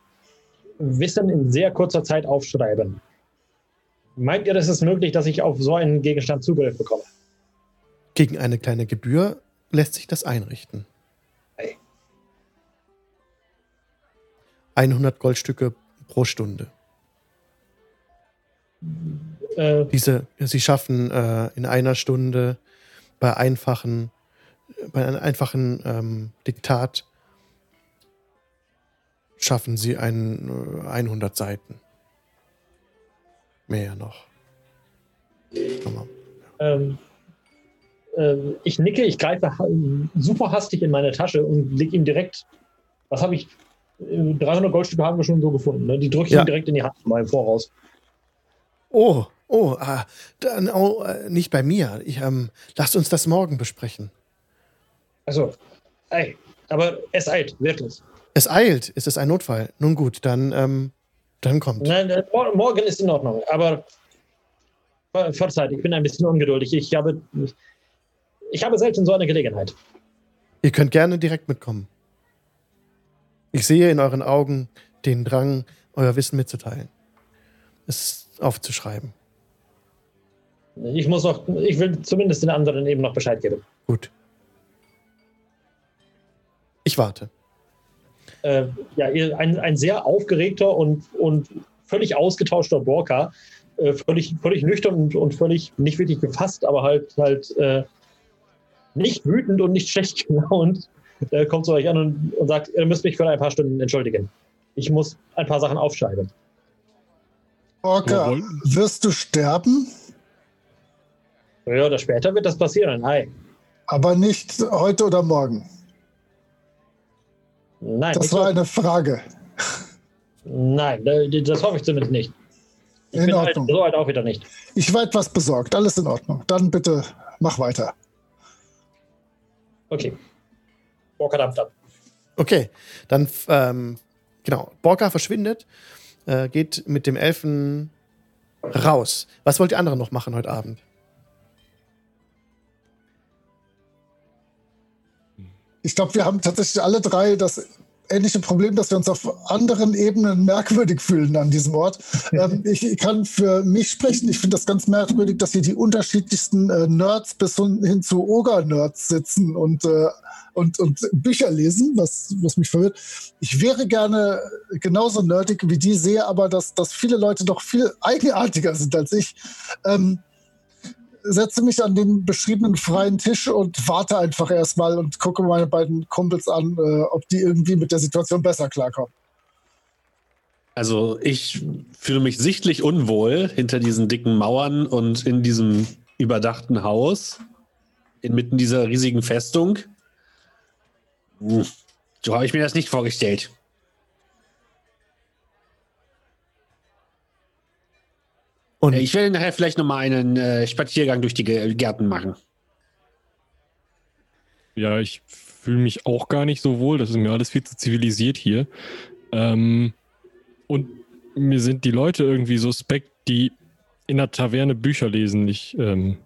Wissen in sehr kurzer Zeit aufschreiben. Meint ihr, es ist möglich, dass ich auf so einen Gegenstand Zugriff bekomme? Gegen eine kleine Gebühr lässt sich das einrichten. 100 Goldstücke pro Stunde. Äh, Diese, sie schaffen äh, in einer Stunde bei einfachen, bei einem einfachen ähm, Diktat schaffen sie ein, 100 äh, Seiten. Mehr noch. Ähm, äh, ich nicke, ich greife super hastig in meine Tasche und leg ihm direkt, was habe ich, 300 Goldstücke haben wir schon so gefunden. Ne? Die drücke ich ja. direkt in die Hand mal im Voraus. Oh, oh, ah, dann, oh äh, nicht bei mir. Ich, ähm, lasst uns das morgen besprechen. Also, ey, aber es eilt, wirklich. Es eilt, ist es ein Notfall? Nun gut, dann, ähm, dann kommt. Nein, äh, morgen ist in Ordnung, aber verzeiht, ich bin ein bisschen ungeduldig. Ich habe, ich habe selten so eine Gelegenheit. Ihr könnt gerne direkt mitkommen. Ich sehe in euren Augen den Drang, euer Wissen mitzuteilen. Es aufzuschreiben. Ich muss noch, ich will zumindest den anderen eben noch Bescheid geben. Gut. Ich warte. Äh, ja, ein, ein sehr aufgeregter und, und völlig ausgetauschter Borka, äh, völlig, völlig nüchtern und, und völlig nicht wirklich gefasst, aber halt, halt äh, nicht wütend und nicht schlecht gelaunt, äh, kommt zu euch an und, und sagt, ihr müsst mich für ein paar Stunden entschuldigen. Ich muss ein paar Sachen aufschreiben. Orca, wirst du sterben? Ja, oder später wird das passieren. Hi. Aber nicht heute oder morgen. Nein. Das war eine Frage. Nein, das hoffe ich zumindest nicht. Ich in bin halt Ordnung. Halt, so halt auch wieder nicht. Ich war etwas besorgt. Alles in Ordnung. Dann bitte mach weiter. Okay. Borka dampft ab. Okay, dann ähm, genau. Borka verschwindet, äh, geht mit dem Elfen raus. Was wollt ihr anderen noch machen heute Abend? Ich glaube, wir haben tatsächlich alle drei das ähnliche Problem, dass wir uns auf anderen Ebenen merkwürdig fühlen an diesem Ort. ähm, ich kann für mich sprechen. Ich finde das ganz merkwürdig, dass hier die unterschiedlichsten äh, Nerds bis hin zu Oger-Nerds sitzen und, äh, und, und Bücher lesen, was, was mich verwirrt. Ich wäre gerne genauso nerdig wie die, sehe aber, dass, dass viele Leute doch viel eigenartiger sind als ich. Ähm, setze mich an den beschriebenen freien Tisch und warte einfach erstmal und gucke meine beiden Kumpels an, äh, ob die irgendwie mit der Situation besser klarkommen. Also ich fühle mich sichtlich unwohl hinter diesen dicken Mauern und in diesem überdachten Haus, inmitten dieser riesigen Festung. Hm, so habe ich mir das nicht vorgestellt. Und ich werde nachher vielleicht noch mal einen äh, Spaziergang durch die Gärten machen. Ja, ich fühle mich auch gar nicht so wohl. Das ist mir alles viel zu zivilisiert hier. Ähm, und mir sind die Leute irgendwie suspekt, die in der Taverne Bücher lesen. Ich ähm,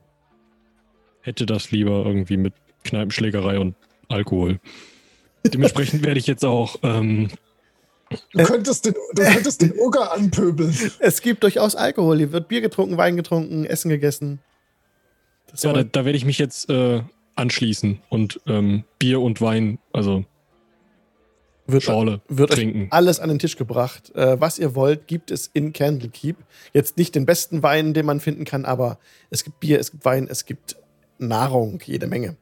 hätte das lieber irgendwie mit Kneipenschlägerei und Alkohol. Dementsprechend werde ich jetzt auch ähm, Du könntest den, du könntest den Oger anpöbeln. Es gibt durchaus Alkohol. Hier wird Bier getrunken, Wein getrunken, Essen gegessen. Das ja, da, da werde ich mich jetzt äh, anschließen und ähm, Bier und Wein, also wird, Schorle wird trinken. alles an den Tisch gebracht. Äh, was ihr wollt, gibt es in Candlekeep. Jetzt nicht den besten Wein, den man finden kann, aber es gibt Bier, es gibt Wein, es gibt Nahrung, jede Menge.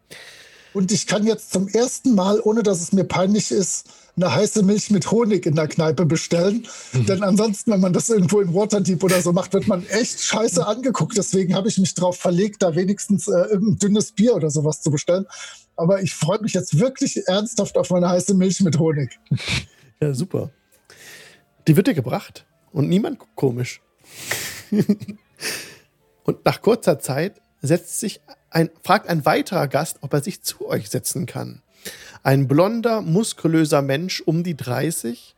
Und ich kann jetzt zum ersten Mal, ohne dass es mir peinlich ist, eine heiße Milch mit Honig in der Kneipe bestellen. Mhm. Denn ansonsten, wenn man das irgendwo in Waterdeep oder so macht, wird man echt scheiße angeguckt. Deswegen habe ich mich darauf verlegt, da wenigstens äh, irgendein dünnes Bier oder sowas zu bestellen. Aber ich freue mich jetzt wirklich ernsthaft auf meine heiße Milch mit Honig. Ja, super. Die wird dir gebracht und niemand komisch. und nach kurzer Zeit setzt sich ein, fragt ein weiterer Gast, ob er sich zu euch setzen kann. Ein blonder, muskulöser Mensch um die 30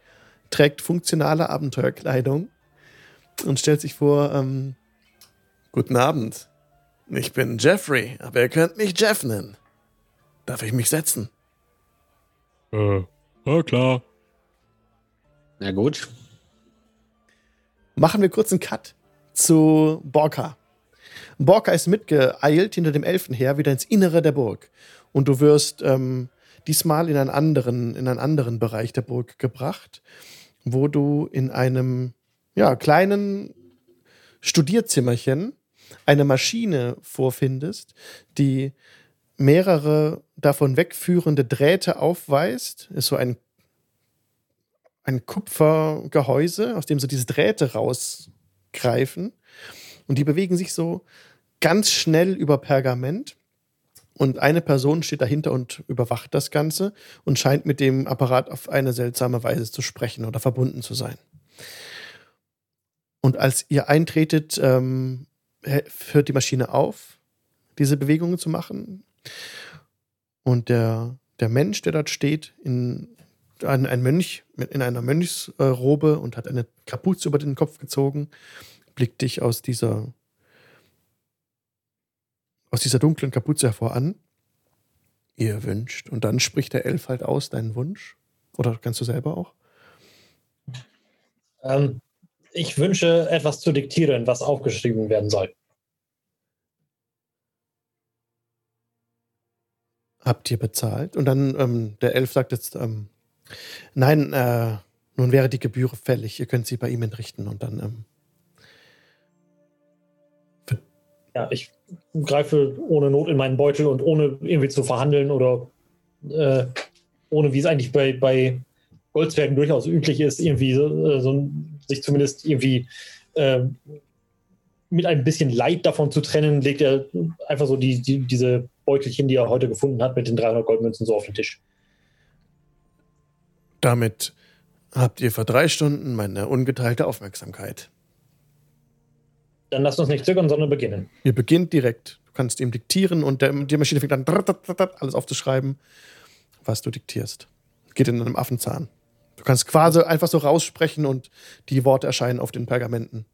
trägt funktionale Abenteuerkleidung und stellt sich vor, ähm, Guten Abend. Ich bin Jeffrey, aber ihr könnt mich Jeff nennen. Darf ich mich setzen? Äh, ja klar. Na gut. Machen wir kurz einen Cut zu Borka. Borka ist mitgeeilt hinter dem Elfen her wieder ins Innere der Burg. Und du wirst ähm, diesmal in einen anderen, in einen anderen Bereich der Burg gebracht, wo du in einem ja, kleinen Studierzimmerchen eine Maschine vorfindest, die mehrere davon wegführende Drähte aufweist. Ist so ein, ein Kupfergehäuse, aus dem so diese Drähte rausgreifen. Und die bewegen sich so ganz schnell über Pergament und eine Person steht dahinter und überwacht das Ganze und scheint mit dem Apparat auf eine seltsame Weise zu sprechen oder verbunden zu sein. Und als ihr eintretet, ähm, hört die Maschine auf, diese Bewegungen zu machen. Und der, der Mensch, der dort steht, in, ein, ein Mönch in einer Mönchsrobe und hat eine Kapuze über den Kopf gezogen, blickt dich aus dieser aus dieser dunklen Kapuze hervor an. Ihr wünscht. Und dann spricht der Elf halt aus deinen Wunsch. Oder kannst du selber auch? Ähm, ich wünsche, etwas zu diktieren, was aufgeschrieben werden soll. Habt ihr bezahlt? Und dann, ähm, der Elf sagt jetzt, ähm, nein, äh, nun wäre die Gebühr fällig. Ihr könnt sie bei ihm entrichten und dann. Ja, ich greife ohne Not in meinen Beutel und ohne irgendwie zu verhandeln oder äh, ohne wie es eigentlich bei, bei Goldzwergen durchaus üblich ist, irgendwie äh, so, sich zumindest irgendwie äh, mit ein bisschen Leid davon zu trennen, legt er einfach so die, die, diese Beutelchen, die er heute gefunden hat, mit den 300 Goldmünzen so auf den Tisch. Damit habt ihr vor drei Stunden meine ungeteilte Aufmerksamkeit. Dann lasst uns nicht zögern, sondern beginnen. Ihr beginnt direkt. Du kannst ihm diktieren und der, die Maschine fängt an, alles aufzuschreiben, was du diktierst. Geht in einem Affenzahn. Du kannst quasi einfach so raussprechen und die Worte erscheinen auf den Pergamenten.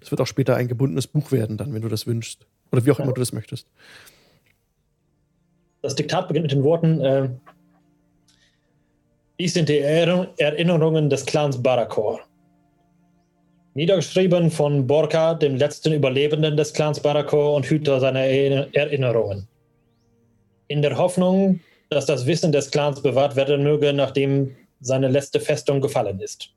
Das wird auch später ein gebundenes Buch werden, dann, wenn du das wünschst. Oder wie auch ja. immer du das möchtest. Das Diktat beginnt mit den Worten: äh, Dies sind die Erinnerungen des Clans Barakor. Niedergeschrieben von Borka, dem letzten Überlebenden des Clans Barakor und Hüter seiner Erinnerungen. In der Hoffnung, dass das Wissen des Clans bewahrt werden möge, nachdem seine letzte Festung gefallen ist.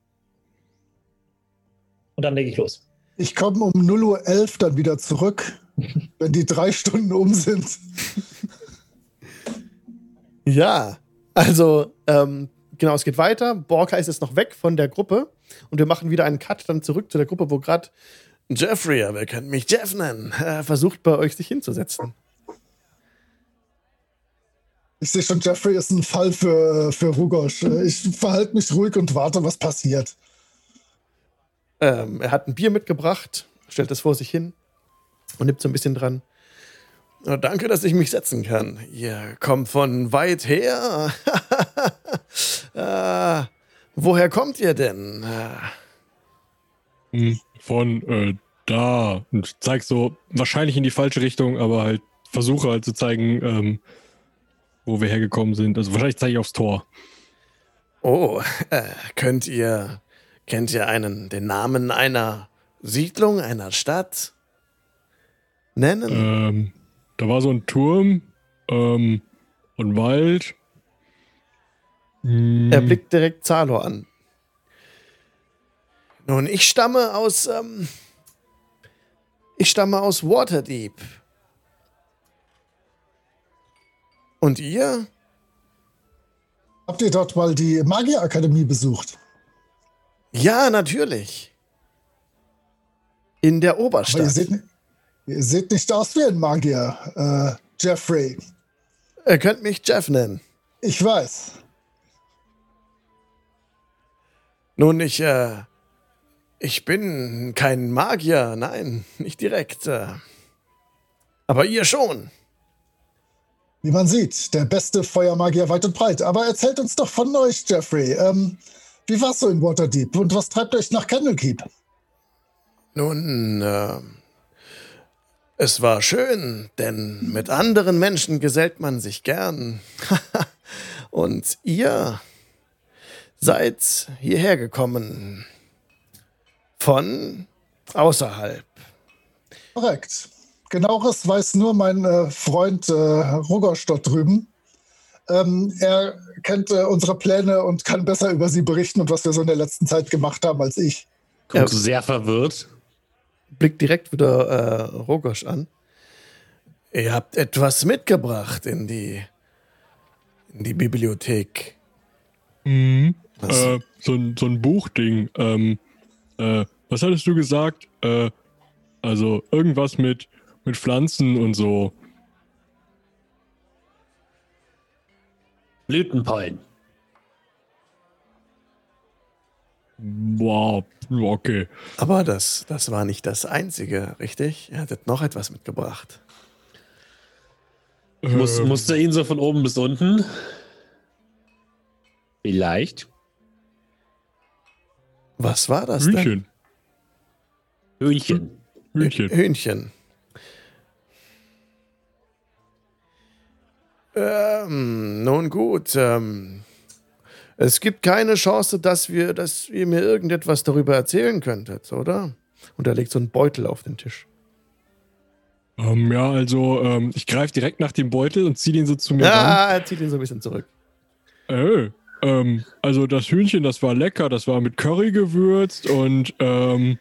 Und dann lege ich los. Ich komme um 0.11 Uhr dann wieder zurück, wenn die drei Stunden um sind. Ja, also ähm, genau, es geht weiter. Borka ist jetzt noch weg von der Gruppe und wir machen wieder einen Cut dann zurück zu der Gruppe, wo gerade Jeffrey, aber ihr könnt mich Jeff nennen, äh, versucht bei euch sich hinzusetzen. Ich sehe schon, Jeffrey ist ein Fall für, für Rugosch. Ich verhalte mich ruhig und warte, was passiert. Ähm, er hat ein Bier mitgebracht, stellt es vor sich hin und nimmt so ein bisschen dran. Oh, danke, dass ich mich setzen kann. Ihr kommt von weit her. äh, woher kommt ihr denn? Hm, von äh, da. Und zeig so wahrscheinlich in die falsche Richtung, aber halt versuche halt zu zeigen, ähm, wo wir hergekommen sind. Also wahrscheinlich zeige ich aufs Tor. Oh, äh, könnt ihr, kennt ihr einen, den Namen einer Siedlung, einer Stadt nennen? Ähm, da war so ein Turm ähm, und Wald. Er blickt direkt Zalo an. Nun, ich stamme aus. Ähm, ich stamme aus Waterdeep. Und ihr? Habt ihr dort mal die Magierakademie besucht? Ja, natürlich. In der Oberstadt. Aber ihr seht, Ihr seht nicht aus wie ein Magier, äh, Jeffrey. Ihr könnt mich Jeff nennen. Ich weiß. Nun, ich, äh, ich bin kein Magier, nein, nicht direkt. Äh. Aber ihr schon. Wie man sieht, der beste Feuermagier weit und breit. Aber erzählt uns doch von euch, Jeffrey. Ähm, wie war's so in Waterdeep und was treibt euch nach Candlekeep? Nun, äh, es war schön, denn mit anderen Menschen gesellt man sich gern. Und ihr seid hierher gekommen. Von außerhalb. Korrekt. Genaueres weiß nur mein äh, Freund äh, Rogosch dort drüben. Ähm, er kennt äh, unsere Pläne und kann besser über sie berichten und was wir so in der letzten Zeit gemacht haben als ich. Guckst ja. sehr verwirrt blickt direkt wieder äh, Rogosch an. Ihr habt etwas mitgebracht in die, in die Bibliothek. Mhm. Äh, so, ein, so ein Buchding. Ähm, äh, was hattest du gesagt? Äh, also irgendwas mit, mit Pflanzen und so. Blütenpollen. Wow, okay. Aber das, das war nicht das Einzige, richtig? Er hat noch etwas mitgebracht. Muss, Ähm, musste ihn so von oben bis unten? Vielleicht. Was war das denn? Hühnchen. Hühnchen. Hühnchen. Hühnchen. Ähm, nun gut. Ähm, es gibt keine Chance, dass wir, dass ihr mir irgendetwas darüber erzählen könntet, oder? Und er legt so einen Beutel auf den Tisch. Ähm, ja, also ähm, ich greife direkt nach dem Beutel und ziehe den so zu mir ran. Ja, er zieht ihn so ein bisschen zurück. Äh, ähm, also das Hühnchen, das war lecker, das war mit Curry gewürzt und ähm,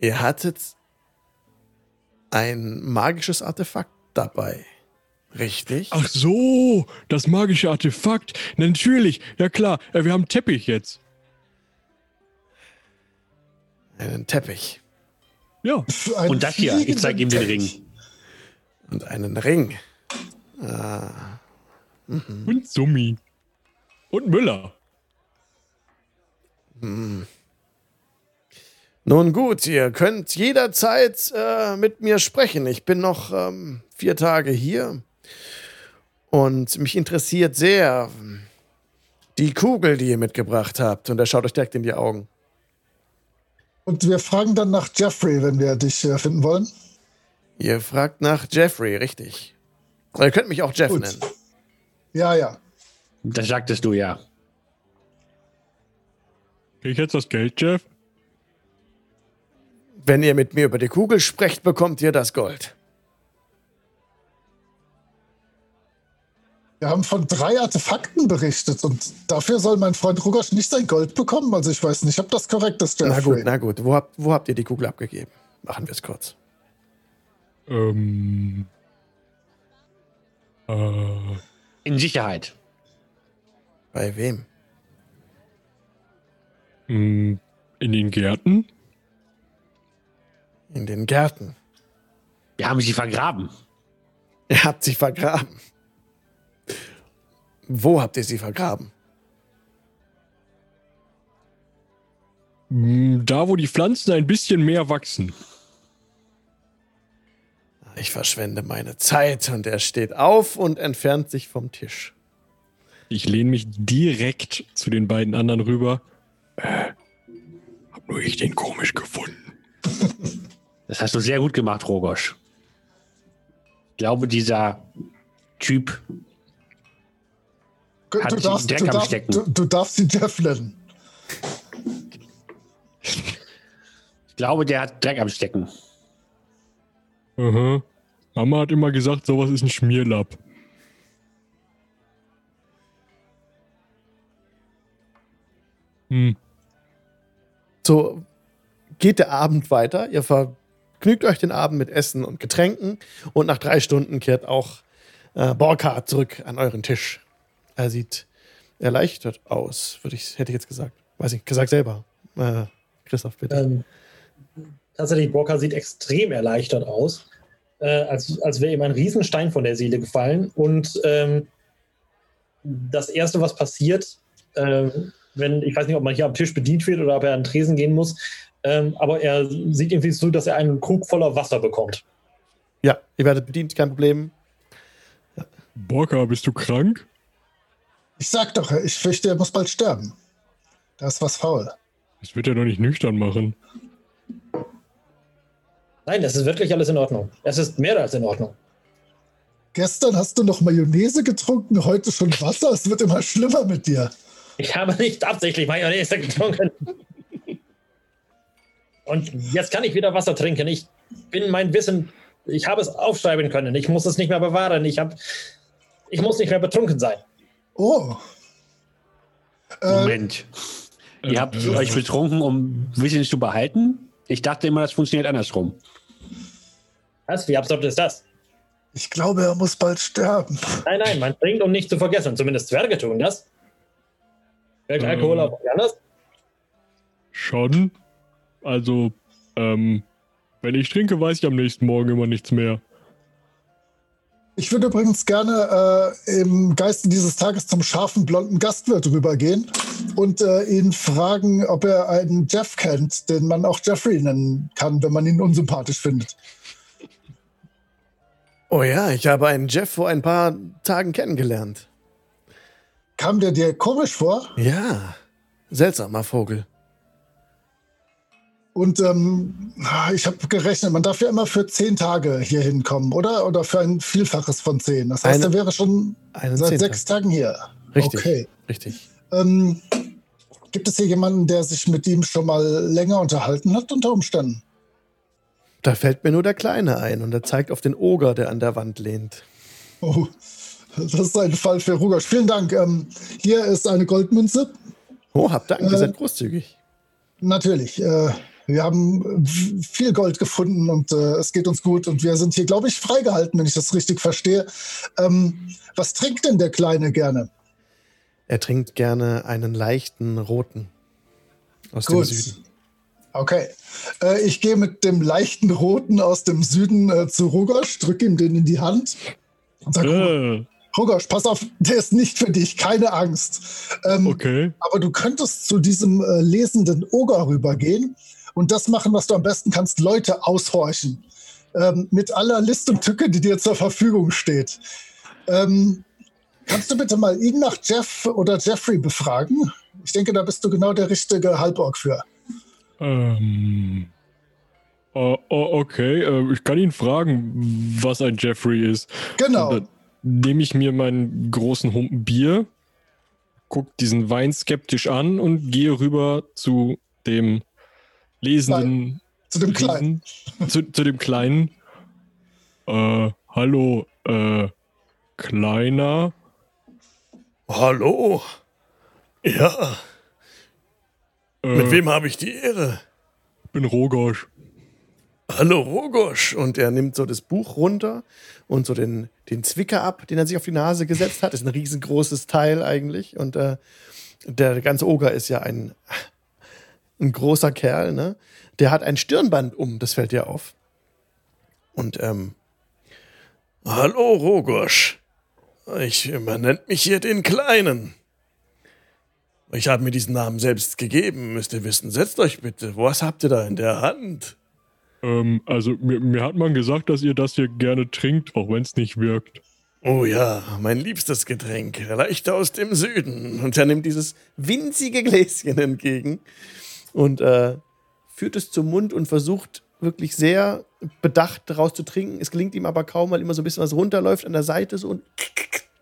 Ihr hattet ein magisches Artefakt dabei. Richtig? ach so, das magische Artefakt. Natürlich, ja klar, äh, wir haben einen Teppich jetzt. Einen Teppich Ja, einen Und das hier, ich zeige ihm den Ring. und einen Ring. Und Summi. Und Müller. Nun gut, ihr könnt jederzeit äh, mit mir sprechen. Ich bin noch ähm, vier Tage hier und mich interessiert sehr die Kugel, die ihr mitgebracht habt. Und er schaut euch direkt in die Augen. Und wir fragen dann nach Jeffrey, wenn wir dich äh, finden wollen. Ihr fragt nach Jeffrey, richtig? Ihr könnt mich auch Jeff Gut. nennen. Ja, ja. Das sagtest du ja. Krieg ich jetzt das Geld, Jeff? Wenn ihr mit mir über die Kugel sprecht, bekommt ihr das Gold. Wir haben von drei Artefakten berichtet und dafür soll mein Freund Rugosch nicht sein Gold bekommen. Also ich weiß nicht, ob das korrekt ist, Na Jeffrey. gut, na gut. Wo habt, wo habt ihr die Kugel abgegeben? Machen wir es kurz. Ähm. Äh. In Sicherheit. Bei wem? hm, In den Gärten? In den Gärten. Wir haben sie vergraben. Ihr habt sie vergraben. Wo habt ihr sie vergraben? Hm, Da, wo die Pflanzen ein bisschen mehr wachsen. Ich verschwende meine Zeit und er steht auf und entfernt sich vom Tisch. Ich lehne mich direkt zu den beiden anderen rüber. Äh, hab nur ich den komisch gefunden. Das hast du sehr gut gemacht, Rogosch. Ich glaube, dieser Typ, Du, Hat du, darfst, Dreck du, am darfst, Stecken. du, du darfst ihn Jeff nennen. ich glaube, der hat Dreck am Stecken. Aha. Mama hat immer gesagt, sowas ist ein Schmierlapp. Hm. So geht der Abend weiter. Ihr vergnügt euch den Abend mit Essen und Getränken und nach drei Stunden kehrt auch äh, Borka zurück an euren Tisch. Er sieht erleichtert aus, würde ich, hätte ich jetzt gesagt. Weiß ich, gesagt selber. Äh, Christoph, bitte. Ähm, tatsächlich, Brocker sieht extrem erleichtert aus, äh, als, als wäre ihm ein Riesenstein von der Seele gefallen. Und ähm, das Erste, was passiert, ähm, wenn, ich weiß nicht, ob man hier am Tisch bedient wird oder ob er an den Tresen gehen muss, ähm, aber er sieht irgendwie so, dass er einen Krug voller Wasser bekommt. Ja, ihr werdet bedient, kein Problem. Borka, bist du krank? Ich sag doch, ich fürchte, er muss bald sterben. Da ist was faul. Das wird er doch nicht nüchtern machen. Nein, es ist wirklich alles in Ordnung. Es ist mehr als in Ordnung. Gestern hast du noch Mayonnaise getrunken, heute schon Wasser. Es wird immer schlimmer mit dir. Ich habe nicht absichtlich Mayonnaise getrunken. Und jetzt kann ich wieder Wasser trinken. Ich bin mein Wissen, ich habe es aufschreiben können. Ich muss es nicht mehr bewahren. Ich, hab, ich muss nicht mehr betrunken sein. Oh. Äh, Moment. Ihr habt Äh, euch betrunken, um Wissen zu behalten? Ich dachte immer, das funktioniert andersrum. Was? Wie absurd ist das? ich glaube, er muss bald sterben. Nein, nein, man trinkt, um nicht zu vergessen. Zumindest Zwerge tun das. Wirkt Ähm. Alkohol auch anders? Schon. Also, ähm, wenn ich trinke, weiß ich am nächsten Morgen immer nichts mehr. Ich würde übrigens gerne äh, im Geiste dieses Tages zum scharfen blonden Gastwirt rübergehen und äh, ihn fragen, ob er einen Jeff kennt, den man auch Jeffrey nennen kann, wenn man ihn unsympathisch findet. Oh ja, ich habe einen Jeff vor ein paar Tagen kennengelernt. Kam der dir komisch vor? Ja, seltsamer Vogel. Und ähm, ich habe gerechnet, man darf ja immer für zehn Tage hier hinkommen, oder? Oder für ein Vielfaches von zehn. Das heißt, Eine- er wäre schon seit Zehnter. sechs Tagen hier. Richtig. Okay. Richtig. Ähm, gibt es hier jemanden, der sich mit ihm schon mal länger unterhalten hat, unter Umständen? Da fällt mir nur der Kleine ein und er zeigt auf den Oger, der an der Wand lehnt. Oh, das ist ein Fall für Rugosch. Vielen Dank. Ähm, hier ist eine Goldmünze. Oh, hab Dank, ihr Äh, seid großzügig. Natürlich. Äh, wir haben w- viel Gold gefunden und äh, es geht uns gut und wir sind hier, glaube ich, freigehalten, wenn ich das richtig verstehe. Ähm, was trinkt denn der Kleine gerne? Er trinkt gerne einen leichten roten aus dem Gut. Süden. Okay. Äh, ich gehe mit dem leichten Roten aus dem Süden äh, zu Rugosch, drücke ihm den in die Hand und sage, Äh, Rugosch, pass auf, der ist nicht für dich, keine Angst. Ähm, okay. Aber du könntest zu diesem äh, lesenden Oger rübergehen und das machen, was du am besten kannst, Leute aushorchen. Ähm, mit aller List und Tücke, die dir zur Verfügung steht. Ähm, kannst du bitte mal ihn nach Jeff oder Jeffrey befragen? Ich denke, da bist du genau der richtige Halborg für. Ähm. Oh, oh, okay, äh, ich kann ihn fragen, was ein Jeffrey ist. Genau. Dann nehme ich mir meinen großen Humpen Bier, guck diesen Wein skeptisch an und gehe rüber zu dem lesenden Zu dem Kleinen. Zu, zu dem Kleinen. Äh, hallo, äh, Kleiner. Hallo. Ja, Äh, mit wem habe ich die Ehre? bin Rogosch. Hallo Rogosch. Und er nimmt so das Buch runter und so den, den Zwicker ab, den er sich auf die Nase gesetzt hat. Ist ein riesengroßes Teil eigentlich. Und äh, der ganze Oger ist ja ein, ein großer Kerl, ne? Der hat ein Stirnband um, das fällt dir auf. Und ähm, Hallo Rogosch. Ich, man nennt mich hier den Kleinen. Ich habe mir diesen Namen selbst gegeben, müsst ihr wissen. Setzt euch bitte. Was habt ihr da in der Hand? Ähm, also mir, mir hat man gesagt, dass ihr das hier gerne trinkt, auch wenn es nicht wirkt. Oh ja, mein liebstes Getränk, leicht aus dem Süden. Und er nimmt dieses winzige Gläschen entgegen und äh, führt es zum Mund und versucht wirklich sehr bedacht daraus zu trinken. Es gelingt ihm aber kaum, weil immer so ein bisschen was runterläuft an der Seite so und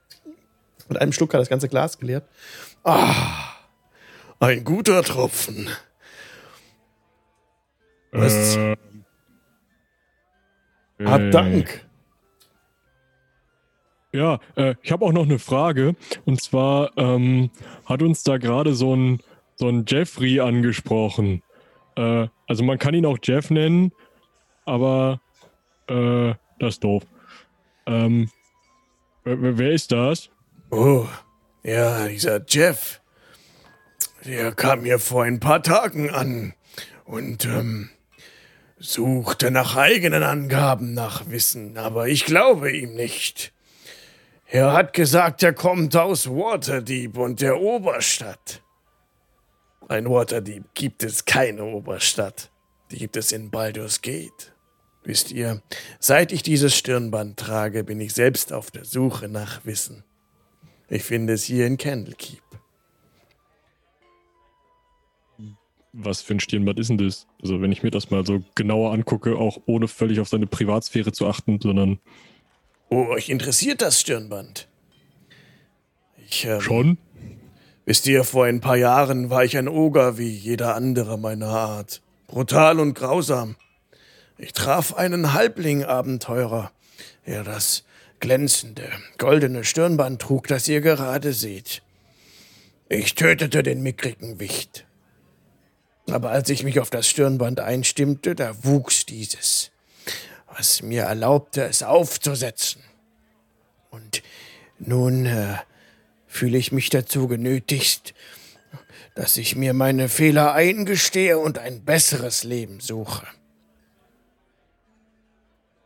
mit einem Schluck hat er das ganze Glas geleert. Ah, ein guter Tropfen. Was? Äh, äh, Dank. Ja, äh, ich habe auch noch eine Frage. Und zwar ähm, hat uns da gerade so ein, so ein Jeffrey angesprochen. Äh, also man kann ihn auch Jeff nennen, aber äh, das ist doof. Ähm, wer, wer- wer ist das? Oh, ja, dieser Jeff. Der kam hier vor ein paar Tagen an und ähm, suchte nach eigenen Angaben nach Wissen, aber ich glaube ihm nicht. Er hat gesagt, er kommt aus Waterdeep und der Oberstadt. Ein Waterdeep gibt es keine Oberstadt. Die gibt es in Baldur's Gate. Wisst ihr, seit ich dieses Stirnband trage, bin ich selbst auf der Suche nach Wissen. Ich finde es hier in Candlekeep. Was für ein Stirnband ist denn das? Also wenn ich mir das mal so genauer angucke, auch ohne völlig auf seine Privatsphäre zu achten, sondern Oh, euch interessiert das Stirnband? Ich, ähm, schon? Wisst ihr, vor ein paar Jahren war ich ein Oger wie jeder andere meiner Art. Brutal und grausam. Ich traf einen Halbling-Abenteurer, der das glänzende, goldene Stirnband trug, das ihr gerade seht. Ich tötete den mickrigen Wicht. Aber als ich mich auf das Stirnband einstimmte, da wuchs dieses, was mir erlaubte, es aufzusetzen. Und nun äh, fühle ich mich dazu genötigt, dass ich mir meine Fehler eingestehe und ein besseres Leben suche.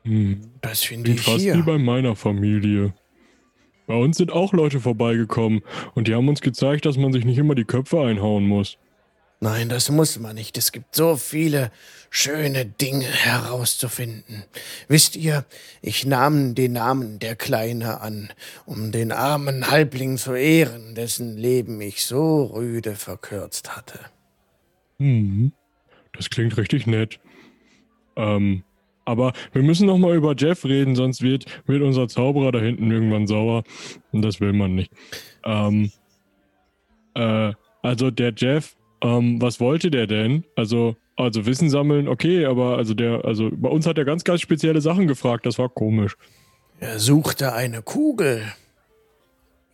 Hm. Das finde ich fast wie hier. bei meiner Familie. Bei uns sind auch Leute vorbeigekommen und die haben uns gezeigt, dass man sich nicht immer die Köpfe einhauen muss. Nein, das muss man nicht. Es gibt so viele schöne Dinge herauszufinden. Wisst ihr, ich nahm den Namen der Kleine an, um den armen Halbling zu ehren, dessen Leben ich so rüde verkürzt hatte. Hm. Das klingt richtig nett. Ähm, aber wir müssen noch mal über Jeff reden, sonst wird, wird unser Zauberer da hinten irgendwann sauer. Und das will man nicht. Ähm, äh, also der Jeff, ähm, was wollte der denn? Also, also Wissen sammeln, okay, aber also der, also bei uns hat er ganz, ganz spezielle Sachen gefragt, das war komisch. Er suchte eine Kugel.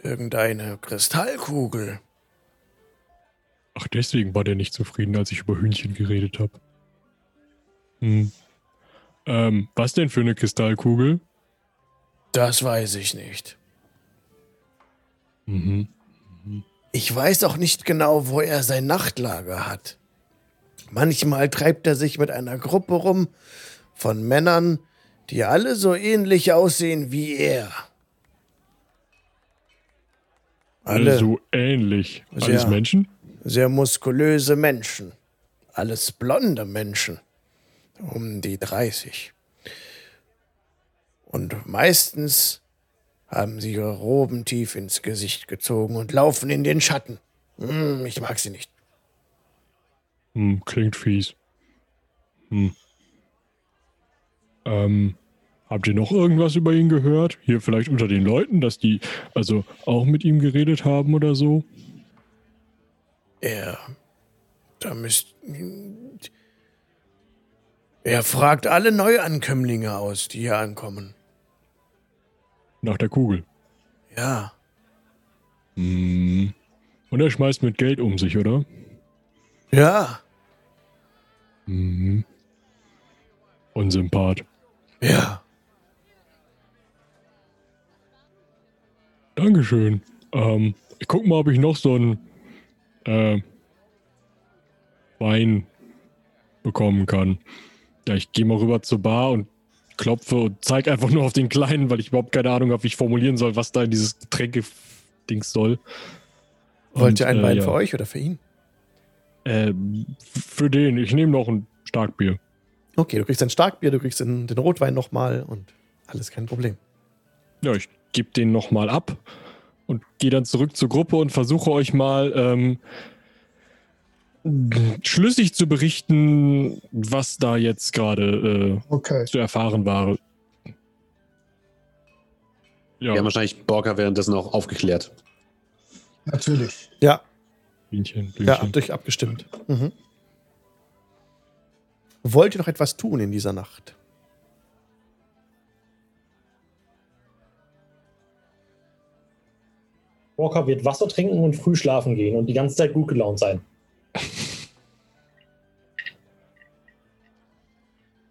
Irgendeine Kristallkugel. Ach, deswegen war der nicht zufrieden, als ich über Hühnchen geredet habe. Hm. Ähm, was denn für eine Kristallkugel? Das weiß ich nicht. Mhm. Ich weiß auch nicht genau, wo er sein Nachtlager hat. Manchmal treibt er sich mit einer Gruppe rum von Männern, die alle so ähnlich aussehen wie er. Alle So ähnlich. Alles. Menschen? sehr muskulöse Menschen. Alles blonde Menschen. Um die 30. Und meistens haben sie ihre Roben tief ins Gesicht gezogen und laufen in den Schatten. Hm, ich mag sie nicht. Hm, klingt fies. Hm. Ähm, habt ihr noch irgendwas über ihn gehört? Hier vielleicht unter den Leuten, dass die also auch mit ihm geredet haben oder so? Er. Da müsst. Er fragt alle Neuankömmlinge aus, die hier ankommen. Nach der Kugel. Ja. Hm. Und er schmeißt mit Geld um sich, oder? Ja. Mhm. Unsympath. Ja. Dankeschön. Ähm, ich guck mal, ob ich noch so einen äh, Wein bekommen kann. Ja, ich gehe mal rüber zur Bar und klopfe und zeige einfach nur auf den Kleinen, weil ich überhaupt keine Ahnung habe, wie ich formulieren soll, was da in dieses Getränke-Dings soll. Wollt ihr einen äh, Wein ja. für euch oder für ihn? Äh, für den. Ich nehme noch ein Starkbier. Okay, du kriegst ein Starkbier, du kriegst den, den Rotwein nochmal und alles kein Problem. Ja, ich gebe den nochmal ab und gehe dann zurück zur Gruppe und versuche euch mal ähm, schlüssig zu berichten, was da jetzt gerade Okay. äh, zu erfahren war. Ja, Wir haben wahrscheinlich Borka währenddessen auch aufgeklärt. Natürlich. Ja, Blümchen, ja, Blümchen. habt euch abgestimmt. Mhm. Wollt ihr noch etwas tun in dieser Nacht? Walker wird Wasser trinken und früh schlafen gehen und die ganze Zeit gut gelaunt sein.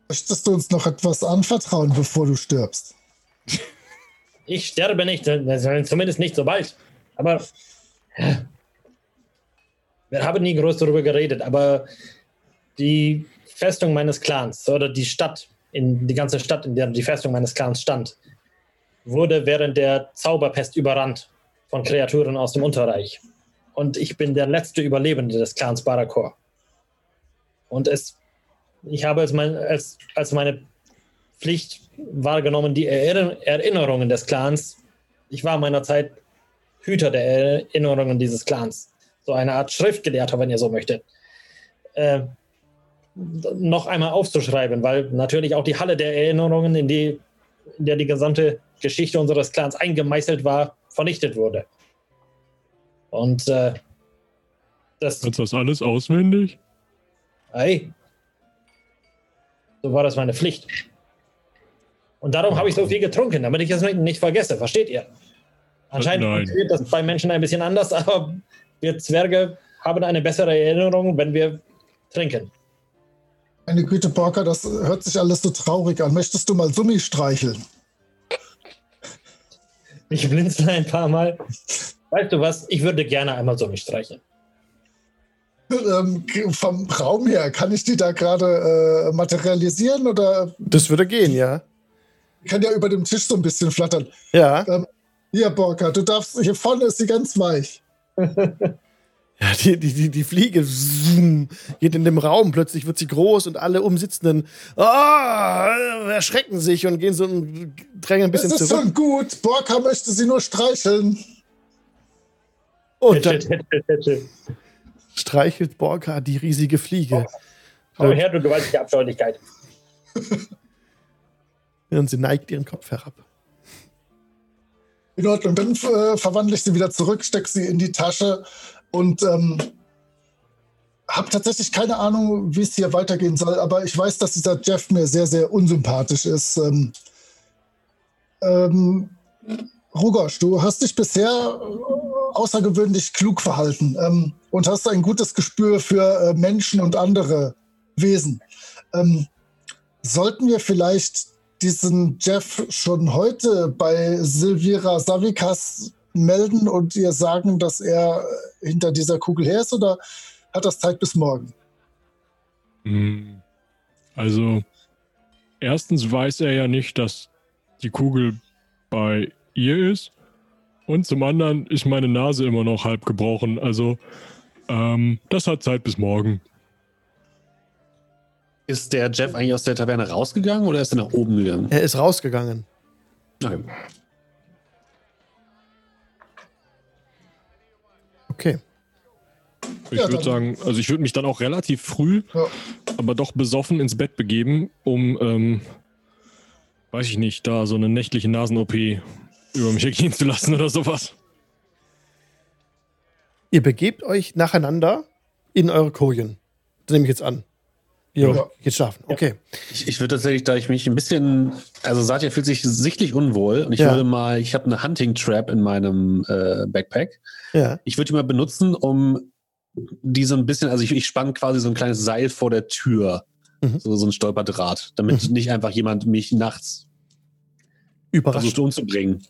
Möchtest du uns noch etwas anvertrauen, bevor du stirbst? Ich sterbe nicht, äh, zumindest nicht so bald. Aber wir haben nie groß darüber geredet, aber die Festung meines Clans oder die Stadt, in, die ganze Stadt, in der die Festung meines Clans stand, wurde während der Zauberpest überrannt von Kreaturen aus dem Unterreich. Und ich bin der letzte Überlebende des Clans Barakor. Und es, ich habe als, mein, als, als meine Pflicht wahrgenommen, die Erinner Erinnerungen des Clans. Ich war meiner Zeit Hüter der Erinnerungen dieses Clans. So eine Art Schriftgelehrter, wenn ihr so möchtet. Äh, noch einmal aufzuschreiben, weil natürlich auch die Halle der Erinnerungen, in, die, in der die gesamte Geschichte unseres Clans eingemeißelt war, vernichtet wurde. Und äh, das, Kannst das alles auswendig? Hey. So war das meine Pflicht. Und darum habe ich so viel getrunken, damit ich es nicht- nicht vergesse. Versteht ihr? Anscheinend Nein. funktioniert das bei Menschen ein bisschen anders, aber wir Zwerge haben eine bessere Erinnerung, wenn wir trinken. Meine Güte, Borka, das hört sich alles so traurig an. Möchtest du mal Summi streicheln? Ich blinzle ein paar Mal. Weißt du was? Ich würde gerne einmal so mich streicheln. Ähm, vom Raum her, kann ich die da gerade äh, materialisieren oder Das würde gehen, ja. kann ja über dem Tisch so ein bisschen flattern. Ja. Ähm, hier, Borka, du darfst, hier vorne ist sie ganz weich. Ja, die, die, die, die Fliege zoom, geht in dem Raum, plötzlich wird sie groß und alle Umsitzenden oh, erschrecken sich und gehen so und drängen ein bisschen Das ist zurück. schon gut. Borka möchte sie nur streicheln. Und dann streichelt Borka die riesige Fliege. Komm her, du gewaltige Abscheulichkeit. Und sie neigt ihren Kopf herab. In Ordnung, dann äh, verwandle ich sie wieder zurück, stecke sie in die Tasche und ähm, habe tatsächlich keine Ahnung, wie es hier weitergehen soll, aber ich weiß, dass dieser Jeff mir sehr, sehr unsympathisch ist. Ähm, ähm, Rugosch, du hast dich bisher äh, außergewöhnlich klug verhalten ähm, und hast ein gutes Gespür für äh, Menschen und andere Wesen. Ähm, sollten wir vielleicht diesen Jeff schon heute bei Silvira Savikas melden und ihr sagen, dass er hinter dieser Kugel her ist oder hat das Zeit bis morgen? Hm. Also, erstens weiß er ja nicht, dass die Kugel bei ihr ist. Und zum anderen ist meine Nase immer noch halb gebrochen. Also, ähm, das hat Zeit bis morgen. Ist der Jeff eigentlich aus der Taverne rausgegangen oder ist er nach oben gegangen? Er ist rausgegangen. Okay. Okay. Ich Ja, würde sagen, also ich würde mich dann auch relativ früh, Ja. aber doch besoffen ins Bett begeben, um, ähm, weiß ich nicht, da so eine nächtliche Nasen-OP über mich ergehen zu lassen oder sowas. Ihr begebt euch nacheinander in eure Kojen. Das nehme ich jetzt an. Ihr Ja. geht schlafen. Okay. Ich, ich würde tatsächlich, da ich mich ein bisschen, also Satya fühlt sich sichtlich unwohl und ich Ja. würde mal, ich habe eine Hunting Trap in meinem äh, Backpack. Ja. Ich würde die mal benutzen, um die so ein bisschen, also ich, ich spann quasi so ein kleines Seil vor der Tür, Mhm. so, so ein Stolperdraht, damit Mhm. nicht einfach jemand mich nachts Überrascht. versucht umzubringen.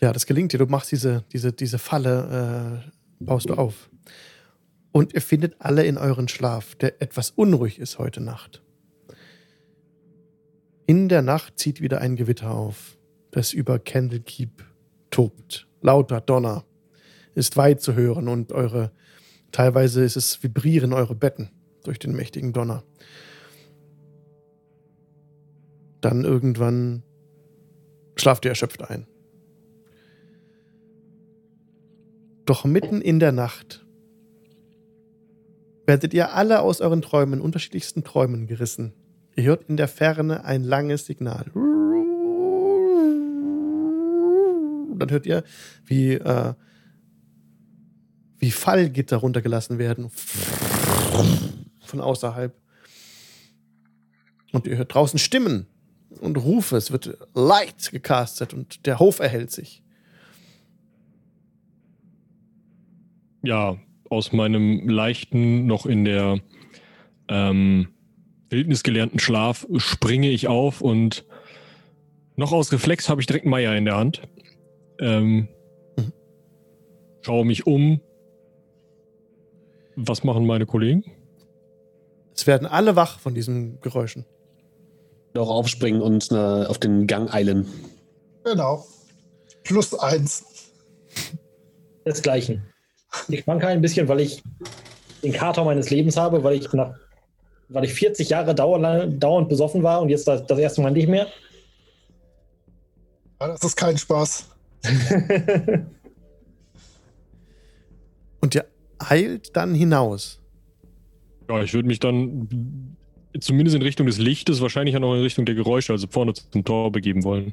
Ja, das gelingt dir. Du machst diese, diese, diese Falle, äh, baust du auf. Und ihr findet alle in euren Schlaf, der etwas unruhig ist heute Nacht. In der Nacht zieht wieder ein Gewitter auf, das über Candlekeep tobt. Lauter Donner ist weit zu hören und eure, teilweise ist es vibrieren eure Betten durch den mächtigen Donner. Dann irgendwann schlaft ihr erschöpft ein. Doch mitten in der Nacht werdet ihr alle aus euren Träumen, unterschiedlichsten Träumen gerissen. Ihr hört in der Ferne ein langes Signal. Dann hört ihr, wie, äh, wie Fallgitter runtergelassen werden. Von außerhalb. Und ihr hört draußen Stimmen und Rufe. Es wird Light gecastet und der Hof erhält sich. Ja, aus meinem leichten, noch in der ähm, Wildnis gelernten Schlaf springe ich auf und noch aus Reflex habe ich direkt Meier in der Hand. Ähm, Mhm. schaue mich um. Was machen meine Kollegen? Es werden alle wach von diesen Geräuschen. Auch aufspringen und äh, auf den Gang eilen. Genau. Plus eins. Desgleichen. Ich schwanke ein bisschen, weil ich den Kater meines Lebens habe, weil ich nach, weil ich 40 Jahre dauernd, dauernd besoffen war und jetzt das, das erste Mal nicht mehr. Ja, das ist kein Spaß. Und ihr eilt dann hinaus. Ja, ich würde mich dann zumindest in Richtung des Lichtes, wahrscheinlich auch noch in Richtung der Geräusche, also vorne zum Tor begeben wollen.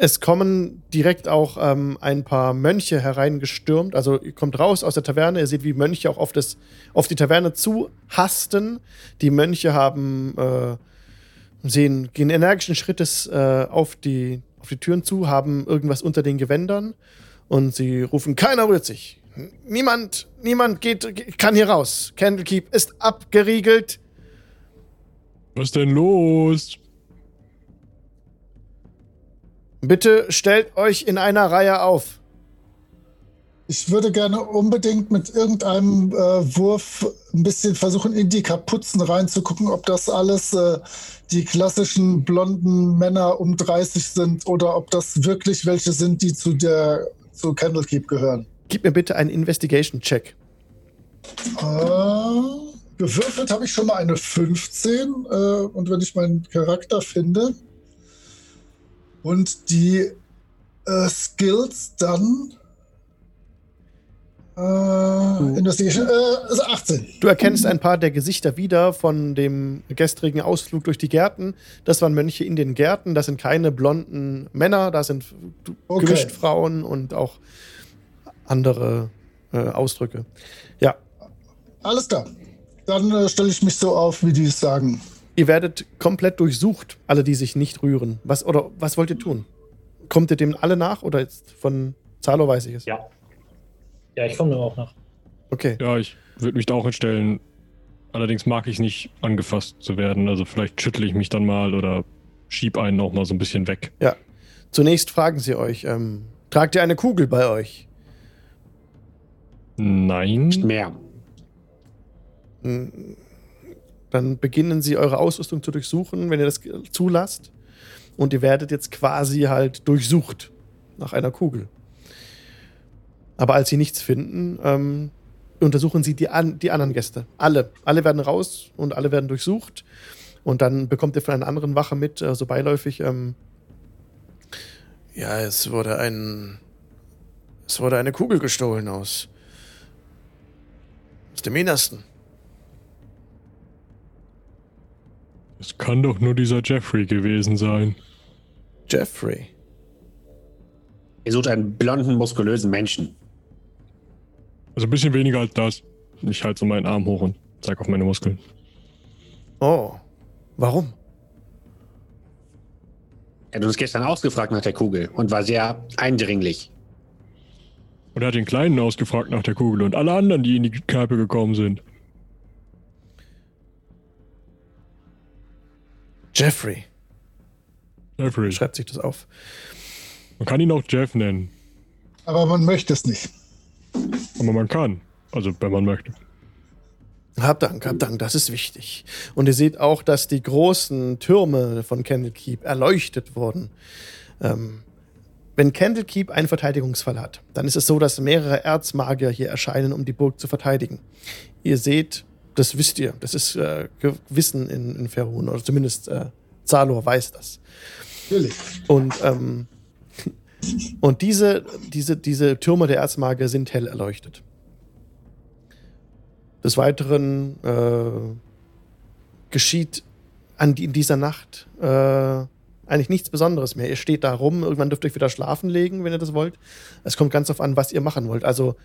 Es kommen direkt auch ähm, ein paar Mönche hereingestürmt. Also ihr kommt raus aus der Taverne, ihr seht, wie Mönche auch auf, das, auf die Taverne zu hasten. Die Mönche haben, äh, sehen, gehen energischen Schrittes äh, auf, die, auf die Türen zu, haben irgendwas unter den Gewändern und sie rufen, keiner rührt sich. Niemand, niemand geht, kann hier raus. Candlekeep ist abgeriegelt. Was denn los? Bitte stellt euch in einer Reihe auf. Ich würde gerne unbedingt mit irgendeinem äh, Wurf ein bisschen versuchen, in die Kapuzen reinzugucken, ob das alles äh, die klassischen blonden Männer um 30 sind oder ob das wirklich welche sind, die zu der zu Candlekeep gehören. Gib mir bitte einen Investigation-Check. Äh, gewürfelt habe ich schon mal eine 15 äh, und wenn ich meinen Charakter finde und die äh, Skills dann äh, Investigation, äh, also 18. Du erkennst ein paar der Gesichter wieder von dem gestrigen Ausflug durch die Gärten. Das waren Mönche in den Gärten. Das sind keine blonden Männer, da sind Okay. gemischt Frauen und auch andere äh, Ausdrücke. Ja, Alles klar. Dann äh, stelle ich mich so auf, wie die es sagen. ihr werdet komplett durchsucht, alle, die sich nicht rühren. Was oder was wollt ihr tun? Kommt ihr dem alle nach oder jetzt von Zalo weiß ich es? Ja. Ja, ich komme da auch nach. Okay. Ja, ich würde mich da auch hinstellen. Allerdings mag ich nicht angefasst zu werden. Also vielleicht schüttle ich mich dann mal oder schieb einen auch mal so ein bisschen weg. Zunächst fragen sie euch, ähm, tragt ihr eine Kugel bei euch? Nein. Nicht mehr. Hm, Dann beginnen sie eure Ausrüstung zu durchsuchen, wenn ihr das zulasst. Und ihr werdet jetzt quasi halt durchsucht nach einer Kugel. Aber als sie nichts finden, ähm, untersuchen sie die, an, die anderen Gäste. Alle. Alle werden raus und alle werden durchsucht. Und dann bekommt ihr von einer anderen Wache mit, äh, so beiläufig, ähm, ja, es wurde ein. Es wurde eine Kugel gestohlen aus. Aus dem Innersten. Es kann doch nur dieser Jeffrey gewesen sein. Jeffrey. Ihr sucht einen blonden, muskulösen Menschen. Also ein bisschen weniger als das. Ich halte so meinen Arm hoch und zeig auf meine Muskeln. Oh. Warum? Er hat uns gestern ausgefragt nach der Kugel und war sehr eindringlich. Und er hat den Kleinen ausgefragt nach der Kugel und alle anderen, die in die Kneipe gekommen sind. Jeffrey. Jeffrey. Schreibt sich das auf. Man kann ihn auch Jeff nennen. Aber man möchte es nicht. Aber man kann. Also, wenn man möchte. Hab Dank, hab Dank, das ist wichtig. Und ihr seht auch, dass die großen Türme von Candlekeep erleuchtet wurden. Ähm, wenn Candlekeep einen Verteidigungsfall hat, dann ist es so, dass mehrere Erzmagier hier erscheinen, um die Burg zu verteidigen. Ihr seht, das wisst ihr, das ist äh, Wissen in, in Ferun, oder zumindest äh, Zalor weiß das. Natürlich. Und, ähm, und diese, diese, diese Türme der Erzmagier sind hell erleuchtet. Des Weiteren äh, geschieht an in dieser Nacht äh, eigentlich nichts Besonderes mehr. Ihr steht da rum, irgendwann dürft ihr euch wieder schlafen legen, wenn ihr das wollt. Es kommt ganz auf an, was ihr machen wollt. Also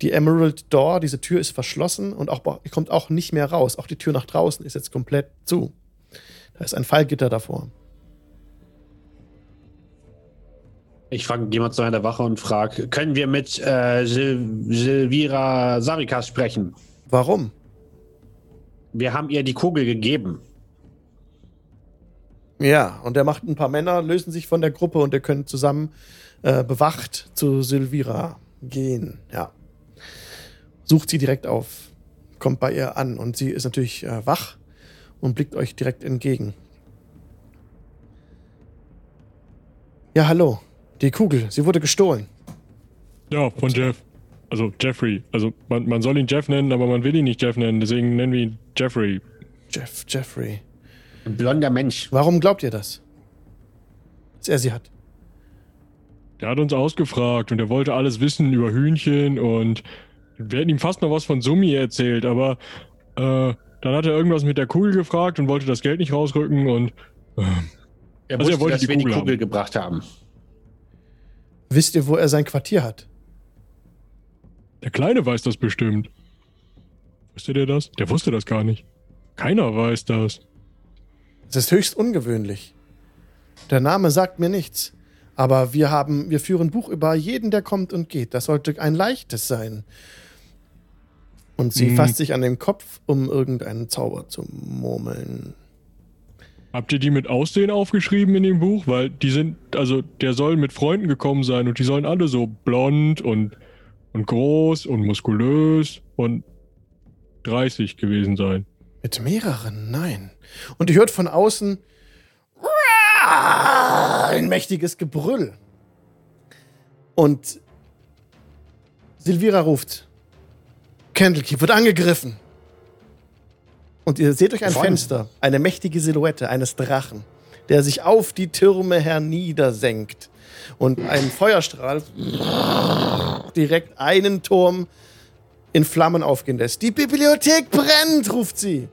die Emerald Door, diese Tür ist verschlossen und auch, ihr kommt auch nicht mehr raus. Auch die Tür nach draußen ist jetzt komplett zu. Da ist ein Fallgitter davor. Ich frage jemand zu einer Wache und frage, können wir mit äh, Sil Silvira Sarikas sprechen? Warum? Wir haben ihr die Kugel gegeben. Ja, und er macht ein paar Männer, lösen sich von der Gruppe und ihr könnt zusammen äh, bewacht zu Silvira gehen. Ja. Sucht sie direkt auf, kommt bei ihr an und sie ist natürlich äh, wach und blickt euch direkt entgegen. Ja, hallo. Die Kugel, sie wurde gestohlen. Ja, von Jeff. Also Jeffrey. Also man, man soll ihn Jeff nennen, aber man will ihn nicht Jeff nennen. Deswegen nennen wir ihn Jeffrey. Jeff, Jeffrey. Ein blonder Mensch. Warum glaubt ihr das? Dass er sie hat. Der hat uns ausgefragt und er wollte alles wissen über Hühnchen und wir hätten ihm fast noch was von Sumi erzählt, aber äh, dann hat er irgendwas mit der Kugel gefragt und wollte das Geld nicht rausrücken und äh, Er Also er wusste, wollte dass die wir die Kugel Kugel haben. gebracht haben. Wisst ihr, wo er sein Quartier hat? der Kleine weiß das bestimmt. Wusste der das? Der wusste das gar nicht. Keiner weiß das. Es ist höchst ungewöhnlich. Der Name sagt mir nichts. Aber wir haben, wir führen Buch über jeden, der kommt und geht. Das sollte ein leichtes sein. Und sie Hm. fasst sich an den Kopf, um irgendeinen Zauber zu murmeln. Habt ihr die mit Aussehen aufgeschrieben in dem Buch? Weil die sind, also der soll mit Freunden gekommen sein und die sollen alle so blond und und groß und muskulös und 30 gewesen sein. Mit mehreren? Nein. Und ihr hört von außen ein mächtiges Gebrüll. Und Silvira ruft: Candlekeep wird angegriffen. Und ihr seht durch ein Von? Fenster eine mächtige Silhouette eines Drachen, der sich auf die Türme herniedersenkt. Und ein Feuerstrahl direkt einen Turm in Flammen aufgehen lässt. Die Bibliothek brennt, ruft sie.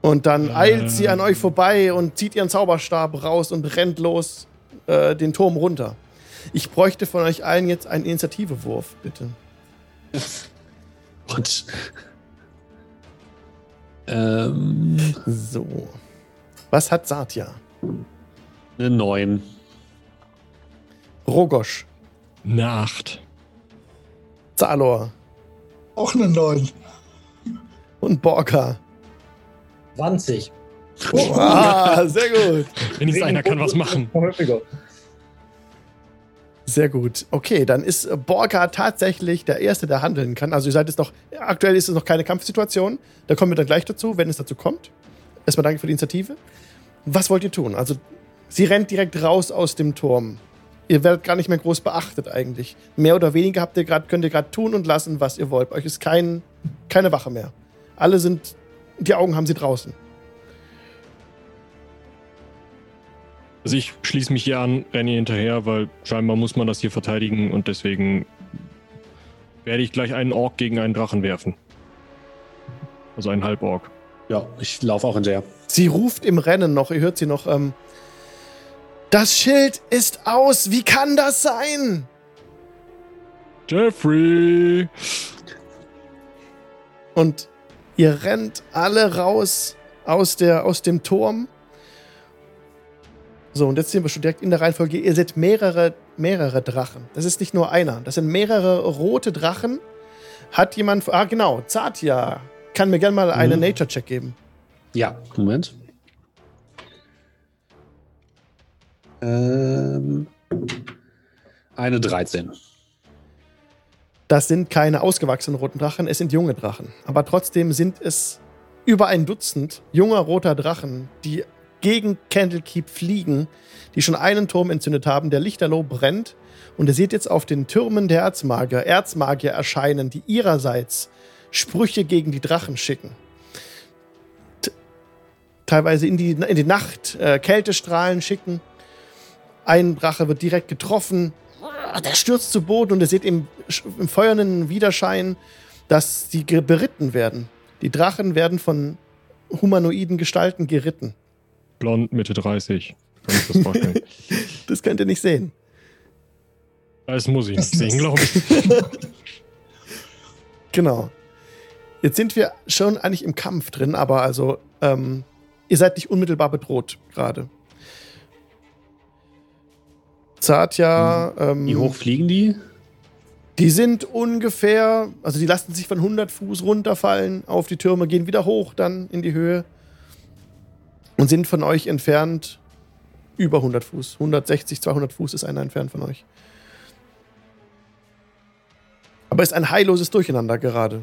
Und dann eilt sie an euch vorbei und zieht ihren Zauberstab raus und rennt los äh, den Turm runter. Ich bräuchte von euch allen jetzt einen Initiativewurf, bitte. Und. Ähm, So. Was hat Satya? eine 9. Rogosch, Eine Acht. Zalor Auch eine 9. und Borka. 20. Ah, sehr gut. Wenigstens einer kann was machen. Sehr gut. Okay, dann ist Borka tatsächlich der Erste, der handeln kann. Also ihr seid jetzt noch, aktuell ist es noch keine Kampfsituation. Da kommen wir dann gleich dazu, wenn es dazu kommt. Erstmal danke für die Initiative. Was wollt ihr tun? Also sie rennt direkt raus aus dem Turm. Ihr werdet gar nicht mehr groß beachtet eigentlich. Mehr oder weniger habt ihr grad, könnt ihr gerade tun und lassen, was ihr wollt. Bei euch ist kein, keine Wache mehr. Alle sind, die Augen haben sie draußen. Also ich schließe mich hier an, renne ihr hinterher, weil scheinbar muss man das hier verteidigen und deswegen werde ich gleich einen Ork gegen einen Drachen werfen. Also einen Halborg. Ja, ich laufe auch hinterher. Sie ruft im Rennen noch, ihr hört sie noch, ähm, das Schild ist aus, wie kann das sein? Jeffrey! Und ihr rennt alle raus aus, der, aus dem Turm. So, und jetzt sind wir schon direkt in der Reihenfolge. Ihr seht mehrere, mehrere Drachen. Das ist nicht nur einer. Das sind mehrere rote Drachen. Hat jemand. Ah, genau. Satya. Kann mir gerne mal einen Mhm. Nature-Check geben. Ja, Moment. Ähm, eine 13. Das sind keine ausgewachsenen roten Drachen, es sind junge Drachen. Aber trotzdem sind es über ein Dutzend junger roter Drachen, die gegen Candlekeep fliegen, die schon einen Turm entzündet haben, der lichterloh brennt. Und ihr seht jetzt auf den Türmen der Erzmagier Erzmagier erscheinen, die ihrerseits Sprüche gegen die Drachen schicken. T teilweise in die, in die Nacht äh, Kältestrahlen schicken. Ein Drache wird direkt getroffen, der stürzt zu Boden und ihr seht im, im feuernden Widerschein, dass sie beritten werden. Die Drachen werden von humanoiden Gestalten geritten. Blond, Mitte 30. Kann ich das vorstellen? Das könnt ihr nicht sehen. das muss ich nicht sehen, glaube ich. Genau. Jetzt sind wir schon eigentlich im Kampf drin, aber also ähm, ihr seid nicht unmittelbar bedroht gerade. Satya, ähm, Wie hoch fliegen die? Die sind ungefähr, also die lassen sich von 100 Fuß runterfallen auf die Türme, gehen wieder hoch dann in die Höhe und sind von euch entfernt über 100 Fuß. 160, 200 Fuß ist einer entfernt von euch. Aber es ist ein heilloses Durcheinander gerade.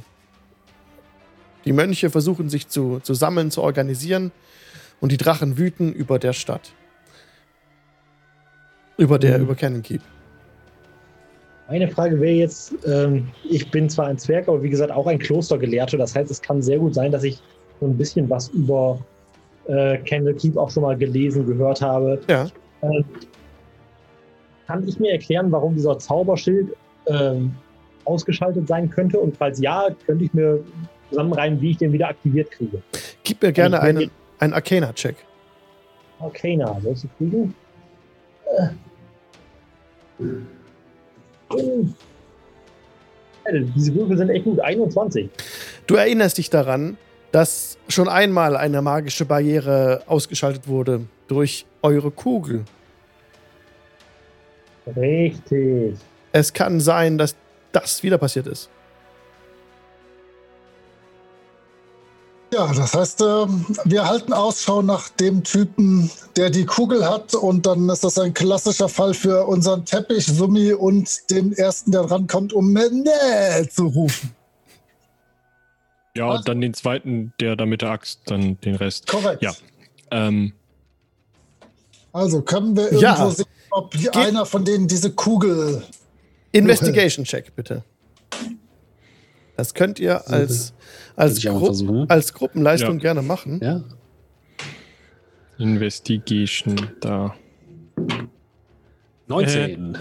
Die Mönche versuchen sich zu, zu sammeln, zu organisieren und die Drachen wüten über der Stadt. Über der, Mhm. über Cannon Keep. Meine Frage wäre jetzt, ähm, ich bin zwar ein Zwerg, aber wie gesagt auch ein Klostergelehrter. Das heißt, es kann sehr gut sein, dass ich so ein bisschen was über äh, Candlekeep auch schon mal gelesen, gehört habe. Ja. Ähm, kann ich mir erklären, warum dieser Zauberschild ähm, ausgeschaltet sein könnte? Und falls ja, könnte ich mir zusammenreimen, wie ich den wieder aktiviert kriege. Gib mir gerne Ich will einen, einen Arcana-Check. Arcana, sollst du kriegen? Äh. Alter, Diese Würfel sind echt gut. 21. Du erinnerst dich daran, dass schon einmal eine magische Barriere ausgeschaltet wurde durch eure Kugel. Richtig. Es kann sein, dass das wieder passiert ist. Ja, das heißt, ähm, wir halten Ausschau nach dem Typen, der die Kugel hat. Und dann ist das ein klassischer Fall für unseren Teppich, Summi und den ersten, der rankommt, um Mene zu rufen. Ja, Was? und dann den zweiten, der da mit der Axt, dann den Rest. Korrekt. Ja. Ähm, Also können wir irgendwo Ja. sehen, ob einer von denen diese Kugel. Investigation Check, bitte. Das könnt ihr als, als, Gru als Gruppenleistung Ja. gerne machen. Ja. Investigation, da. 19.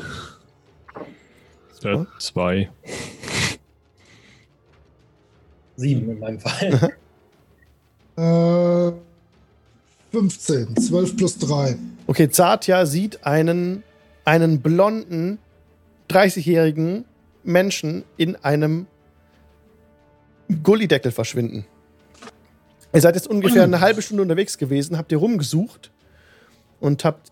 Äh, zwei. Sieben in meinem Fall. Äh, 15. 12 plus 3. Okay, Zartja sieht einen, einen blonden, 30-jährigen Menschen in einem Gullideckel verschwinden. Ihr seid jetzt ungefähr eine halbe Stunde unterwegs gewesen, habt ihr rumgesucht und habt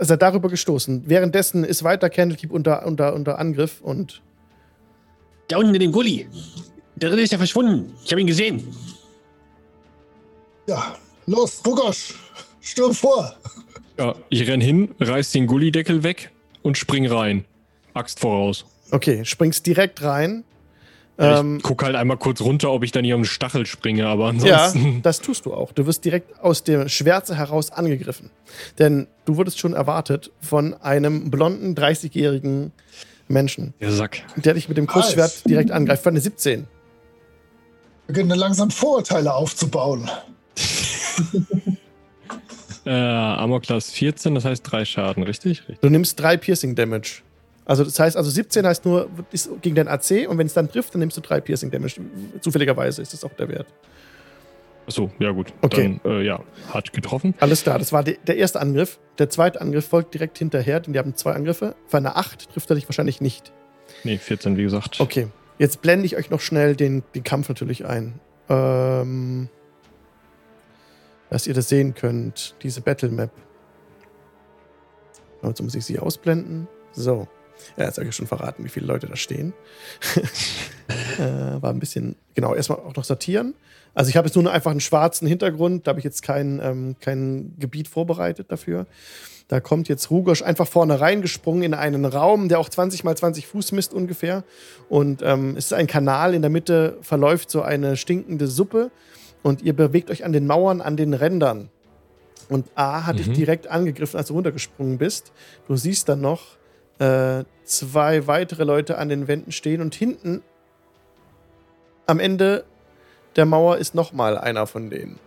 seid darüber gestoßen. Währenddessen ist weiter Candlekeep unter, unter, unter Angriff und Da unten in dem Gully. Der dritte ist ja verschwunden. Ich habe ihn gesehen. Ja, los, Rugosch, stürm vor. Ja, ich renn hin, reiß den Gullideckel weg und spring rein. Axt voraus. okay, springst direkt rein. Ja, Ähm, ich guck halt einmal kurz runter, ob ich dann hier um den Stachel springe, aber Ja, ansonsten. das tust du auch. Du wirst direkt aus der Schwärze heraus angegriffen. Denn du wurdest schon erwartet von einem blonden, 30-jährigen Menschen, Der Sack. der dich mit dem Kurzschwert direkt angreift. Für eine 17. Beginnen langsam Vorurteile aufzubauen. Äh, Armor Class 14, das heißt drei Schaden, richtig? richtig. Du nimmst drei Piercing Damage. Also das heißt, also 17 heißt nur ist gegen dein AC und wenn es dann trifft, dann nimmst du drei Piercing Damage. Zufälligerweise ist das auch der Wert. Achso, ja gut. Okay. Dann, äh, ja, hat getroffen. Alles klar, das war de der erste Angriff. Der zweite Angriff folgt direkt hinterher, denn die haben zwei Angriffe. Für eine 8 trifft er dich wahrscheinlich nicht. Nee, 14, wie gesagt. Okay, jetzt blende ich euch noch schnell den, den Kampf natürlich ein. Ähm, dass ihr das sehen könnt, diese Battle Map. Also muss ich sie ausblenden. So. Ja, jetzt habe ich schon verraten, wie viele Leute da stehen. äh, war ein bisschen, genau, erstmal auch noch sortieren. Also ich habe jetzt nur einfach einen schwarzen Hintergrund, da habe ich jetzt kein, ähm, kein Gebiet vorbereitet dafür. Da kommt jetzt Rugosch einfach vorne reingesprungen in einen Raum, der auch 20 mal 20 Fuß misst ungefähr. Und ähm, es ist ein Kanal, in der Mitte verläuft so eine stinkende Suppe. Und ihr bewegt euch an den Mauern, an den Rändern. Und A hat dich Mhm. direkt angegriffen, als du runtergesprungen bist. Du siehst dann noch äh, zwei weitere Leute an den Wänden stehen und hinten am Ende der Mauer ist nochmal einer von denen.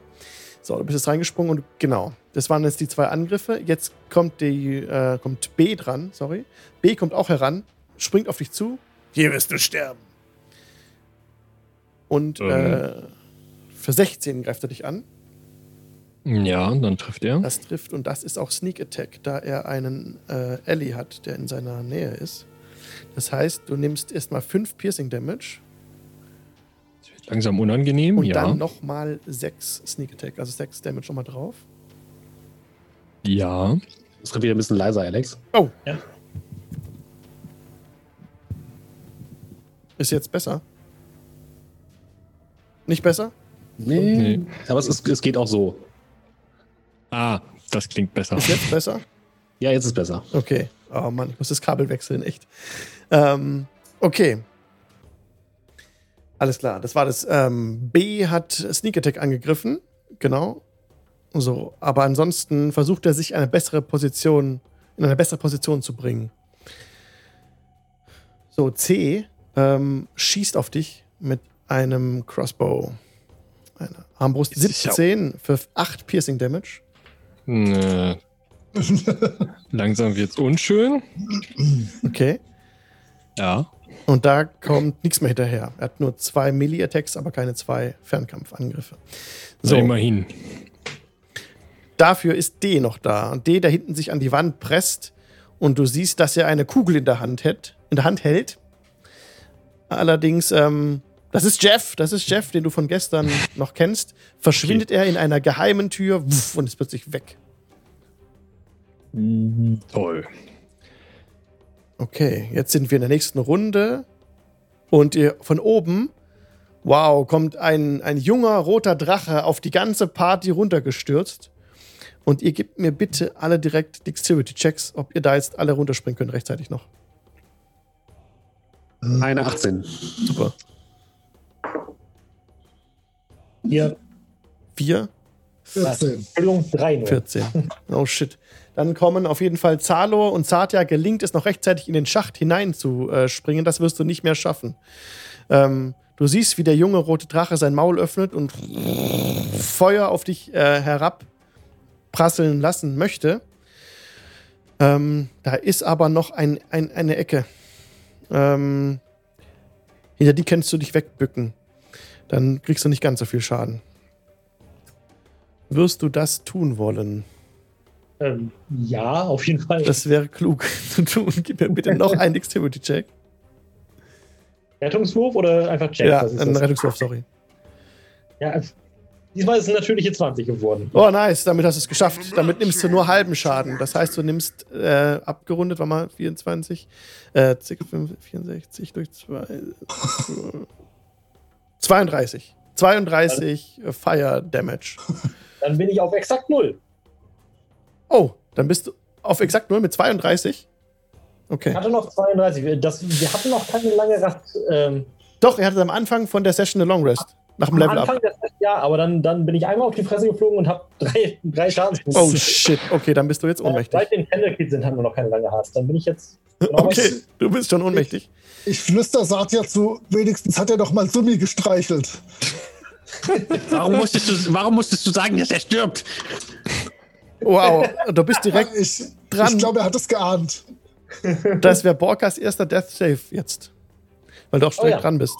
So, du bist jetzt reingesprungen und genau, das waren jetzt die zwei Angriffe. Jetzt kommt, die, äh, kommt B dran, sorry. B kommt auch heran, springt auf dich zu. Hier wirst du sterben. Und Ähm. äh, für 16 greift er dich an. Ja, dann trifft er. Das trifft und das ist auch Sneak Attack, da er einen äh, Ellie hat, der in seiner Nähe ist. Das heißt, du nimmst erstmal 5 Piercing Damage Langsam unangenehm, und ja. dann nochmal 6 Sneak Attack, also 6 Damage nochmal drauf. ja. Das wird wieder ein bisschen leiser, Alex. Oh. Ja. Ist jetzt besser? Nicht besser? Nee. Nee. Aber es, ist, es geht auch so. Ah, das klingt besser. Ist jetzt besser? Ja, jetzt ist besser. Okay. Oh Mann, ich muss das Kabel wechseln, echt. Ähm, okay. Alles klar, das war das. Ähm, B hat Sneak Attack angegriffen. Genau. So, aber ansonsten versucht er sich eine bessere Position, in eine bessere Position zu bringen. So, C ähm, schießt auf dich mit einem Crossbow. Eine Armbrust Jetzt ist ja- 17 für 8 Piercing Damage. Äh, langsam wird's unschön. Okay. Ja. Und da kommt nichts mehr hinterher. Er hat nur zwei Melee-Attacks, aber keine zwei Fernkampfangriffe. So. So, immerhin. dafür ist D noch da. Und D, der hinten sich an die Wand presst. Und du siehst, dass er eine Kugel in der Hand, hält, in der Hand hält. Allerdings, ähm, das ist Jeff, das ist Jeff, den du von gestern noch kennst. Verschwindet er in einer geheimen Tür wuff, und ist plötzlich weg. Toll. Okay, jetzt sind wir in der nächsten Runde und ihr von oben Wow, kommt ein, ein junger roter Drache auf die ganze Party runtergestürzt. Und ihr gebt mir bitte alle direkt Dexterity-Checks, ob ihr da jetzt alle runterspringen könnt rechtzeitig noch. Eine 18. Super. Hier, Vier, 14. Entschuldigung, drei nur. 14. Oh shit. Dann kommen auf jeden Fall Zalor und Satya gelingt es noch rechtzeitig in den Schacht hineinzuspringen. Das wirst du nicht mehr schaffen. Ähm, du siehst, wie der junge rote Drache sein Maul öffnet und Feuer auf dich äh, herabprasseln lassen möchte. Ähm, da ist aber noch ein, ein, eine Ecke. Ähm, hinter die kannst du dich wegbücken. Dann kriegst du nicht ganz so viel Schaden. Wirst du das tun wollen? Ähm, ja, auf jeden Fall. Das wäre klug zu tun. Gib mir bitte noch einen Dexterity-Check. Rettungswurf oder einfach Check? Ja, ein? Rettungswurf, sorry. ja, diesmal ist es natürliche 20 geworden. Oh, nice, damit hast du es geschafft. Damit nimmst du nur halben Schaden. Das heißt, du nimmst äh, abgerundet, war mal 24, äh, 64 durch 2, 32. 32 äh, Fire Damage. Dann bin ich auf exakt null. Oh, dann bist du auf exakt 0 mit 32? Ich Okay. hatte noch 32. Wir- Das, wir hatten noch keine lange Rast. Ähm, Doch, ihr hattet am Anfang von der Session eine Long Rest. Nach dem Level Anfang Up. des ja, aber dann, dann bin ich einmal auf die Fresse geflogen und habe drei, drei Schadenspunkte. Oh shit, okay, dann bist du jetzt Äh, ohnmächtig. Seit den Candlekeys sind, haben wir noch keine lange Hast. Dann bin ich jetzt. Genau Okay, du bist schon ohnmächtig. Ich flüster Satya zu, wenigstens hat er doch mal Summi gestreichelt. Warum musstest, du, warum musstest du sagen, dass er stirbt? Wow, du bist direkt Ich, dran. ich glaube, er hat es geahnt. Das wäre Borkas erster Death Save jetzt. Weil du auch direkt ja. dran bist.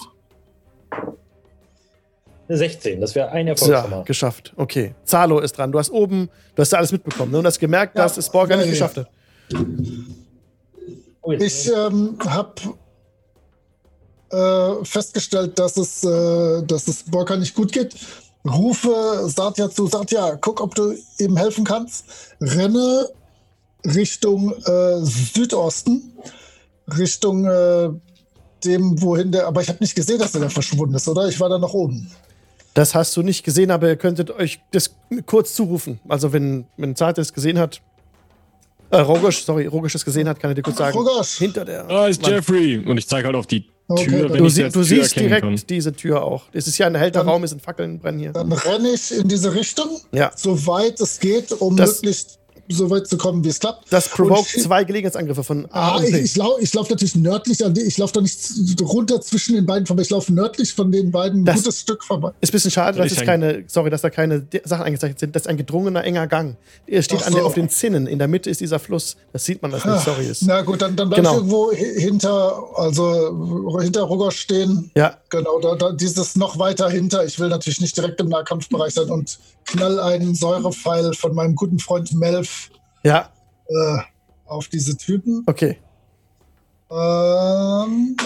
Eine 16. Das wäre ein Erfolg Ja, geschafft. Okay. Zalo ist dran. Du hast oben, du hast da alles mitbekommen ne? und hast gemerkt, Ja, dass es Borka ja, nicht ja. geschafft hat. Oh, Ich ähm, habe äh, festgestellt, dass es, äh, dass es Borka nicht gut geht. Rufe Satya zu, Satya, guck, ob du ihm helfen kannst. Renne Richtung äh, Südosten, Richtung äh, dem, wohin der. Aber ich habe nicht gesehen, dass er da verschwunden ist, oder? Ich war da noch oben. Das hast du nicht gesehen, aber ihr könntet euch das kurz zurufen. Also, wenn, wenn Zarte es gesehen hat, äh, Rogosch, sorry, Rogosch es gesehen hat, kann er dir kurz sagen. Rogosch. Hinter der. Ah, ist Wand. Jeffrey. Und ich zeige halt auf die Okay, Tür, Du, sie du Tür siehst direkt kann. diese Tür auch. Es ist ja ein erhellter Raum, es sind Fackeln brennen hier. Dann renne ich in diese Richtung, Ja. soweit es geht, um Das- möglichst so weit zu kommen, wie es klappt. Das provoked Und- zwei Gelegenheitsangriffe von A Ah, und ich, B. ich laufe ich lauf natürlich nördlich an die, ich laufe da nicht runter zwischen den beiden vorbei. Ich laufe nördlich von den beiden ein Das- gutes Stück vorbei. Ist ein bisschen schade, dass es keine, sorry, dass da keine Sachen eingezeichnet sind. Das ist ein gedrungener, enger Gang. Er steht an der, so. auf den Zinnen. In der Mitte ist dieser Fluss. Das sieht man das nicht, sorry. Ist. Na gut, dann, dann bleib Genau. ich irgendwo hi- hinter, also hinter Roger stehen. Ja, Genau, da, da, dieses noch weiter hinter. Ich will natürlich nicht direkt im Nahkampfbereich sein und knall einen Säurepfeil von meinem guten Freund Melf ja, äh, auf diese Typen. okay. Ähm,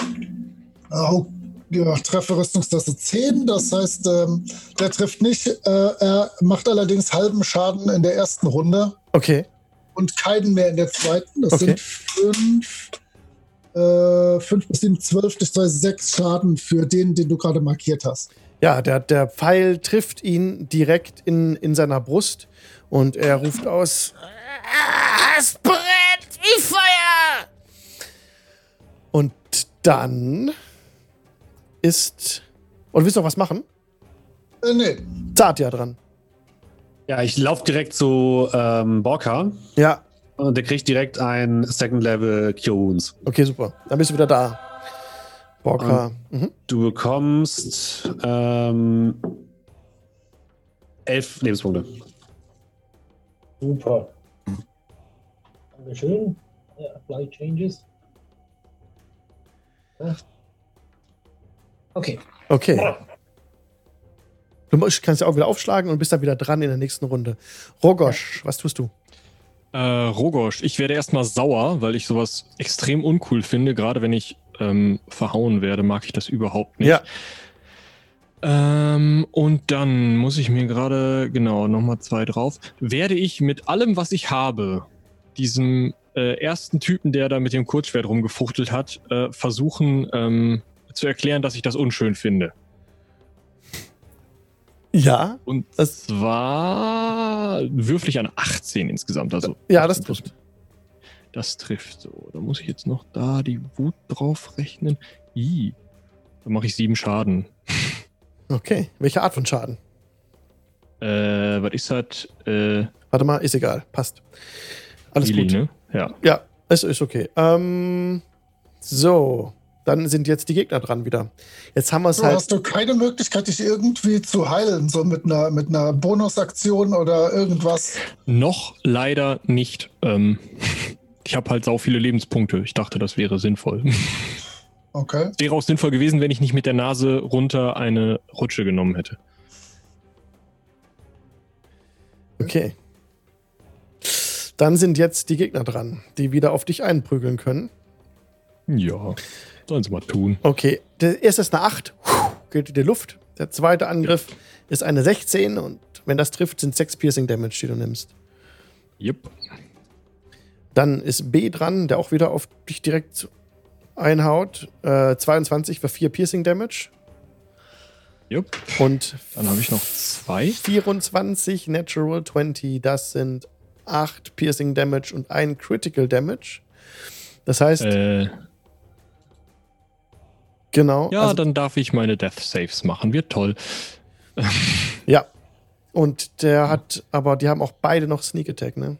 oh, ja, treffe Rüstungstasse 10, das heißt, ähm, der trifft nicht. Äh, er macht allerdings halben Schaden in der ersten Runde Okay. und keinen mehr in der zweiten. Das Okay. sind fünf, äh, fünf bis sieben, zwölf durch zwei, sechs Schaden für den, den du gerade markiert hast. Ja, der, der Pfeil trifft ihn direkt in, in seiner Brust und er ruft aus: "Ah, Es brennt wie Feuer! Und dann ist. Und willst du noch was machen? Äh, nee, Zartia dran. Ja, ich laufe direkt zu ähm, Borka Ja, und der kriegt direkt ein Second Level Cure Wounds. okay, super. Dann bist du wieder da. Borka. Mhm. Du bekommst ähm, elf Lebenspunkte. Super. Dankeschön. Ja, apply changes. Ja. Okay. Okay. Du kannst ja auch wieder aufschlagen und bist dann wieder dran in der nächsten Runde. Rogosch, was tust du? Äh, Rogosch, ich werde erstmal sauer, weil ich sowas extrem uncool finde. Gerade wenn ich ähm, verhauen werde, mag ich das überhaupt nicht. Ja. Ähm, und dann muss ich mir gerade, genau, nochmal zwei drauf. Werde ich mit allem, was ich habe, diesem äh, ersten Typen, der da mit dem Kurzschwert rumgefuchtelt hat, äh, versuchen ähm, zu erklären, dass ich das unschön finde. Ja, Und Das- zwar würfel ich eine 18 insgesamt. Also ja, das trifft. Das trifft so. Da muss ich jetzt noch da die Wut drauf rechnen. I. Dann mache ich sieben Schaden. Okay. Welche Art von Schaden? Äh, was ist das? Äh, Warte mal, ist egal. Passt. Alles Melee, gut. ne? Ja. Ja, es ist okay. Ähm, so, dann sind jetzt die Gegner dran wieder. Jetzt haben wir es So, halt. hast du keine Möglichkeit, dich irgendwie zu heilen, so mit einer, mit einer Bonusaktion oder irgendwas? Noch leider nicht. Ähm, ich habe halt sau viele Lebenspunkte. Ich dachte, das wäre sinnvoll. Okay. Es wäre auch sinnvoll gewesen, wenn ich nicht mit der Nase runter eine Rutsche genommen hätte. Okay. Dann sind jetzt die Gegner dran, die wieder auf dich einprügeln können. Ja, sollen sie mal tun. Okay, der erste ist eine 8, geht in die Luft. Der zweite Angriff ist eine 16 und wenn das trifft, sind 6 Piercing Damage, die du nimmst. Jupp. Dann ist B dran, der auch wieder auf dich direkt einhaut. Äh, 22 für 4 Piercing Damage. Jupp. Und Dann habe ich noch zwei. 24 Natural 20, das sind 8 Piercing Damage und ein Critical Damage. Das heißt, Äh, genau. ja, also- dann darf ich meine Death Saves machen. Wird toll. ja. Und der hat, aber die haben auch beide noch Sneak Attack, ne?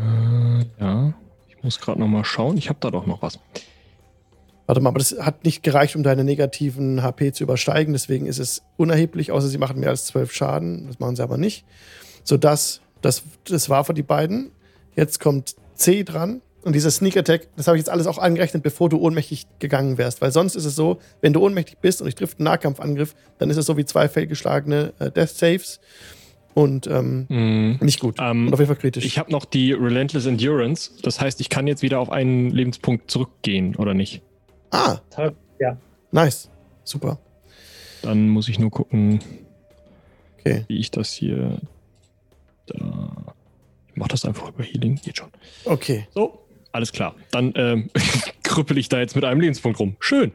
Äh, ja. Ich muss gerade noch mal schauen. Ich habe da doch noch was. Warte mal, aber das hat nicht gereicht, um deine negativen HP zu übersteigen. Deswegen ist es unerheblich, außer sie machen mehr als 12 Schaden. Das machen sie aber nicht. Sodass, das, das war für die beiden. Jetzt kommt C dran. Und dieser Sneak Attack, das habe ich jetzt alles auch angerechnet, bevor du ohnmächtig gegangen wärst. Weil sonst ist es so, wenn du ohnmächtig bist und ich trifft einen Nahkampfangriff, dann ist es so wie zwei fehlgeschlagene äh, Death Saves. Und ähm, Mm, nicht gut. Ähm, und auf jeden Fall kritisch. Ich habe noch die Relentless Endurance. Das heißt, ich kann jetzt wieder auf einen Lebenspunkt zurückgehen, oder nicht? ah, Ja. nice. Super. Dann muss ich nur gucken, Okay. wie ich das hier. Da. Ich mach das einfach über Healing. Geht schon. Okay. So, alles klar. Dann ähm, krüppel ich da jetzt mit einem Lebenspunkt rum. Schön.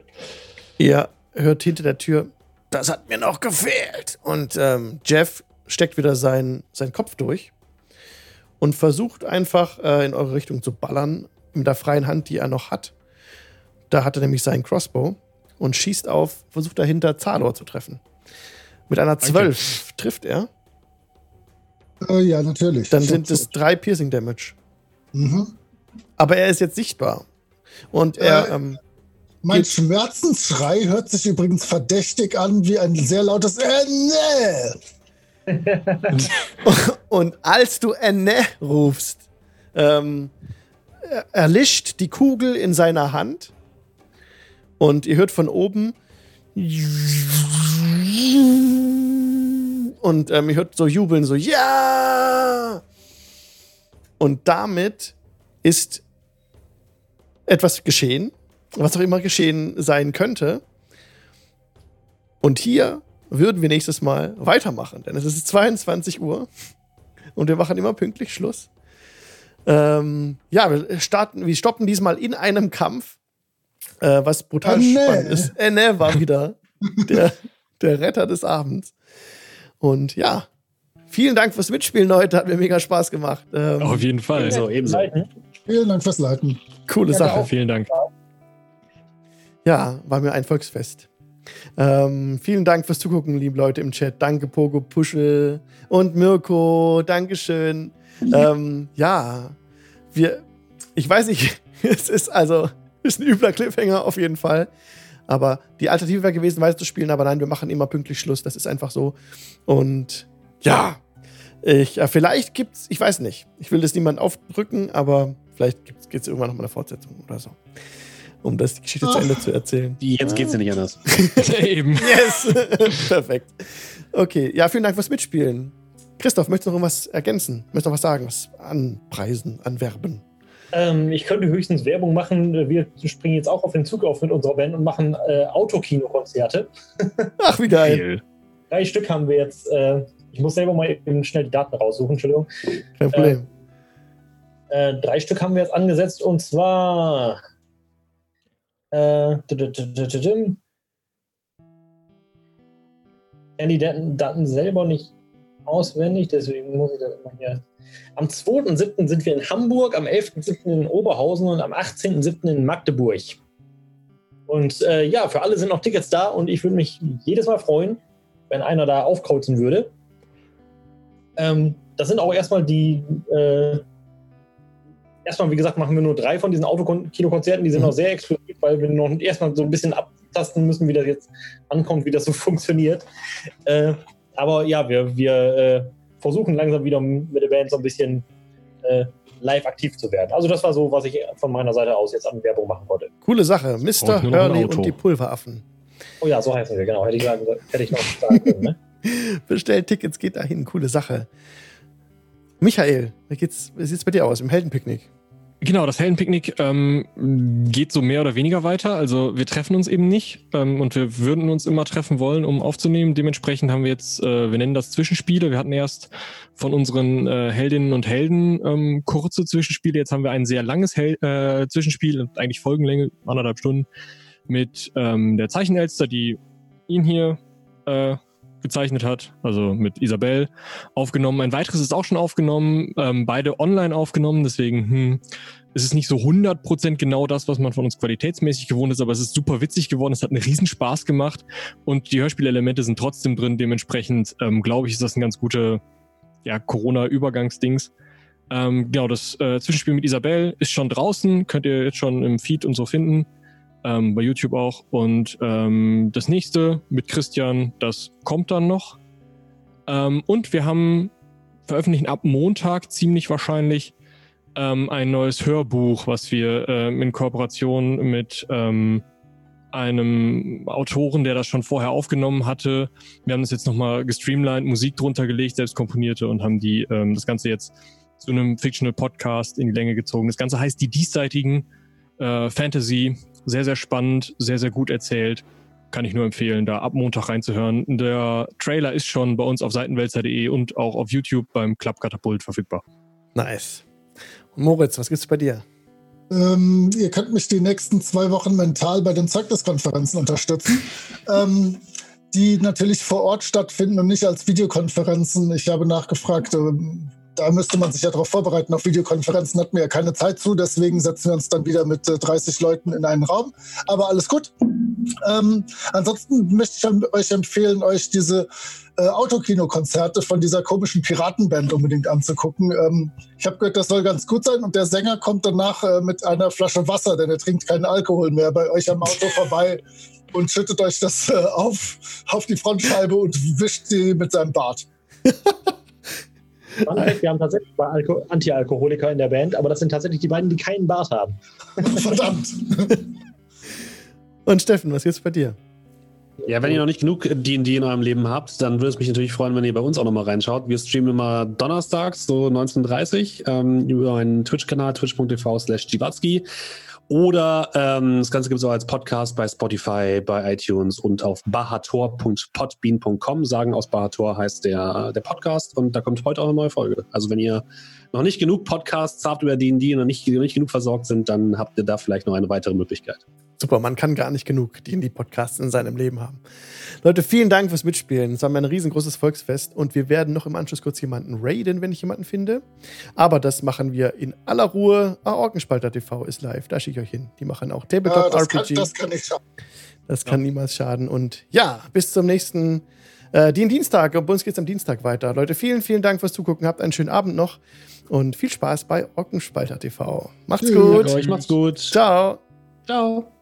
Ihr hört hinter der Tür, das hat mir noch gefehlt. Und ähm, Jeff steckt wieder seinen, seinen Kopf durch und versucht einfach äh, in eure Richtung zu ballern mit der freien Hand, die er noch hat. Da hat er nämlich seinen Crossbow und schießt auf, versucht dahinter Zalor zu treffen. Mit einer 12 trifft er. Äh, ja, natürlich. Dann sind es drei Piercing Damage. Mhm. Aber er ist jetzt sichtbar. Und er, Äh, ähm, Mein Schmerzensschrei hört sich übrigens verdächtig an wie ein sehr lautes Äh, nee. Und als du Enne rufst, ähm, er- erlischt die Kugel in seiner Hand und ihr hört von oben und ähm, ihr hört so jubeln, so ja! Und damit ist etwas geschehen, was auch immer geschehen sein könnte. Und hier würden wir nächstes Mal weitermachen, denn es ist 22 Uhr und wir machen immer pünktlich Schluss. Ähm, ja, wir starten, wir stoppen diesmal in einem Kampf, äh, was brutal Oh, nee. spannend ist. Äh, ne, war wieder der, der Retter des Abends. Und ja, vielen Dank fürs Mitspielen heute, hat mir mega Spaß gemacht. Ähm, Auf jeden Fall. Ebenso, ebenso. Vielen Dank fürs Leiten. coole Ja, Sache. auch. Vielen Dank. Ja, war mir ein Volksfest. Ähm, vielen Dank fürs Zugucken, liebe Leute im Chat. Danke, Pogo Puschel und Mirko. Dankeschön. ähm, ja, wir, ich weiß nicht, es ist also, ist ein übler Cliffhanger auf jeden Fall. Aber die Alternative wäre gewesen, weiter zu spielen, aber nein, wir machen immer pünktlich Schluss. Das ist einfach so. Und ja, ich, äh, vielleicht gibt's, ich weiß nicht, ich will das niemand aufdrücken, aber vielleicht gibt es irgendwann noch mal eine Fortsetzung oder so. Um das die Geschichte zu Ende zu erzählen. Jetzt geht's ja nicht anders. Eben. Yes! Perfekt. Okay, ja, vielen Dank fürs Mitspielen. Christoph, möchtest du noch irgendwas ergänzen? Möchtest du noch was sagen? Was anpreisen, anwerben? Ähm, ich könnte höchstens Werbung machen. Wir springen jetzt auch auf den Zug auf mit unserer Band und machen äh, Autokino-Konzerte. Ach, wie geil. Geil. Drei Stück haben wir jetzt. Äh, ich muss selber mal eben schnell die Daten raussuchen, Entschuldigung. Kein Problem. Äh, drei Stück haben wir jetzt angesetzt und zwar. Äh, kenne die Daten, Daten selber nicht auswendig, deswegen muss ich das immer hier. Am 2.7. sind wir in Hamburg, am 11.7. in Oberhausen und am 18.7. in Magdeburg. Und äh, ja, für alle sind noch Tickets da und ich würde mich jedes Mal freuen, wenn einer da aufkreuzen würde. Ähm, das sind auch erstmal die. Äh, erstmal, wie gesagt, machen wir nur drei von diesen Autokinokonzerten. Die sind mhm. noch sehr exklusiv, weil wir noch erstmal so ein bisschen abtasten müssen, wie das jetzt ankommt, wie das so funktioniert. Äh, aber ja, wir, wir äh, versuchen langsam wieder mit der Band so ein bisschen äh, live aktiv zu werden. Also das war so, was ich von meiner Seite aus jetzt an Werbung machen konnte. Coole Sache. Mr. Hurley und die Pulveraffen. Oh ja, so heißen wir, genau. Hätte ich, hätte ich noch sagen können. Ne? Bestellt Tickets, geht dahin. Coole Sache. Michael, wie, geht's, wie sieht's bei dir aus im Heldenpicknick? Genau, das Heldenpicknick ähm, geht so mehr oder weniger weiter. Also wir treffen uns eben nicht ähm, und wir würden uns immer treffen wollen, um aufzunehmen. Dementsprechend haben wir jetzt, äh, wir nennen das Zwischenspiele. Wir hatten erst von unseren äh, Heldinnen und Helden ähm, kurze Zwischenspiele. Jetzt haben wir ein sehr langes Hel äh, Zwischenspiel, eigentlich Folgenlänge, anderthalb Stunden, mit ähm, der Zeichenelster, die ihn hier äh, gezeichnet hat, also mit Isabel aufgenommen. Ein weiteres ist auch schon aufgenommen, ähm, beide online aufgenommen, deswegen hm, es ist nicht so 100% genau das, was man von uns qualitätsmäßig gewohnt ist, aber es ist super witzig geworden, es hat einen riesen Spaß gemacht und die Hörspielelemente sind trotzdem drin, dementsprechend ähm, glaube ich, ist das ein ganz guter ja, Corona-Übergangsdings. Ähm, genau, das äh, Zwischenspiel mit Isabel ist schon draußen, könnt ihr jetzt schon im Feed und so finden ähm, bei YouTube auch. Und ähm, das nächste mit Christian, das kommt dann noch. Ähm, und wir haben veröffentlichen ab Montag ziemlich wahrscheinlich ähm, ein neues Hörbuch, was wir ähm, in Kooperation mit ähm, einem Autoren, der das schon vorher aufgenommen hatte. Wir haben das jetzt nochmal gestreamlined, Musik drunter gelegt, selbst komponierte und haben die ähm, das Ganze jetzt zu einem Fictional Podcast in die Länge gezogen. Das Ganze heißt die diesseitigen äh, Fantasy sehr, sehr spannend, sehr, sehr gut erzählt. Kann ich nur empfehlen, da ab Montag reinzuhören. Der Trailer ist schon bei uns auf seitenwälzer.de und auch auf YouTube beim Klappkatapult verfügbar. Nice. Und Moritz, was gibt's bei dir? Ähm, ihr könnt mich die nächsten zwei Wochen mental bei den Zeugniskonferenzen unterstützen. ähm, die natürlich vor Ort stattfinden und nicht als Videokonferenzen. Ich habe nachgefragt, ähm, da müsste man sich ja darauf vorbereiten. Auf Videokonferenzen hatten wir ja keine Zeit zu, deswegen setzen wir uns dann wieder mit äh, 30 Leuten in einen Raum. Aber alles gut. Ähm, ansonsten möchte ich euch empfehlen, euch diese äh, Autokino-Konzerte von dieser komischen Piratenband unbedingt anzugucken. Ähm, ich habe gehört, das soll ganz gut sein und der Sänger kommt danach äh, mit einer Flasche Wasser, denn er trinkt keinen Alkohol mehr, bei euch am Auto vorbei und schüttet euch das äh, auf, auf die Frontscheibe und wischt sie mit seinem Bart. wir haben tatsächlich Anti-Alkoholiker in der Band, aber das sind tatsächlich die beiden, die keinen Bart haben. Verdammt. Und Steffen, was gibt's bei dir? Ja, wenn ihr noch nicht genug D&D in eurem Leben habt, dann würde es mich natürlich freuen, wenn ihr bei uns auch nochmal reinschaut. Wir streamen immer donnerstags, so 19.30 ähm, über meinen Twitch-Kanal, twitch.tv slash oder ähm, das Ganze gibt es auch als Podcast bei Spotify, bei iTunes und auf bahator.podbean.com. Sagen aus Bahator heißt der, der Podcast und da kommt heute auch eine neue Folge. Also wenn ihr noch nicht genug Podcasts habt über D&D und noch nicht, noch nicht genug versorgt sind, dann habt ihr da vielleicht noch eine weitere Möglichkeit. Super, man kann gar nicht genug D&D-Podcasts in seinem Leben haben. Leute, vielen Dank fürs Mitspielen. Es war mir ein riesengroßes Volksfest und wir werden noch im Anschluss kurz jemanden raiden, wenn ich jemanden finde. Aber das machen wir in aller Ruhe. Ah, Orkenspalter TV ist live, da schicke ich euch hin. Die machen auch Tabletop ja, das RPG. Kann, das kann nicht schaden. Das kann ja. niemals schaden. Und ja, bis zum nächsten äh, den Dienstag. Bei uns geht es am Dienstag weiter. Leute, vielen, vielen Dank fürs Zugucken. Habt einen schönen Abend noch und viel Spaß bei Orkenspalter TV. Macht's gut. Euch macht's gut. Ciao. Ciao.